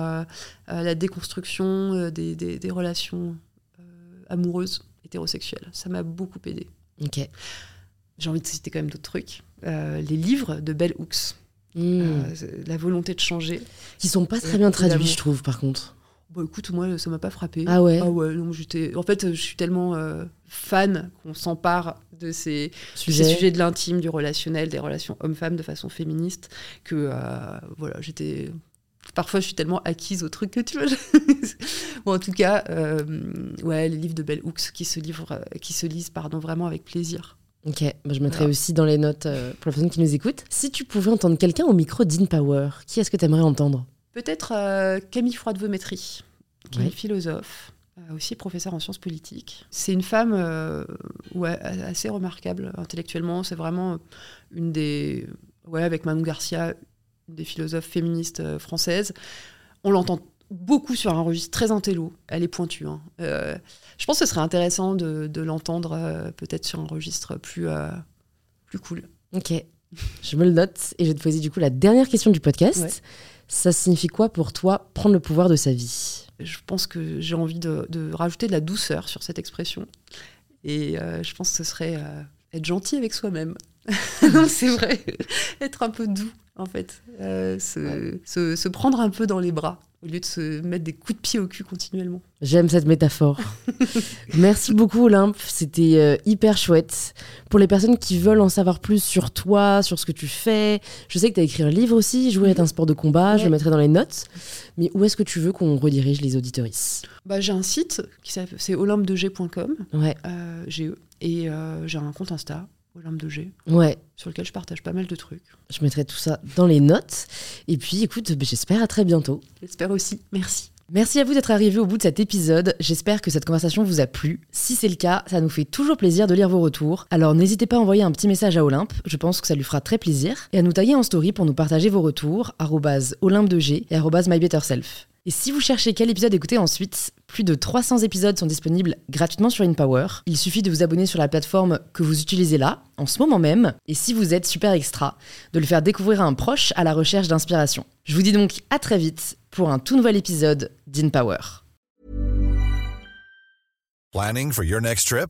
la déconstruction des, des, des relations amoureuses hétérosexuelles. Ça m'a beaucoup aidé. Ok. J'ai envie de citer quand même d'autres trucs. les livres de Bell Hooks. Hmm. la volonté de changer. Qui sont pas très bien traduits, je trouve, par contre. Bon, écoute, moi, ça m'a pas frappé. Ah ouais Ah ouais, j'étais... En fait, je suis tellement euh, fan qu'on s'empare de ces, sujets de l'intime, du relationnel, des relations hommes-femmes de façon féministe, que, euh, voilà, j'étais... Parfois, je suis tellement acquise au truc que tu vois. bon, en tout cas, euh, ouais, les livres de Bell Hooks qui se, livrent, qui se lisent pardon, vraiment avec plaisir. Ok, bah, je mettrai aussi dans les notes pour la personne qui nous écoute. Si tu pouvais entendre quelqu'un au micro d'InPower, qui est-ce que tu aimerais entendre? Peut-être euh, Camille Froide-Vométrie, qui est philosophe, euh, aussi professeure en sciences politiques. C'est une femme euh, ouais, assez remarquable intellectuellement. C'est vraiment une des. Ouais, avec Manon Garcia, une des philosophes féministes françaises. On l'entend beaucoup sur un registre très intello. Elle est pointue. Hein. je pense que ce serait intéressant de, l'entendre peut-être sur un registre plus, plus cool. Ok. Je me le note et je vais te poser du coup la dernière question du podcast. Ça signifie quoi pour toi prendre le pouvoir de sa vie? Je pense que j'ai envie de, rajouter de la douceur sur cette expression. Et euh, je pense que ce serait euh, être gentil avec soi-même. c'est vrai, être un peu doux en fait, euh, se, prendre un peu dans les bras au lieu de se mettre des coups de pied au cul continuellement. J'aime cette métaphore. Merci beaucoup Olympe, c'était euh, hyper chouette. Pour les personnes qui veulent en savoir plus sur toi, sur ce que tu fais, je sais que tu as écrit un livre aussi, Jouer est un sport de combat, je le mettrai dans les notes. Mais où est-ce que tu veux qu'on redirige les auditorices? Bah, J'ai un site, c'est olympedeg.com, ouais. Euh, GE, et j'ai un compte Insta, Olympe de G. Ouais. Sur lequel je partage pas mal de trucs. Je mettrai tout ça dans les notes. Et puis, écoute, bah, j'espère à très bientôt. J'espère aussi. Merci. Merci à vous d'être arrivé au bout de cet épisode. J'espère que cette conversation vous a plu. Si c'est le cas, ça nous fait toujours plaisir de lire vos retours. Alors n'hésitez pas à envoyer un petit message à Olympe, je pense que ça lui fera très plaisir, et à nous tailler en story pour nous partager vos retours, olympe de G et mybetterself. Et si vous cherchez quel épisode écouter ensuite, plus de 300 épisodes sont disponibles gratuitement sur InPower. Il suffit de vous abonner sur la plateforme que vous utilisez là, en ce moment même, et si vous êtes super extra, de le faire découvrir à un proche à la recherche d'inspiration. Je vous dis donc à très vite pour un tout nouvel épisode d'InPower. Planning for your next trip?